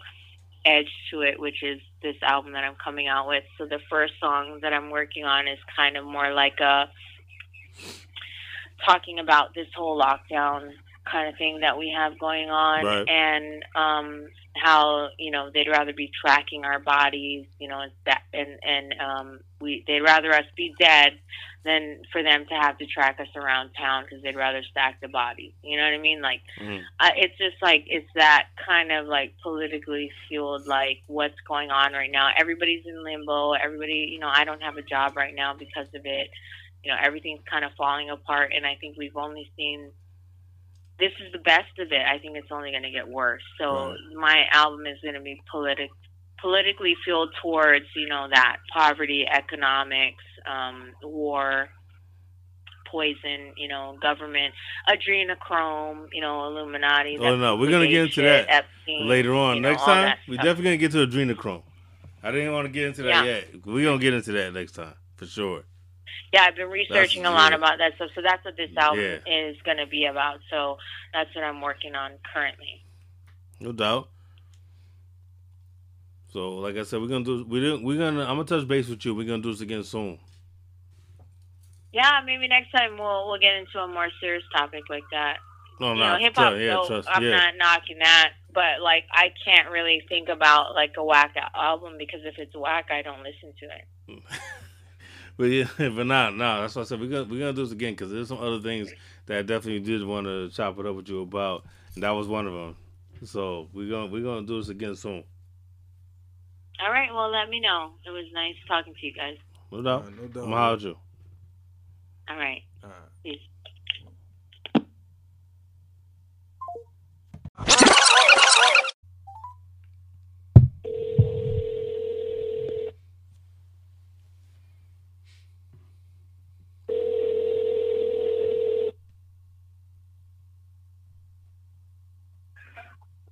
[SPEAKER 1] edge to it which is this album that I'm coming out with so the first song that I'm working on is kind of more like a talking about this whole lockdown kind of thing that we have going on
[SPEAKER 3] right.
[SPEAKER 1] and um how you know they'd rather be tracking our bodies you know and that and and um we they'd rather us be dead than for them to have to track us around town because they'd rather stack the bodies. You know what i mean? Like
[SPEAKER 3] mm.
[SPEAKER 1] uh, it's just like it's that kind of like politically fueled like what's going on right now. Everybody's in limbo. Everybody you know i don't have a job right now because of it. You know everything's kind of falling apart and i think we've only seen this is the best of it. I think it's only going to get worse. So right. my album is going to be politic, politically fueled towards you know that poverty, economics, um, war, poison, you know, government, adrenochrome, you know, Illuminati.
[SPEAKER 3] Oh no, we're gonna get into that Epstein, later on. Next know, time, we're definitely gonna get to adrenochrome. I didn't want to get into that yeah. yet. We're gonna get into that next time for sure
[SPEAKER 1] yeah, I've been researching that's, a lot about that stuff. So that's what this album yeah. is going to be about. So that's what I'm working on currently.
[SPEAKER 3] No doubt. So, like I said, we're gonna do. We didn't. We're gonna. I'm gonna touch base with you. We're gonna do this again soon.
[SPEAKER 1] Yeah, maybe next time we'll we'll get into a more serious topic like that.
[SPEAKER 3] No, no, hip hop. Yeah, trust,
[SPEAKER 1] I'm
[SPEAKER 3] yeah.
[SPEAKER 1] not knocking that, but like I can't really think about like a whack album because if it's whack, I don't listen to it.
[SPEAKER 3] but yeah, but nah, nah. That's what I said. We're gonna we're gonna do this again because there's some other things that I definitely did want to chop it up with you about, and that was one of them. So we're gonna we're gonna do this again soon.
[SPEAKER 1] All right. Well, let me know. It was nice talking to you guys.
[SPEAKER 3] No doubt. Uh, no doubt. I'm gonna you.
[SPEAKER 1] All right. All right. Peace.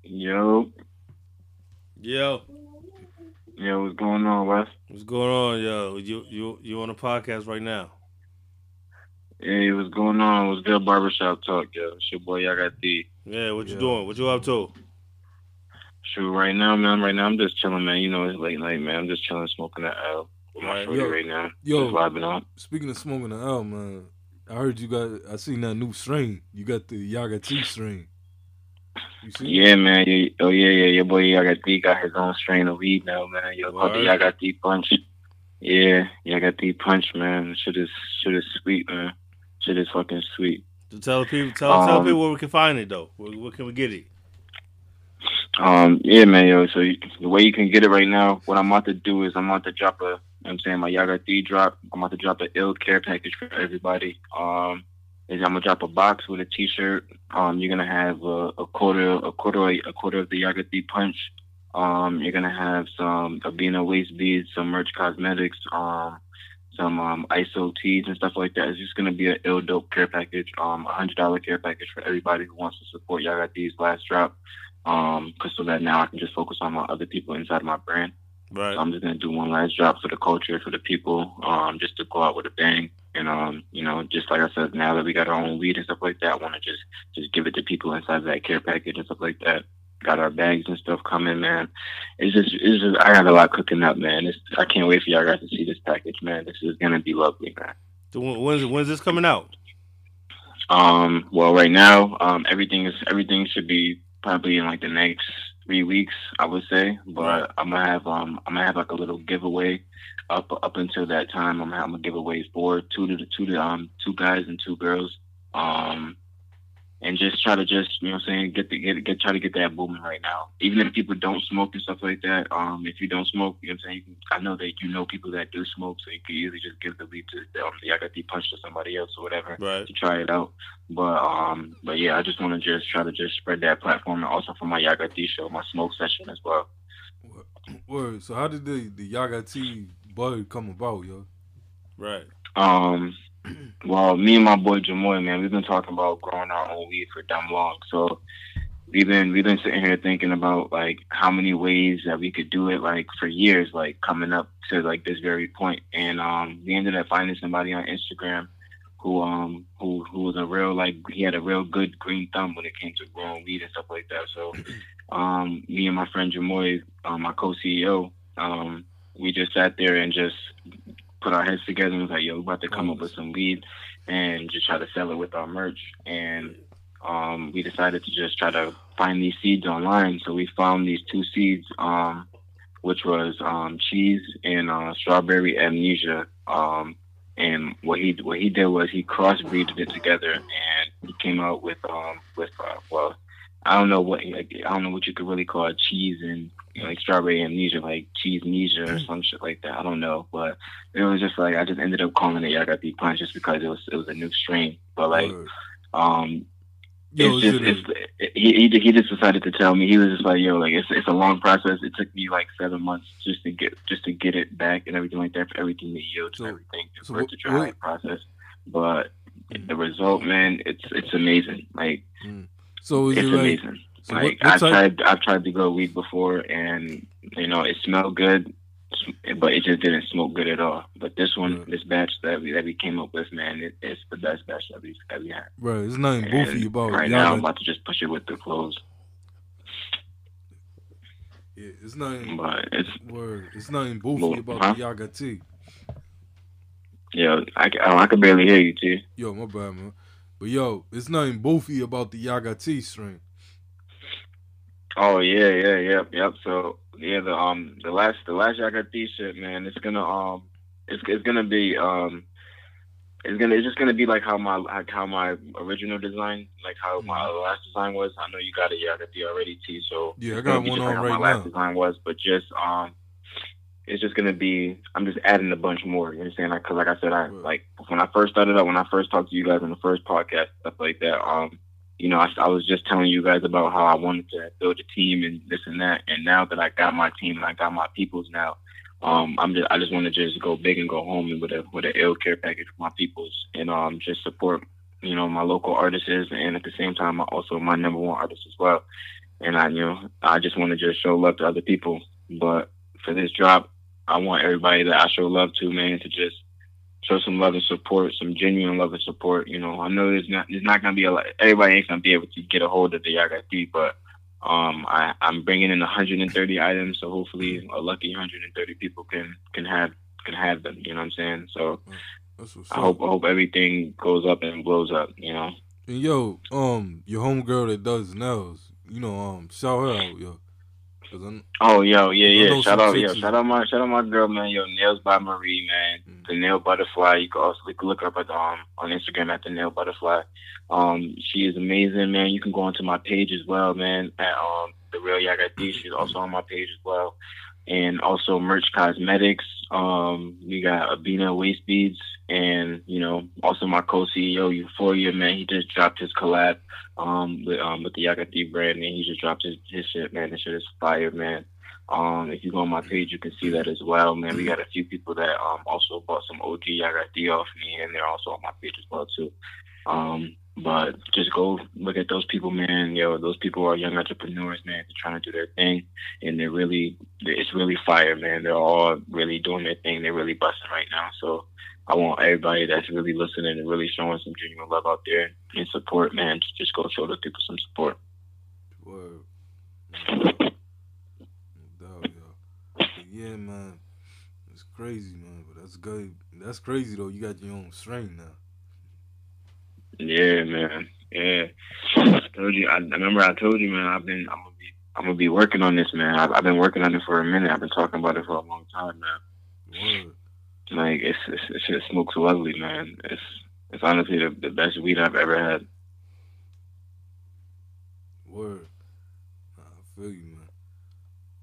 [SPEAKER 4] Yo.
[SPEAKER 3] Yo.
[SPEAKER 4] Yo, what's going on, Wes?
[SPEAKER 3] What's going on, yo? You you you on a podcast right now?
[SPEAKER 4] Hey, what's going on? What's good barbershop talk, yo? It's your boy I got D.
[SPEAKER 3] Yeah, what you doing? What you up to?
[SPEAKER 4] Shoot, right now, man. Right now, I'm just chilling, man. You know, it's late night, man. I'm just chilling, smoking the L with my yo, right now. Yo, just vibing on.
[SPEAKER 2] Speaking of smoking the L, man, I heard you got. I seen that new strain. You got the Yaga T strain.
[SPEAKER 4] Yeah, man. oh yeah, yeah. Your boy Yaga D got his own strain of weed now, man. Yo, called the Yaga D Punch. Yeah, Yaga D Punch, man. Shit is shit is sweet, man. Shit is fucking sweet.
[SPEAKER 3] To tell people, tell um, tell people where we can find it though. Where, where can we get it?
[SPEAKER 4] Um, yeah, man, yo. So the way you can get it right now, what I'm about to do is I'm about to drop a, I'm saying my Yaga D drop. I'm about to drop an ill care package for everybody. Um, is I'm gonna drop a box with a T-shirt. Um, you're gonna have a, a quarter, a quarter, a quarter of the Yaga D Punch. Um, you're gonna have some Abina waist beads, some merch cosmetics, um, some um, ISO tees and stuff like that. It's just gonna be an ill dope care package, um, a hundred dollar care package for everybody who wants to support Yaga last drop. Um, cause so that now I can just focus on my other people inside my brand.
[SPEAKER 3] Right.
[SPEAKER 4] I'm just gonna do one last drop for the culture, for the people, um, just to go out with a bang. And um, you know, just like I said, now that we got our own weed and stuff like that, I want to just just give it to people inside of that care package and stuff like that. Got our bags and stuff coming, man. It's just, it's just, I got a lot cooking up, man. It's, I can't wait for y'all guys to see this package, man. This is gonna be lovely, man.
[SPEAKER 3] So when's when's this coming out?
[SPEAKER 4] Um, well, right now, um, everything is everything should be probably in like the next three weeks, I would say. But I'm gonna have um, I'm gonna have like a little giveaway up up until that time. I'm gonna have giveaways for two to the two to um two guys and two girls. Um, and just try to just you know what I'm saying get the get get try to get that booming right now. Even if people don't smoke and stuff like that. Um, if you don't smoke, you know what I'm saying. Can, I know that you know people that do smoke, so you can easily just give the lead to um, the Yagati punch to somebody else or whatever
[SPEAKER 3] Right.
[SPEAKER 4] to try it out. But um, but yeah, I just want to just try to just spread that platform and also for my Yagati show, my smoke session as well.
[SPEAKER 2] Word. So how did the the Yagati bud come about, yo?
[SPEAKER 3] Right.
[SPEAKER 4] Um, well, me and my boy Jamoy, man, we've been talking about growing our own weed for damn long. So we've been we've been sitting here thinking about like how many ways that we could do it, like for years, like coming up to like this very point. And um, we ended up finding somebody on Instagram who um who who was a real like he had a real good green thumb when it came to growing weed and stuff like that. So um, me and my friend Jamoy, um, my co-CEO, um, we just sat there and just put our heads together and was like, yo, we're about to come up with some weed and just try to sell it with our merch. And um, we decided to just try to find these seeds online. So we found these two seeds, um, which was um, cheese and uh, strawberry amnesia. Um, and what he what he did was he crossbreeded it together, and he came out with um with uh, well, I don't know what I don't know what you could really call cheese and you know, like strawberry amnesia, like cheese amnesia or mm. some shit like that. I don't know, but it was just like I just ended up calling it Yagati Punch just because it was it was a new strain. But like um
[SPEAKER 2] Yo,
[SPEAKER 4] it's just it's, he, he he just decided to tell me he was just like yo like it's it's a long process. It took me like seven months just to get just to get it back and everything like that for everything to yield
[SPEAKER 2] So-
[SPEAKER 4] and everything
[SPEAKER 2] so
[SPEAKER 4] for it to dry
[SPEAKER 2] what-
[SPEAKER 4] out process. But mm. the result man it's it's amazing. Like
[SPEAKER 2] mm. So
[SPEAKER 4] it's
[SPEAKER 2] like
[SPEAKER 4] amazing
[SPEAKER 2] so
[SPEAKER 4] like
[SPEAKER 2] what
[SPEAKER 4] I've
[SPEAKER 2] type?
[SPEAKER 4] tried I've tried to grow weed before and you know it smelled good but it just didn't smoke good at all but this one
[SPEAKER 2] Yeah.
[SPEAKER 4] this batch that we that we came up with man it, it's the best batch that we that we had
[SPEAKER 2] Bro, there's nothing goofy about
[SPEAKER 4] right now I'm about to just push it with the clothes
[SPEAKER 2] Yeah, it's nothing.
[SPEAKER 4] but it's
[SPEAKER 2] Word. It's nothing
[SPEAKER 4] Well,
[SPEAKER 2] about
[SPEAKER 4] huh?
[SPEAKER 2] the Yagati.
[SPEAKER 4] yeah I, oh, I could barely hear you too
[SPEAKER 2] Yo, my bad, man. But yo, it's nothing boofy about the Yaga T string.
[SPEAKER 4] oh yeah yeah yep yep. So yeah the um the last the last Yagati shit man it's gonna um it's it's gonna be um it's gonna it's just gonna be like how my like how my original design like how my last design was. I know you got a Yagati already T so
[SPEAKER 2] Yeah, I got one on
[SPEAKER 4] like
[SPEAKER 2] right
[SPEAKER 4] my last design was but just um it's just gonna be I'm just adding a bunch more. You understand? Like, cause like I said, I like when I first started out, when I first talked to you guys on the first podcast, stuff like that. Um, you know, I, I was just telling you guys about how I wanted to build a team and this and that. And now that I got my team and I got my peoples now, um, I'm just I just want to just go big and go home and with a with an ill care package for my peoples and um just support you know my local artists and at the same time I also my number one artist as well. And I you know I just want to just show love to other people, but for this drop, I want everybody that I show love to, man, to just show some love and support, some genuine love and support. You know, I know there's not there's not gonna be a lot. Everybody ain't gonna be able to get a hold of the Yagati, but um, I I'm bringing in 130 items, so hopefully a lucky 130 people can can have can have them. You know what I'm saying? So I hope I hope everything goes up and blows up. You know.
[SPEAKER 2] And yo, um, your homegirl that does nails, you know, um, shout her out, yo.
[SPEAKER 4] Oh, yo, yeah, yeah. Shout out, yo, shout out my, shout out my girl, man. Yo, Nails by Marie, man.
[SPEAKER 2] Mm.
[SPEAKER 4] The Nail Butterfly. You can also you can look her up at um on Instagram at the Nail Butterfly. Um, she is amazing, man. You can go onto my page as well, man. At um the Real Yaga D. She's also on my page as well, and also Merch Cosmetics. Um, we got Abina Waist Beads, and you know also my co-CEO Euphoria, man. He just dropped his collab um with um with the Yagati brand and he just dropped his, his shit man this shit is fire man um if you go on my page you can see that as well man we got a few people that um also bought some OG Yagati off me and they're also on my page as well too um But just go look at those people, man. Yo, those people are young entrepreneurs, man. They're trying to do their thing, and they're really, it's really fire, man. They're all really doing their thing. They're really busting right now. So I want everybody that's really listening and really showing some genuine love out there and support, man. To just go show the people some support.
[SPEAKER 2] Word. Doubt, yeah, man. It's crazy, man. But that's good. That's crazy though. You got your own strain now.
[SPEAKER 4] Yeah, man. Yeah. I told you. I, I remember I told you, man. I've been. I'm gonna be. I'm gonna be working on this, man. I've, I've been working on it for a minute. I've been talking about it for a long time, man.
[SPEAKER 2] Word.
[SPEAKER 4] Like it's it's, it's just smokes lovely, man. It's it's honestly the, the best weed I've ever had.
[SPEAKER 2] Word. Nah, I feel you, man.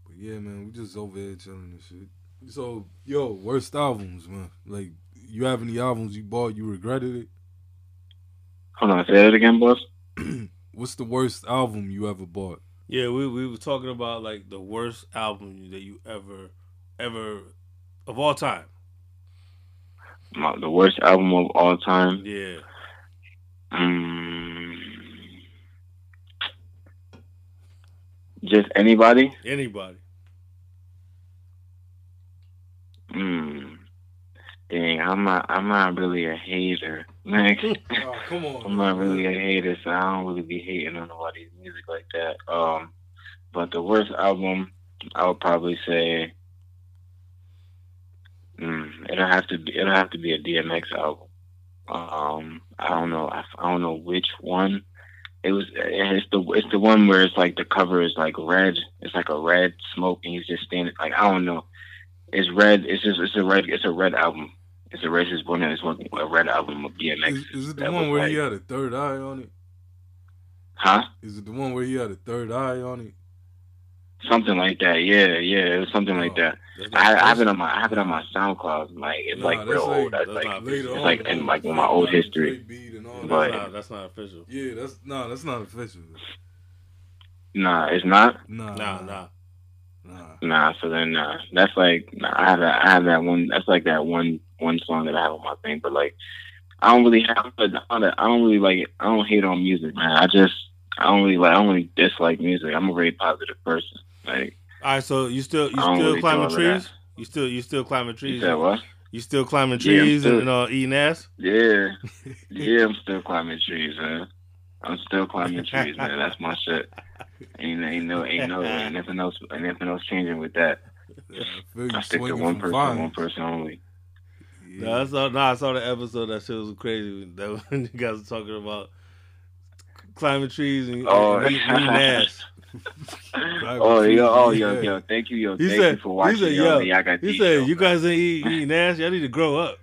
[SPEAKER 2] But yeah, man, we just over here chilling and shit. So, yo, worst albums, man. Like, you have any albums you bought you regretted it?
[SPEAKER 4] Hold on, say that again, boss.
[SPEAKER 2] What's the worst album you ever bought?
[SPEAKER 3] Yeah, we we were talking about like the worst album that you ever ever of all time.
[SPEAKER 4] My, the worst album of all time.
[SPEAKER 3] Yeah.
[SPEAKER 4] Mm, just anybody.
[SPEAKER 3] Anybody.
[SPEAKER 4] Mm. Dang, I'm not. I'm not really a hater. Like,
[SPEAKER 2] Oh, come on.
[SPEAKER 4] I'm not really a hater, so I don't really be hating on nobody's music like that. Um, but the worst album, I would probably say, mm, it'll have to be. It'll have to be a DMX album. Um, I don't know. I, I don't know which one. It was. It's the. It's the one where it's like the cover is like red. It's like a red smoke, and he's just standing. Like I don't know. It's red. It's just. It's a red. It's a red album. It's a racist one. and It's one a red album of DMX.
[SPEAKER 2] Is, is it the
[SPEAKER 4] That
[SPEAKER 2] one
[SPEAKER 4] was
[SPEAKER 2] where he had a third eye on it?
[SPEAKER 4] Huh?
[SPEAKER 2] Is it the one where he had a third eye on it?
[SPEAKER 4] Something like that. Yeah, yeah. It was something like
[SPEAKER 2] Oh.
[SPEAKER 4] that. I, I, have it on my I have it on my SoundCloud. Like it's
[SPEAKER 2] Nah,
[SPEAKER 4] like real
[SPEAKER 2] like-
[SPEAKER 4] old. That's
[SPEAKER 3] that's
[SPEAKER 4] like
[SPEAKER 3] not
[SPEAKER 2] Later
[SPEAKER 3] It's
[SPEAKER 2] on,
[SPEAKER 4] like in, like, in my old history.
[SPEAKER 2] Beat
[SPEAKER 3] That's.
[SPEAKER 4] But-
[SPEAKER 3] not, that's not official.
[SPEAKER 2] Yeah, that's no, that's not official.
[SPEAKER 4] nah, it's not.
[SPEAKER 2] Nah,
[SPEAKER 3] Nah, nah.
[SPEAKER 2] nah.
[SPEAKER 4] Nah, so then nah. That's like nah, I have that I have that one that's like that one one song that I have on my thing, but like I don't really have I don't I don't really like I don't hate on music, man. I just I don't really like I don't really dislike music. I'm a very positive person. Like
[SPEAKER 3] All right, so you still you still
[SPEAKER 4] really
[SPEAKER 3] climbing trees? You still you still climbing trees?
[SPEAKER 4] said what?
[SPEAKER 3] You still climbing
[SPEAKER 4] Yeah,
[SPEAKER 3] trees
[SPEAKER 4] still-
[SPEAKER 3] and uh, eating ass?
[SPEAKER 4] Yeah. Yeah, I'm still climbing trees, man. I'm still climbing trees, man. That's my shit. Ain't ain't no ain't no ain't nothing else ain't nothing else changing with that.
[SPEAKER 2] Yeah, you
[SPEAKER 4] I stick to one person,
[SPEAKER 2] vines.
[SPEAKER 4] one person only.
[SPEAKER 2] Yeah.
[SPEAKER 3] No, I saw no, I saw the episode. That shit was crazy. That when you guys were talking about climbing trees and,
[SPEAKER 4] Oh.
[SPEAKER 3] and eating, eating ass.
[SPEAKER 4] oh yo, oh yo,
[SPEAKER 2] Yeah.
[SPEAKER 4] yo, thank you, yo,
[SPEAKER 3] He
[SPEAKER 4] thank
[SPEAKER 3] said-
[SPEAKER 4] you for
[SPEAKER 3] he
[SPEAKER 4] watching.
[SPEAKER 3] said,
[SPEAKER 4] yo,
[SPEAKER 3] yo,
[SPEAKER 4] man, y'all got
[SPEAKER 3] He
[SPEAKER 4] these,
[SPEAKER 3] said,
[SPEAKER 4] yo.
[SPEAKER 3] "You guys ain't eat, eating ass. Y'all need to grow up."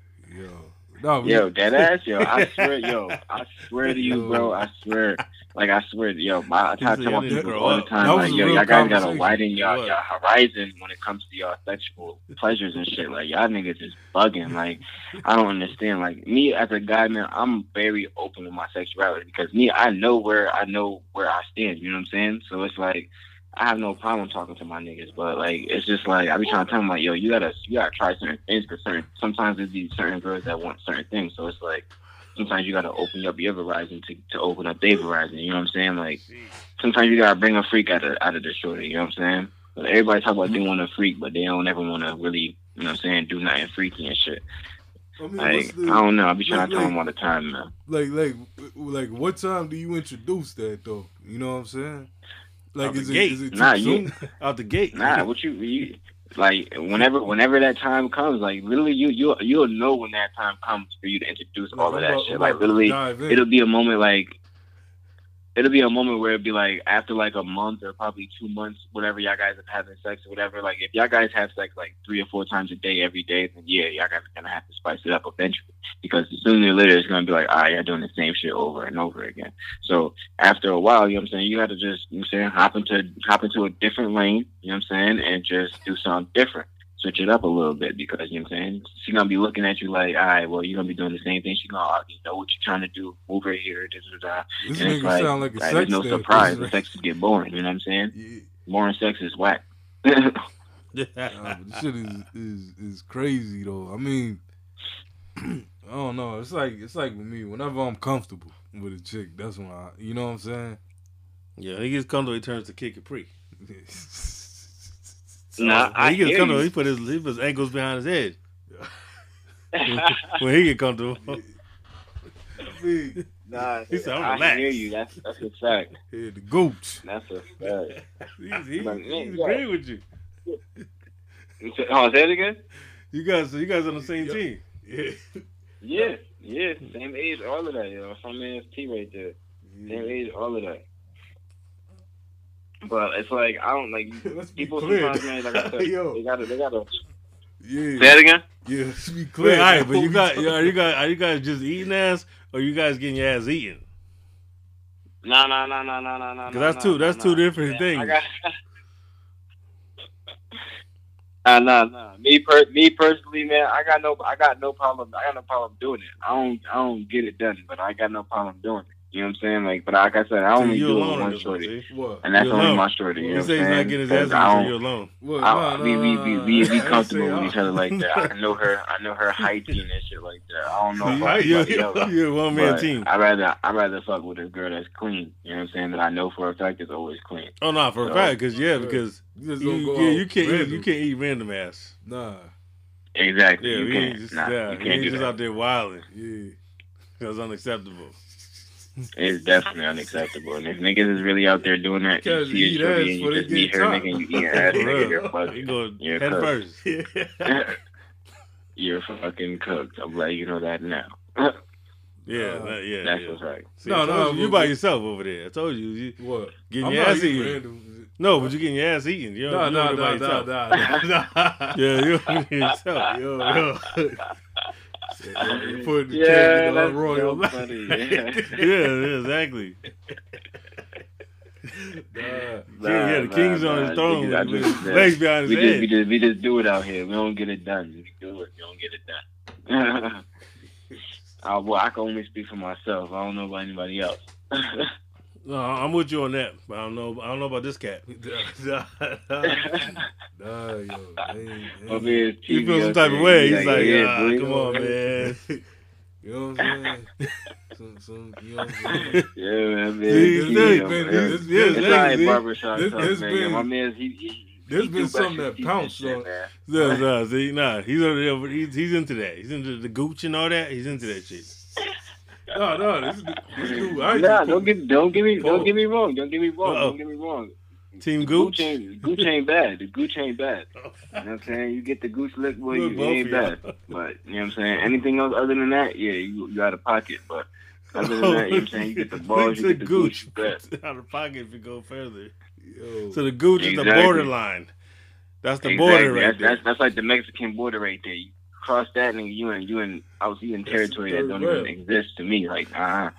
[SPEAKER 2] Yo, no, we-
[SPEAKER 4] Yo, that ass, yo, I swear, yo, I swear to you, bro, I swear, like I swear, yo, my, I
[SPEAKER 3] said,
[SPEAKER 4] to tell my people all the time, like, yo, y'all guys gotta widen y'all, y'all horizon when it comes to y'all sexual pleasures and shit. Like y'all niggas is bugging. Like I don't understand. Like me as a guy, man, I'm very open with my sexuality because me, I know where I know where I stand. You know what I'm saying? So it's like. I have no problem talking to my niggas, but like it's just like I be trying to tell them like, yo, you gotta you gotta try certain things because certain sometimes there's these certain girls that want certain things. So it's like sometimes you gotta open up your horizon to, to open up their horizon. You know what I'm saying? Like sometimes you gotta bring a freak out of out of the shorty. You know what I'm saying? But everybody talk about they want a freak, but they don't ever want to really, you know what I'm saying, do nothing freaky and shit.
[SPEAKER 2] I mean,
[SPEAKER 4] Like
[SPEAKER 2] the,
[SPEAKER 4] I don't know. I be trying
[SPEAKER 2] like-
[SPEAKER 4] to tell them all the time, man.
[SPEAKER 2] like, like, like, what time do you introduce that though? You know what I'm saying? Like,
[SPEAKER 3] Out the
[SPEAKER 2] is it,
[SPEAKER 3] gate.
[SPEAKER 2] is it too
[SPEAKER 4] Nah, you-
[SPEAKER 2] soon?
[SPEAKER 3] Out the gate.
[SPEAKER 4] Nah, what you, you like whenever whenever that time comes, like literally you you you'll know when that time comes for you to introduce all of that
[SPEAKER 2] about-
[SPEAKER 4] shit.
[SPEAKER 2] I'm
[SPEAKER 4] Like literally,
[SPEAKER 2] dive in.
[SPEAKER 4] it'll be a moment like it'll be a moment where it'll be like after like a month or probably two months, whatever y'all guys are having sex or whatever. Like if y'all guys have sex like three or four times a day every day, then yeah, y'all guys are gonna have to spice it up eventually. Because sooner or later it's gonna be like, ah, right, y'all doing the same shit over and over again. So after a while, you know what I'm saying, you gotta just you know what I'm saying, hop into hop into a different lane, you know what I'm saying, and just do something different. Switch it up a little bit because you know what I'm saying. She's gonna be looking at you like, all right, well, you're gonna be doing the same thing. She's gonna already know what you're trying to do. Move her here, da, da, da.
[SPEAKER 2] This
[SPEAKER 4] And it's like,
[SPEAKER 2] sound like a
[SPEAKER 4] like,
[SPEAKER 2] sex
[SPEAKER 4] there's no
[SPEAKER 2] therapist.
[SPEAKER 4] surprise. The sex get boring. You know what I'm saying?
[SPEAKER 2] Yeah.
[SPEAKER 4] Boring sex is whack.
[SPEAKER 2] Nah, but this shit is, is is crazy though. I mean, I don't know. It's like it's like with me. Whenever I'm comfortable with a chick, that's when I, you know what I'm saying.
[SPEAKER 3] Yeah, when he gets comfortable, he turns to Kid Capri. So,
[SPEAKER 4] Nah,
[SPEAKER 3] when
[SPEAKER 4] I
[SPEAKER 3] he gets comfortable,
[SPEAKER 4] you.
[SPEAKER 3] he put his he put his ankles behind his head. when he get comfortable,
[SPEAKER 4] nah,
[SPEAKER 3] He said, "I'm
[SPEAKER 4] I
[SPEAKER 3] relaxed."
[SPEAKER 4] hear you. That's that's a fact.
[SPEAKER 2] yeah, the gooch.
[SPEAKER 4] That's a fact.
[SPEAKER 3] he's, he's,
[SPEAKER 4] Like,
[SPEAKER 3] he's
[SPEAKER 4] yeah.
[SPEAKER 3] agreeing with you.
[SPEAKER 4] Oh, say it again.
[SPEAKER 3] You guys, you guys on the same
[SPEAKER 2] Yeah.
[SPEAKER 3] team.
[SPEAKER 2] Yeah.
[SPEAKER 4] Yeah, yeah, same age, all of that, yo. Some man's T right there. Same age, all of that. But it's like I don't like people
[SPEAKER 2] clear.
[SPEAKER 4] sometimes, man. Like I said,
[SPEAKER 2] Yo.
[SPEAKER 4] they gotta, they gotta.
[SPEAKER 2] Yeah.
[SPEAKER 4] Say it again.
[SPEAKER 2] Yeah, let's be
[SPEAKER 3] Wait,
[SPEAKER 2] clear.
[SPEAKER 3] all right, but you got are you guys are you guys just eating ass or you guys getting your ass eaten?
[SPEAKER 4] No, no, no, no, no, no, no.
[SPEAKER 3] 'Cause that's two- that's two different things.
[SPEAKER 4] I got. Nah, nah, nah. Me, per, me personally, man, I got no, I got no problem. I got no problem doing it. I don't, I don't get it done, but I got no problem doing it. You know what I'm saying? Like, but like I said, I
[SPEAKER 3] So
[SPEAKER 4] only
[SPEAKER 3] you
[SPEAKER 4] do it
[SPEAKER 3] alone
[SPEAKER 4] with one
[SPEAKER 3] this one,
[SPEAKER 4] shorty.
[SPEAKER 2] What?
[SPEAKER 4] and that's
[SPEAKER 3] You
[SPEAKER 4] only
[SPEAKER 3] alone.
[SPEAKER 4] my shorty. You
[SPEAKER 3] He
[SPEAKER 4] know
[SPEAKER 3] says
[SPEAKER 4] what
[SPEAKER 3] he's
[SPEAKER 4] I'm
[SPEAKER 3] not
[SPEAKER 4] saying?
[SPEAKER 3] getting his ass
[SPEAKER 4] 'Cause
[SPEAKER 3] eaten,
[SPEAKER 4] I don't-
[SPEAKER 3] you're alone.
[SPEAKER 2] What?
[SPEAKER 4] I,
[SPEAKER 2] Nah,
[SPEAKER 4] we,
[SPEAKER 2] nah,
[SPEAKER 4] we,
[SPEAKER 2] nah,
[SPEAKER 4] we, we, we comfortable with each other like that. I know her, I know her hygiene and shit like that. I don't know
[SPEAKER 3] See,
[SPEAKER 4] about
[SPEAKER 3] you're,
[SPEAKER 4] anybody else.
[SPEAKER 3] you're one man team.
[SPEAKER 4] I rather I rather fuck with a girl that's clean. You know what I'm saying? That I know for a fact is always clean.
[SPEAKER 3] Oh no, for a fact, because yeah,
[SPEAKER 2] Yeah.
[SPEAKER 3] because
[SPEAKER 2] You just
[SPEAKER 3] you,
[SPEAKER 2] don't go
[SPEAKER 3] yeah, you can't eat,
[SPEAKER 2] random.
[SPEAKER 3] you can't eat random ass.
[SPEAKER 2] Nah.
[SPEAKER 4] Exactly.
[SPEAKER 3] Yeah,
[SPEAKER 4] you
[SPEAKER 3] we
[SPEAKER 4] can't.
[SPEAKER 3] ain't just
[SPEAKER 4] nah,
[SPEAKER 3] yeah,
[SPEAKER 4] you can't do
[SPEAKER 3] just out there wilding.
[SPEAKER 2] Yeah.
[SPEAKER 3] That's unacceptable.
[SPEAKER 4] It's definitely unacceptable. And if niggas is really out there doing that, you see
[SPEAKER 2] eat
[SPEAKER 4] a shorty
[SPEAKER 2] ass
[SPEAKER 4] and you just meet her,
[SPEAKER 2] top.
[SPEAKER 4] nigga, and you eat ass,
[SPEAKER 3] For
[SPEAKER 4] nigga,
[SPEAKER 3] real.
[SPEAKER 4] you're
[SPEAKER 3] You
[SPEAKER 4] fucking,
[SPEAKER 3] go
[SPEAKER 4] You're
[SPEAKER 3] head
[SPEAKER 4] cooked.
[SPEAKER 3] first.
[SPEAKER 4] you're fucking cooked. I'm letting you know that now.
[SPEAKER 3] Yeah,
[SPEAKER 2] Uh,
[SPEAKER 3] that- yeah.
[SPEAKER 4] That's
[SPEAKER 3] yeah.
[SPEAKER 4] what's right.
[SPEAKER 3] See,
[SPEAKER 2] No, no,
[SPEAKER 3] you, you
[SPEAKER 2] but-
[SPEAKER 3] by yourself over there. I told you, you
[SPEAKER 2] What?
[SPEAKER 3] getting
[SPEAKER 2] I'm
[SPEAKER 3] your ass eaten.
[SPEAKER 2] random.
[SPEAKER 3] No, but you getting your ass eaten. You
[SPEAKER 2] Nah,
[SPEAKER 3] don't,
[SPEAKER 2] nah,
[SPEAKER 3] you
[SPEAKER 2] nah,
[SPEAKER 3] doing it by
[SPEAKER 2] nah,
[SPEAKER 3] yourself.
[SPEAKER 2] nah, nah.
[SPEAKER 3] Yeah, you doing yourself.
[SPEAKER 2] Yo, yo. You putting
[SPEAKER 4] Yeah,
[SPEAKER 2] king in the
[SPEAKER 4] that's
[SPEAKER 2] royal.
[SPEAKER 4] so funny.
[SPEAKER 3] yeah, yeah, exactly.
[SPEAKER 2] Nah.
[SPEAKER 3] yeah, yeah, the
[SPEAKER 4] Nah,
[SPEAKER 3] king's
[SPEAKER 4] nah,
[SPEAKER 3] on his throne
[SPEAKER 4] I
[SPEAKER 3] with, with
[SPEAKER 4] just-
[SPEAKER 3] legs behind
[SPEAKER 4] we
[SPEAKER 3] his
[SPEAKER 4] just,
[SPEAKER 3] head.
[SPEAKER 4] we just we just do it out here. We don't get it done. We do it. We don't get it done. uh, well, I can only speak for myself. I don't know about anybody else.
[SPEAKER 3] No, I'm with you on that, but I don't know. I don't know about this cat.
[SPEAKER 2] Nah, nah, nah, yo. Ain't,
[SPEAKER 4] My
[SPEAKER 2] ain't.
[SPEAKER 3] He
[SPEAKER 4] TV
[SPEAKER 3] feels some type
[SPEAKER 4] there.
[SPEAKER 3] of way.
[SPEAKER 4] He
[SPEAKER 3] He's like,
[SPEAKER 4] yeah,
[SPEAKER 3] ah, come on, man.
[SPEAKER 2] You know what I'm saying? Some, some, you know what I'm saying?
[SPEAKER 4] Yeah, man. man.
[SPEAKER 3] See,
[SPEAKER 4] TV,
[SPEAKER 3] it's
[SPEAKER 4] yo,
[SPEAKER 2] been-
[SPEAKER 4] yeah.
[SPEAKER 2] it's-
[SPEAKER 3] yeah,
[SPEAKER 4] It's
[SPEAKER 3] it's
[SPEAKER 4] not
[SPEAKER 3] see?
[SPEAKER 4] barbershop
[SPEAKER 2] This-
[SPEAKER 4] talk,
[SPEAKER 2] this
[SPEAKER 4] man.
[SPEAKER 2] been-
[SPEAKER 4] my man's he. he
[SPEAKER 2] There's
[SPEAKER 4] he
[SPEAKER 2] been
[SPEAKER 4] do
[SPEAKER 2] something
[SPEAKER 4] brush
[SPEAKER 2] that
[SPEAKER 4] his teeth and
[SPEAKER 2] pounced
[SPEAKER 4] shit,
[SPEAKER 2] on-
[SPEAKER 4] man.
[SPEAKER 3] No, no, see, nah, he's over there. He's, he's into that. He's into the gooch and all that. He's into that shit.
[SPEAKER 2] No, no, this, this dude, I
[SPEAKER 4] Nah, don't get don't get me don't get me wrong. Don't get me wrong.
[SPEAKER 3] Uh-oh.
[SPEAKER 4] Don't get me wrong.
[SPEAKER 3] Team
[SPEAKER 4] Gooch
[SPEAKER 3] gooch.
[SPEAKER 4] ain't Gooch ain't bad. The Gooch ain't bad. You know what I'm saying? You get the Gooch lick, boy,
[SPEAKER 3] Look,
[SPEAKER 4] you ain't bad. But you know what I'm saying? Anything else other than that, yeah, you you out of pocket. But other than oh, that, you know what I'm saying? You get the balls, you get the
[SPEAKER 3] gooch.
[SPEAKER 4] Gooch.
[SPEAKER 3] Out of pocket if you go further.
[SPEAKER 2] yo,
[SPEAKER 3] So the gooch is the borderline. That's the
[SPEAKER 4] Exactly.
[SPEAKER 3] border right
[SPEAKER 4] that's,
[SPEAKER 3] there.
[SPEAKER 4] that's that's like the Mexican border right there. You cross that and you and you and I was in territory that don't
[SPEAKER 2] third
[SPEAKER 4] even exist to me. Like, uh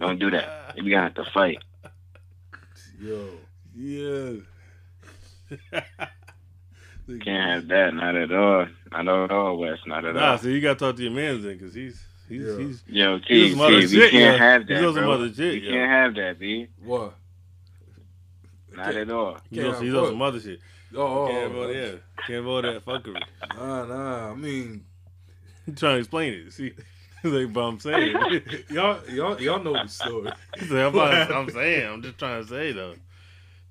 [SPEAKER 4] don't do that. We gonna have to fight.
[SPEAKER 2] yo.
[SPEAKER 3] Yeah.
[SPEAKER 4] Can't have that, not at all. Not at all, Wes, not at
[SPEAKER 3] Nah,
[SPEAKER 4] all.
[SPEAKER 3] Nah, so you gotta talk to your man then, cause he's he's
[SPEAKER 2] Yeah.
[SPEAKER 3] he's
[SPEAKER 4] Yo,
[SPEAKER 3] He
[SPEAKER 4] T,
[SPEAKER 3] was
[SPEAKER 4] T,
[SPEAKER 3] some
[SPEAKER 4] we can't
[SPEAKER 3] yeah.
[SPEAKER 4] have
[SPEAKER 3] He
[SPEAKER 4] that,
[SPEAKER 3] was some
[SPEAKER 4] bro.
[SPEAKER 3] other shit,
[SPEAKER 4] we
[SPEAKER 3] yeah.
[SPEAKER 4] can't have that, B.
[SPEAKER 2] What?
[SPEAKER 4] Not at all.
[SPEAKER 3] he's
[SPEAKER 2] Can't
[SPEAKER 3] on, he's
[SPEAKER 2] have
[SPEAKER 3] on some other shit.
[SPEAKER 2] Oh,
[SPEAKER 3] Can't
[SPEAKER 2] oh,
[SPEAKER 3] vote, yeah, can't vote that fuckery.
[SPEAKER 2] Nah, nah. I mean,
[SPEAKER 3] I'm trying to explain it. See, like, but I'm saying.
[SPEAKER 2] y'all, y'all, y'all know the story.
[SPEAKER 3] He's like, I'm, not- I'm saying. I'm just trying to say though.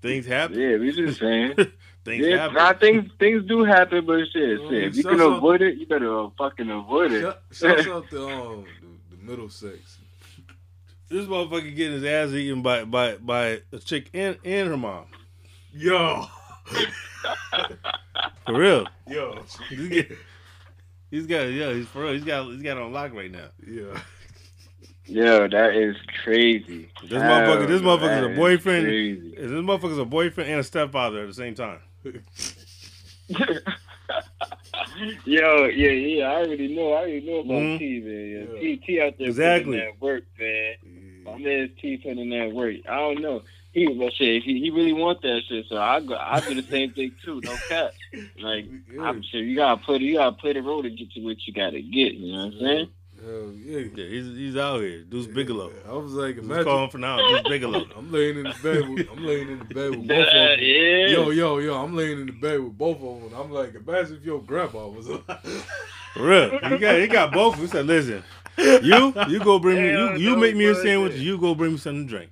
[SPEAKER 3] Things happen.
[SPEAKER 4] Yeah, we just saying.
[SPEAKER 3] Things
[SPEAKER 4] yeah,
[SPEAKER 3] happen.
[SPEAKER 4] nah, things things do happen, but shit,
[SPEAKER 2] Um,
[SPEAKER 4] shit. If you can
[SPEAKER 2] out-
[SPEAKER 4] avoid it, you better uh, fucking avoid it.
[SPEAKER 2] Shout, shouts out to um, the, the middle sex.
[SPEAKER 3] This motherfucker getting his ass eaten by by by a chick and and her mom.
[SPEAKER 2] Yo,
[SPEAKER 3] For real.
[SPEAKER 2] yo,
[SPEAKER 3] He's, get, he's got yeah. He's for real. He's got he's got it on lock right now.
[SPEAKER 2] yeah.
[SPEAKER 4] Yo, that is crazy.
[SPEAKER 3] This motherfucker- this
[SPEAKER 4] Hell,
[SPEAKER 3] motherfucker's a boyfriend.
[SPEAKER 4] crazy.
[SPEAKER 3] This motherfucker's a boyfriend and a stepfather at the same time.
[SPEAKER 4] Yo, yeah, yeah, I already know. I already know about
[SPEAKER 3] Mhm.
[SPEAKER 4] T, man. Yeah.
[SPEAKER 2] Yeah.
[SPEAKER 4] T, T out there
[SPEAKER 3] Exactly.
[SPEAKER 4] putting that work, man. My
[SPEAKER 2] yeah.
[SPEAKER 4] man's T putting in that work. I don't know. He, well, shit, he, he really want that shit, so I go, I do the same thing too. No cap. Like,
[SPEAKER 2] Yeah.
[SPEAKER 4] I'm sure you gotta put, you gotta play the role to get to what you gotta get. You know what I'm saying?
[SPEAKER 2] Hell yeah.
[SPEAKER 3] Yeah, he's he's out here. Deuce Bigelow.
[SPEAKER 2] I was like, imagine.
[SPEAKER 3] call him for now. Deuce Bigelow.
[SPEAKER 2] I'm laying in the bed. With, I'm laying in the bed with both of
[SPEAKER 4] Yeah,
[SPEAKER 2] them.
[SPEAKER 4] yeah.
[SPEAKER 2] Yo, yo, yo! I'm laying in the bed with both of them. I'm like, imagine if your grandpa was alive.
[SPEAKER 3] For real. He got he got both. He said, "Listen, you you go bring me you you make me a
[SPEAKER 4] bro.
[SPEAKER 3] sandwich. You go bring me something to drink."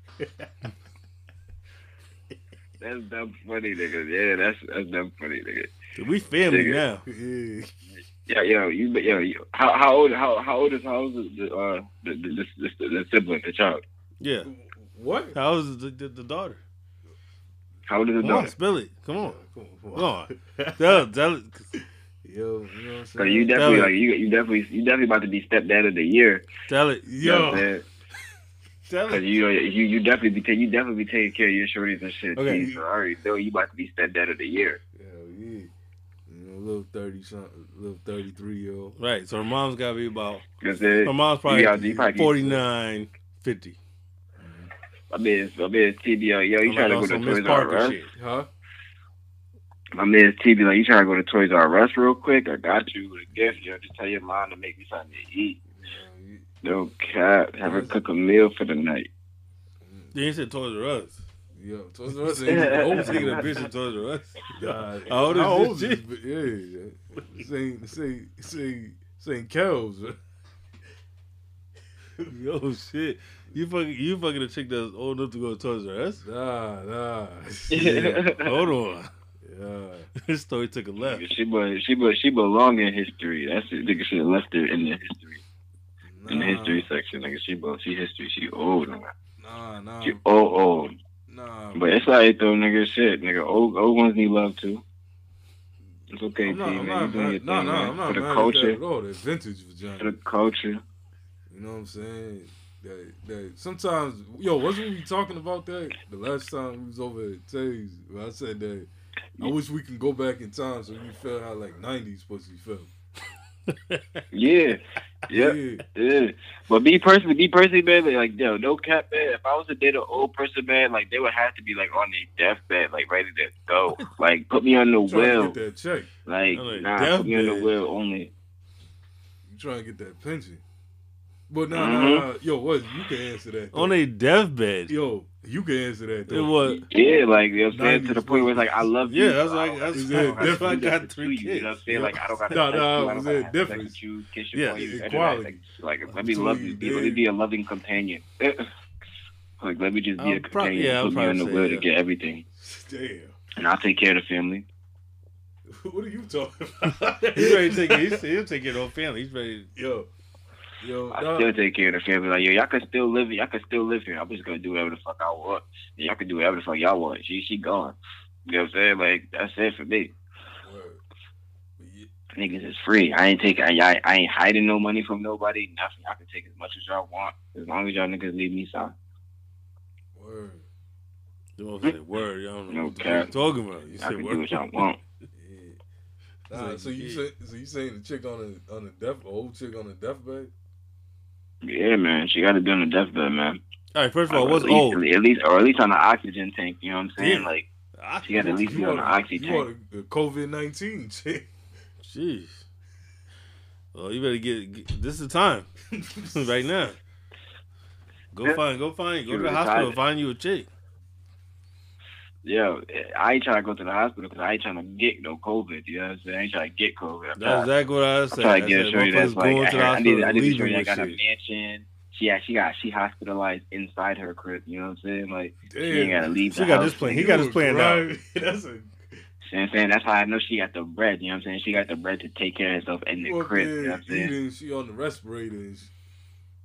[SPEAKER 4] That's dumb funny, nigga. Yeah, that's that's dumb funny, nigga.
[SPEAKER 3] We family
[SPEAKER 4] Nigga.
[SPEAKER 3] now.
[SPEAKER 2] Yeah.
[SPEAKER 4] Yeah, yo, you, yo, you, how how old how how old is how old is the uh the the, the, the, the sibling, the child?
[SPEAKER 3] Yeah.
[SPEAKER 2] What?
[SPEAKER 3] How is the, the, the daughter?
[SPEAKER 4] How old is the
[SPEAKER 3] Come on,
[SPEAKER 4] daughter?
[SPEAKER 3] spill it. Come on.
[SPEAKER 2] Come on.
[SPEAKER 3] Come on. Tell, tell it.
[SPEAKER 2] Yo, you know what I'm
[SPEAKER 4] So you definitely
[SPEAKER 3] Tell
[SPEAKER 4] like you you definitely you definitely about to be stepdad of the year.
[SPEAKER 3] Tell it.
[SPEAKER 4] You know what I'm
[SPEAKER 2] Yo.
[SPEAKER 4] saying?
[SPEAKER 3] Tell
[SPEAKER 4] Cause you you you definitely be ta- you definitely be taking care of your shorties and shit.
[SPEAKER 3] Okay.
[SPEAKER 4] too. So I already know you about to be stepdad of the year.
[SPEAKER 2] Hell yeah. You know, little 30 something, little 33 year old.
[SPEAKER 3] Right. So her mom's got to be about.
[SPEAKER 4] Cause it,
[SPEAKER 3] Her mom's probably
[SPEAKER 4] Yeah, you probably-
[SPEAKER 3] 49, 50. Mm-hmm.
[SPEAKER 4] my man, my man TB, yo, yo, you trying to go to
[SPEAKER 3] some
[SPEAKER 4] Toys R Us?
[SPEAKER 3] shit.
[SPEAKER 2] Huh?
[SPEAKER 4] My man TB, like, you trying to go to Toys R Us real quick? I got you with a gift, yo. Just tell your mom to make me something to eat.
[SPEAKER 2] You
[SPEAKER 4] No cap. Have her cook a meal for the night.
[SPEAKER 3] You ain't said Toys R Us.
[SPEAKER 2] know, Yo, Toys R Us ain't
[SPEAKER 3] Old taking a bitch at Toys R Us.
[SPEAKER 2] Nah,
[SPEAKER 3] How old is
[SPEAKER 2] how
[SPEAKER 3] this
[SPEAKER 2] old
[SPEAKER 3] chick?
[SPEAKER 2] is Yeah, yeah. This ain't, this ain't, this ain't, Kells.
[SPEAKER 3] Yo, shit. You fucking, you fucking a chick that's old enough to go to Toys R Us?
[SPEAKER 2] Nah, nah.
[SPEAKER 3] Hold on.
[SPEAKER 2] Yeah.
[SPEAKER 3] This story took a left.
[SPEAKER 4] she be, she be, she belong in history. That's it. Nigga should have left her in the history in the history section. Nigga, she be, she history. She old. Nigga.
[SPEAKER 2] Nah, nah,
[SPEAKER 4] She old old.
[SPEAKER 2] nah.
[SPEAKER 4] But it's like though, nigga. Shit, nigga. Old old ones need love too. It's okay,
[SPEAKER 2] I'm not,
[SPEAKER 4] T,
[SPEAKER 2] I'm
[SPEAKER 4] man.
[SPEAKER 2] not
[SPEAKER 4] You doing your thing,
[SPEAKER 2] Nah, nah,
[SPEAKER 4] man.
[SPEAKER 2] I'm not
[SPEAKER 4] for the
[SPEAKER 2] mad at
[SPEAKER 4] culture.
[SPEAKER 2] that at all. That vintage
[SPEAKER 4] For the culture.
[SPEAKER 2] You know what I'm saying? That, that sometimes, yo, wasn't we talking about that the last time we was over at Tays? I said that I wish we can go back in time so you felt how like '90s pussy felt.
[SPEAKER 4] Yeah. Yeah. But me personally, me personally, man, like yo, no cap, man. If I was to date an old person, man, like they would have to be like on their deathbed, like ready to go. like put me on the
[SPEAKER 2] You trying
[SPEAKER 4] wheel.
[SPEAKER 2] to get that check?
[SPEAKER 4] Like
[SPEAKER 3] On
[SPEAKER 4] nah, put me on the wheel only.
[SPEAKER 2] You trying to get that pension? But nah, nah, mm-hmm. nah. Yo, what? You can answer that. though.
[SPEAKER 3] On a deathbed.
[SPEAKER 2] Yo, you can answer that.
[SPEAKER 3] It
[SPEAKER 2] Though.
[SPEAKER 3] was.
[SPEAKER 4] Yeah, like you know I'm saying? To the point where it's like I love you.
[SPEAKER 3] Yeah, that's
[SPEAKER 4] so
[SPEAKER 3] like-
[SPEAKER 4] i've to- I don't have to
[SPEAKER 2] different.
[SPEAKER 4] do
[SPEAKER 3] I got three
[SPEAKER 4] kids. you, You know what I'm
[SPEAKER 3] kids.
[SPEAKER 4] saying? Like I don't got to
[SPEAKER 2] No,
[SPEAKER 4] touch
[SPEAKER 2] no,
[SPEAKER 4] you. I
[SPEAKER 2] it
[SPEAKER 4] don't
[SPEAKER 2] was
[SPEAKER 4] gotta
[SPEAKER 2] a difference.
[SPEAKER 4] sex you, kiss
[SPEAKER 3] Yeah,
[SPEAKER 4] your you.
[SPEAKER 2] equality.
[SPEAKER 4] Like, like let me love you. Be, let me be a loving companion. like let me just be
[SPEAKER 3] I'll
[SPEAKER 4] a
[SPEAKER 3] prob-
[SPEAKER 4] companion.
[SPEAKER 3] yeah,
[SPEAKER 4] put me on the
[SPEAKER 3] probably
[SPEAKER 4] wheel
[SPEAKER 3] say
[SPEAKER 4] to get everything,
[SPEAKER 2] Damn.
[SPEAKER 4] and I'll take care of the family.
[SPEAKER 2] What are you talking about?
[SPEAKER 3] He's ready to take he's, he'll take care of the family. He's ready.
[SPEAKER 2] Yo, yo,
[SPEAKER 4] I
[SPEAKER 2] nah,
[SPEAKER 4] still take care of the family. Like, yo, y'all can still live. Y'all can still live here. I'm just gonna do whatever the fuck I want. And y'all can do whatever the fuck y'all want. She, she gone. You know what I'm saying? Like, that's it for me.
[SPEAKER 2] yeah,
[SPEAKER 4] Niggas is free. I ain't taking. I, I ain't hiding no money from nobody. Nothing. I can take as much as y'all want, as long as y'all niggas leave me some.
[SPEAKER 2] Word.
[SPEAKER 3] You know what I'm saying? Word. Y'all don't know
[SPEAKER 4] No
[SPEAKER 3] what the fuck
[SPEAKER 4] cap.
[SPEAKER 3] talking about. You
[SPEAKER 4] I
[SPEAKER 3] said
[SPEAKER 4] can do
[SPEAKER 3] word.
[SPEAKER 4] what y'all want.
[SPEAKER 2] Yeah. Nah, so you say, so you saying the chick on the on a death old chick on a deathbed?
[SPEAKER 4] Yeah, man. She got to be on the deathbed, man.
[SPEAKER 3] All right. First of all,
[SPEAKER 4] Or
[SPEAKER 3] what's
[SPEAKER 4] at least,
[SPEAKER 3] old?
[SPEAKER 4] At least, or at least on the oxygen tank. You know what I'm saying?
[SPEAKER 3] Damn.
[SPEAKER 4] Like, she got to at least be on the oxygen
[SPEAKER 2] you
[SPEAKER 4] tank.
[SPEAKER 2] want a, a COVID nineteen chick?
[SPEAKER 3] Jeez. Well, you better get, get this is the time right now. Go
[SPEAKER 4] Yeah.
[SPEAKER 3] find, go find, go to the hospital, find you a chick.
[SPEAKER 4] Yo, I ain't trying to go to the hospital because I ain't trying to get no COVID. You know what I'm saying? I ain't trying to get COVID. I'm
[SPEAKER 3] That's
[SPEAKER 4] trying-
[SPEAKER 3] exactly what I
[SPEAKER 4] I'm
[SPEAKER 3] said.
[SPEAKER 4] trying
[SPEAKER 3] I
[SPEAKER 4] to get a shorty that's like,
[SPEAKER 3] going to
[SPEAKER 4] I, I
[SPEAKER 3] hospital
[SPEAKER 4] need, I need a shorty that got a mansion. She got, she got, she hospitalized inside her crib. You know what I'm saying? Like,
[SPEAKER 2] Damn.
[SPEAKER 4] she ain't got to leave
[SPEAKER 3] She got this plan. He got his
[SPEAKER 2] was
[SPEAKER 3] plan out.
[SPEAKER 2] That's a
[SPEAKER 4] You know what I'm saying? That's how I know she got the bread. You know what I'm saying? She got the bread to take care of herself in the
[SPEAKER 2] well,
[SPEAKER 4] crib. You know what I'm saying?
[SPEAKER 2] eating. She on the respirators.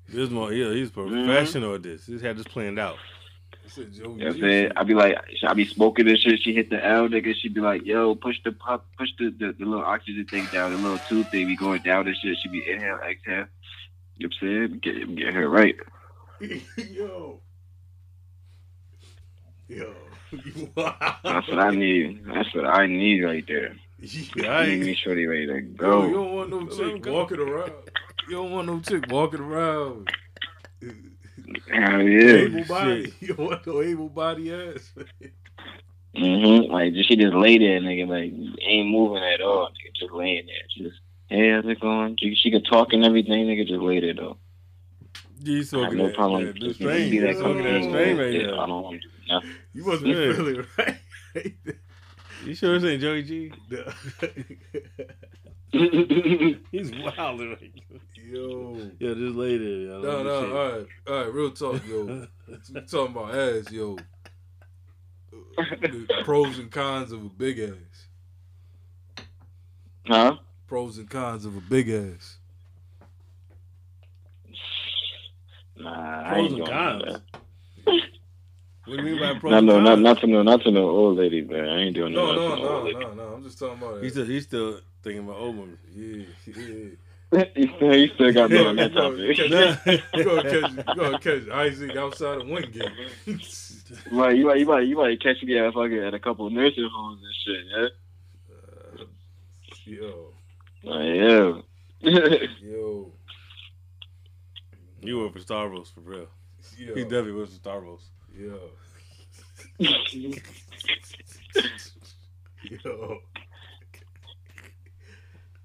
[SPEAKER 3] This more, yeah, he's mm-hmm. professional at this. He's had this planned out.
[SPEAKER 2] I said, Joe,
[SPEAKER 4] You know what I'm saying? I be like, I be smoking this shit. She hit the L, nigga. She be like, yo, push the pop, push the, the, the little oxygen thing down, the little tube thing be going down and shit. She be inhale, exhale. You know what I'm saying? Get, get her right.
[SPEAKER 2] yo, yo, you
[SPEAKER 4] That's what I need. That's what I need right there.
[SPEAKER 2] Yeah,
[SPEAKER 3] I
[SPEAKER 4] I
[SPEAKER 3] ain't-
[SPEAKER 4] need me shorty ready to
[SPEAKER 2] Yo, you don't want no chick walking around. You don't want no chick walking around.
[SPEAKER 4] Hell yeah.
[SPEAKER 2] Able body. You don't want no able body ass.
[SPEAKER 4] Mm-hmm. Like she just lay there, nigga. Like ain't moving at all. Nigga, just laying there. Just hey, how's it going? She, she could talk and everything. Nigga, just lay there though.
[SPEAKER 3] You
[SPEAKER 4] I have
[SPEAKER 3] smoking
[SPEAKER 4] no
[SPEAKER 3] that,
[SPEAKER 4] problem.
[SPEAKER 3] that, that
[SPEAKER 4] Just
[SPEAKER 3] strain.
[SPEAKER 4] be
[SPEAKER 3] You
[SPEAKER 4] that
[SPEAKER 3] smoking that
[SPEAKER 4] cocaine.
[SPEAKER 3] strain right
[SPEAKER 4] Yeah, I
[SPEAKER 3] now.
[SPEAKER 4] don't want to do nothing.
[SPEAKER 2] You must be
[SPEAKER 3] Yeah.
[SPEAKER 2] feeling it, right?
[SPEAKER 3] You sure this ain't Joey G? He's wild. Right?
[SPEAKER 2] Yo.
[SPEAKER 3] Yo, this lady. yo,
[SPEAKER 2] No, no,
[SPEAKER 3] see.
[SPEAKER 2] all right, all right, real talk, yo. we talking about ass, yo. The pros and cons of a big ass.
[SPEAKER 4] huh?
[SPEAKER 2] Pros and cons of a big ass.
[SPEAKER 4] Nah, I
[SPEAKER 3] Pros
[SPEAKER 4] ain't
[SPEAKER 3] and cons. What do you mean by pros
[SPEAKER 4] Not
[SPEAKER 3] and
[SPEAKER 4] no, not
[SPEAKER 3] cons?
[SPEAKER 4] not to no, not to no old lady, man. I ain't doing
[SPEAKER 2] No,
[SPEAKER 4] that.
[SPEAKER 2] no,
[SPEAKER 4] to
[SPEAKER 2] no, no, no. I'm just talking about
[SPEAKER 3] He's still, he's still thinking about old women.
[SPEAKER 2] Yeah, yeah.
[SPEAKER 4] he still, he still got me on that
[SPEAKER 2] You gonna
[SPEAKER 4] topic.
[SPEAKER 2] catch- you gonna catch, you gonna catch Isaac outside of Wingate.
[SPEAKER 4] Right, you might, you might, you might catch me at fucking at a couple of nursing homes and shit. Yeah.
[SPEAKER 2] Uh, yo,
[SPEAKER 4] Like, yeah.
[SPEAKER 2] yo,
[SPEAKER 3] You work for Starbucks for real.
[SPEAKER 2] yo,
[SPEAKER 3] He definitely works for Starbucks.
[SPEAKER 2] yo, yo.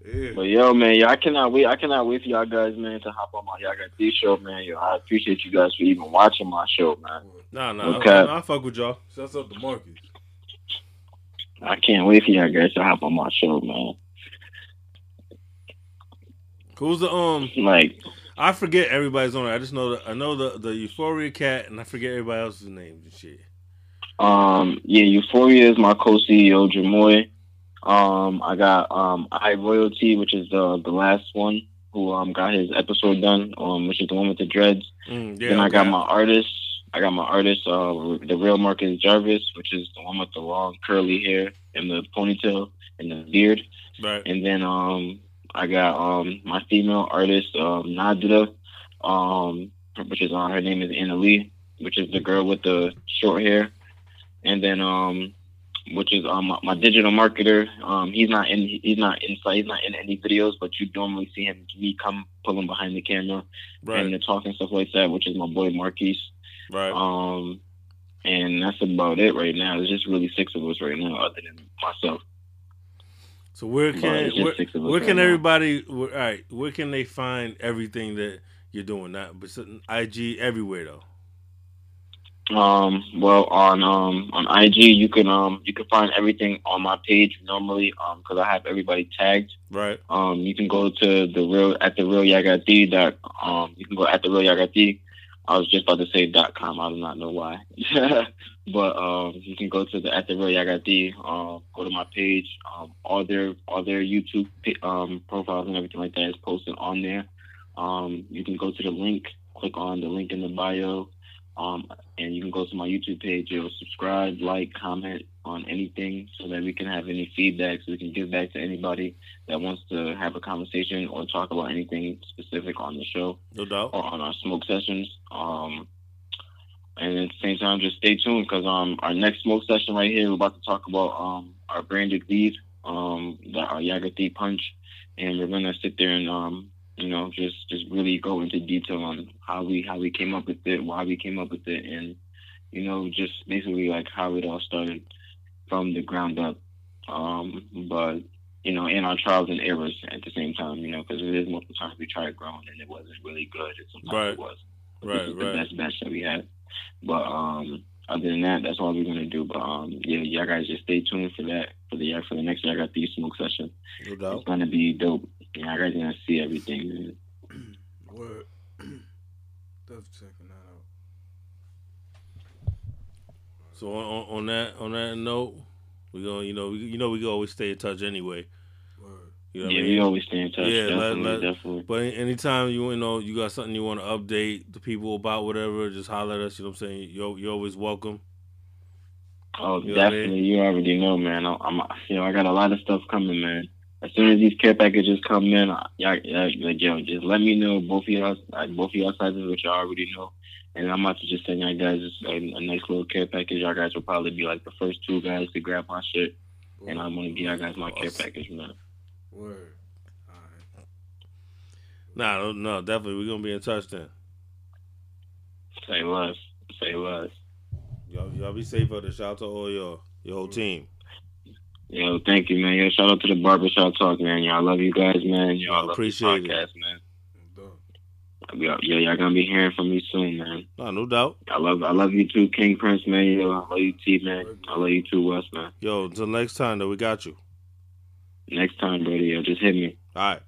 [SPEAKER 2] Yeah.
[SPEAKER 4] But yo, man, yo, I cannot wait. I cannot wait for y'all guys, man, to hop on my Y'all Got These show, man. Yo, I appreciate you guys for even watching my show, man.
[SPEAKER 3] Nah, nah.
[SPEAKER 4] Okay.
[SPEAKER 3] I, I fuck with y'all.
[SPEAKER 2] Shouts up to Marcus.
[SPEAKER 4] I can't wait for y'all guys to hop on my show, man.
[SPEAKER 3] Who's the um?
[SPEAKER 4] Like,
[SPEAKER 3] I forget everybody's on it. I just know that I know the the Euphoria cat, and I forget everybody else's names and shit.
[SPEAKER 4] um, yeah, Euphoria is my co-CEO, Jamoy. Um, I got um, I Royalty, which is the the last one who um got his episode done, um, which is the one with the dreads.
[SPEAKER 3] Mm, yeah,
[SPEAKER 4] then I got my artist. I got my artist, uh, the real Marcus Jarvis, which is the one with the long curly hair and the ponytail and the beard.
[SPEAKER 3] right.
[SPEAKER 4] And then um, I got um my female artist, um, Nadra, um, which is on her name is Anna Lee, which is the girl with the short hair. And then um, which is um my, my digital marketer. Um, he's not in he's not inside he's not in any videos, but you normally see him me come pulling behind the camera
[SPEAKER 3] Right.
[SPEAKER 4] and the talk and stuff like that, which is my boy Marquise.
[SPEAKER 3] right.
[SPEAKER 4] Um, and that's about it right now. There's just really six of us right now, other than myself.
[SPEAKER 3] so where can where,
[SPEAKER 4] six of us
[SPEAKER 3] where
[SPEAKER 4] right
[SPEAKER 3] can
[SPEAKER 4] now.
[SPEAKER 3] everybody? Where, all right. Where can they find everything that you're doing? Not but IG everywhere though.
[SPEAKER 4] Um, well, on um on IG, you can um you can find everything on my page normally um because I have everybody tagged.
[SPEAKER 3] Right.
[SPEAKER 4] Um, you can go to the real at the real Yagati dot um you can go at the real Yagati. I was just about to say dot com. I do not know why, but um you can go to the at the real Yagati. Um, go to my page. Um, all their all their YouTube um profiles and everything like that is posted on there. Um, you can go to the link. Click on the link in the bio. Um, and you can go to my YouTube page. You'll subscribe, like, comment on anything so that we can have any feedback so we can give back to anybody that wants to have a conversation or talk about anything specific on the show
[SPEAKER 3] No doubt.
[SPEAKER 4] or on our smoke sessions. Um, and at the same time, just stay tuned because um, our next smoke session right here, we're about to talk about um, our branded weed, um, the, our Yagati Punch, and we're gonna sit there and um, you know just just really go into detail on how we how we came up with it, why we came up with it, and you know just basically like how it all started from the ground up. Um, but you know, in our trials and errors at the same time, you know, because it is multiple times we tried growing and it wasn't really good, and sometimes
[SPEAKER 3] Right.
[SPEAKER 4] it was. this
[SPEAKER 3] Right.
[SPEAKER 4] the
[SPEAKER 3] Right.
[SPEAKER 4] best batch that we had. But um, other than that, that's all we're gonna do. But um, yeah, y'all guys just stay tuned for that for the yeah for the next y'all got the smoke session.
[SPEAKER 3] No
[SPEAKER 4] It's gonna be dope. Y'all guys gonna see everything. Man.
[SPEAKER 2] Word. Definitely checking that out.
[SPEAKER 3] So on, on, on that on that note, we gonna you know we, you know we can always stay in touch anyway.
[SPEAKER 2] Word.
[SPEAKER 3] You know
[SPEAKER 4] yeah,
[SPEAKER 3] I
[SPEAKER 4] we always stay in touch.
[SPEAKER 3] Yeah,
[SPEAKER 4] definitely,
[SPEAKER 3] let-
[SPEAKER 4] definitely.
[SPEAKER 3] But anytime you you know you got something you want to update the people about whatever, just holler at us. You know what I'm saying? You're, you're always welcome.
[SPEAKER 4] Oh,
[SPEAKER 3] You know what I mean?
[SPEAKER 4] definitely. You already know, man. I- I'm, you know, I got a lot of stuff coming, man. As soon as these care packages come in, I- y'all, y'all, like, yo, just let me know. Both of y'all, like, both of y'all sizes, which y'all already know. And I'm about to just send y'all guys a, a nice little care package. Y'all guys will probably be like the first two guys to grab my shit. And I'm gonna give y'all guys my care package, man.
[SPEAKER 2] Word. Alright.
[SPEAKER 3] Nah, no, no, definitely we're gonna be in touch then.
[SPEAKER 4] Say less. Say less.
[SPEAKER 3] Y'all, y'all be safe out there. Shout out to all your your whole team.
[SPEAKER 4] Yo, thank you, man. Yo, shout out to the barbershop talk, man. Y'all love you guys, man. Yo, I love
[SPEAKER 3] Appreciate
[SPEAKER 4] this
[SPEAKER 3] it.
[SPEAKER 4] podcast, man.
[SPEAKER 2] No.
[SPEAKER 4] Yo, yo, y'all gonna be hearing from me soon, man.
[SPEAKER 3] Nah, no doubt.
[SPEAKER 4] I love I love you too, King Prince, man. Yo, I love you, T, man. I love you too, West, man.
[SPEAKER 3] Yo, until next time though, we got you.
[SPEAKER 4] Next time, brother, yo, just hit me.
[SPEAKER 3] All right.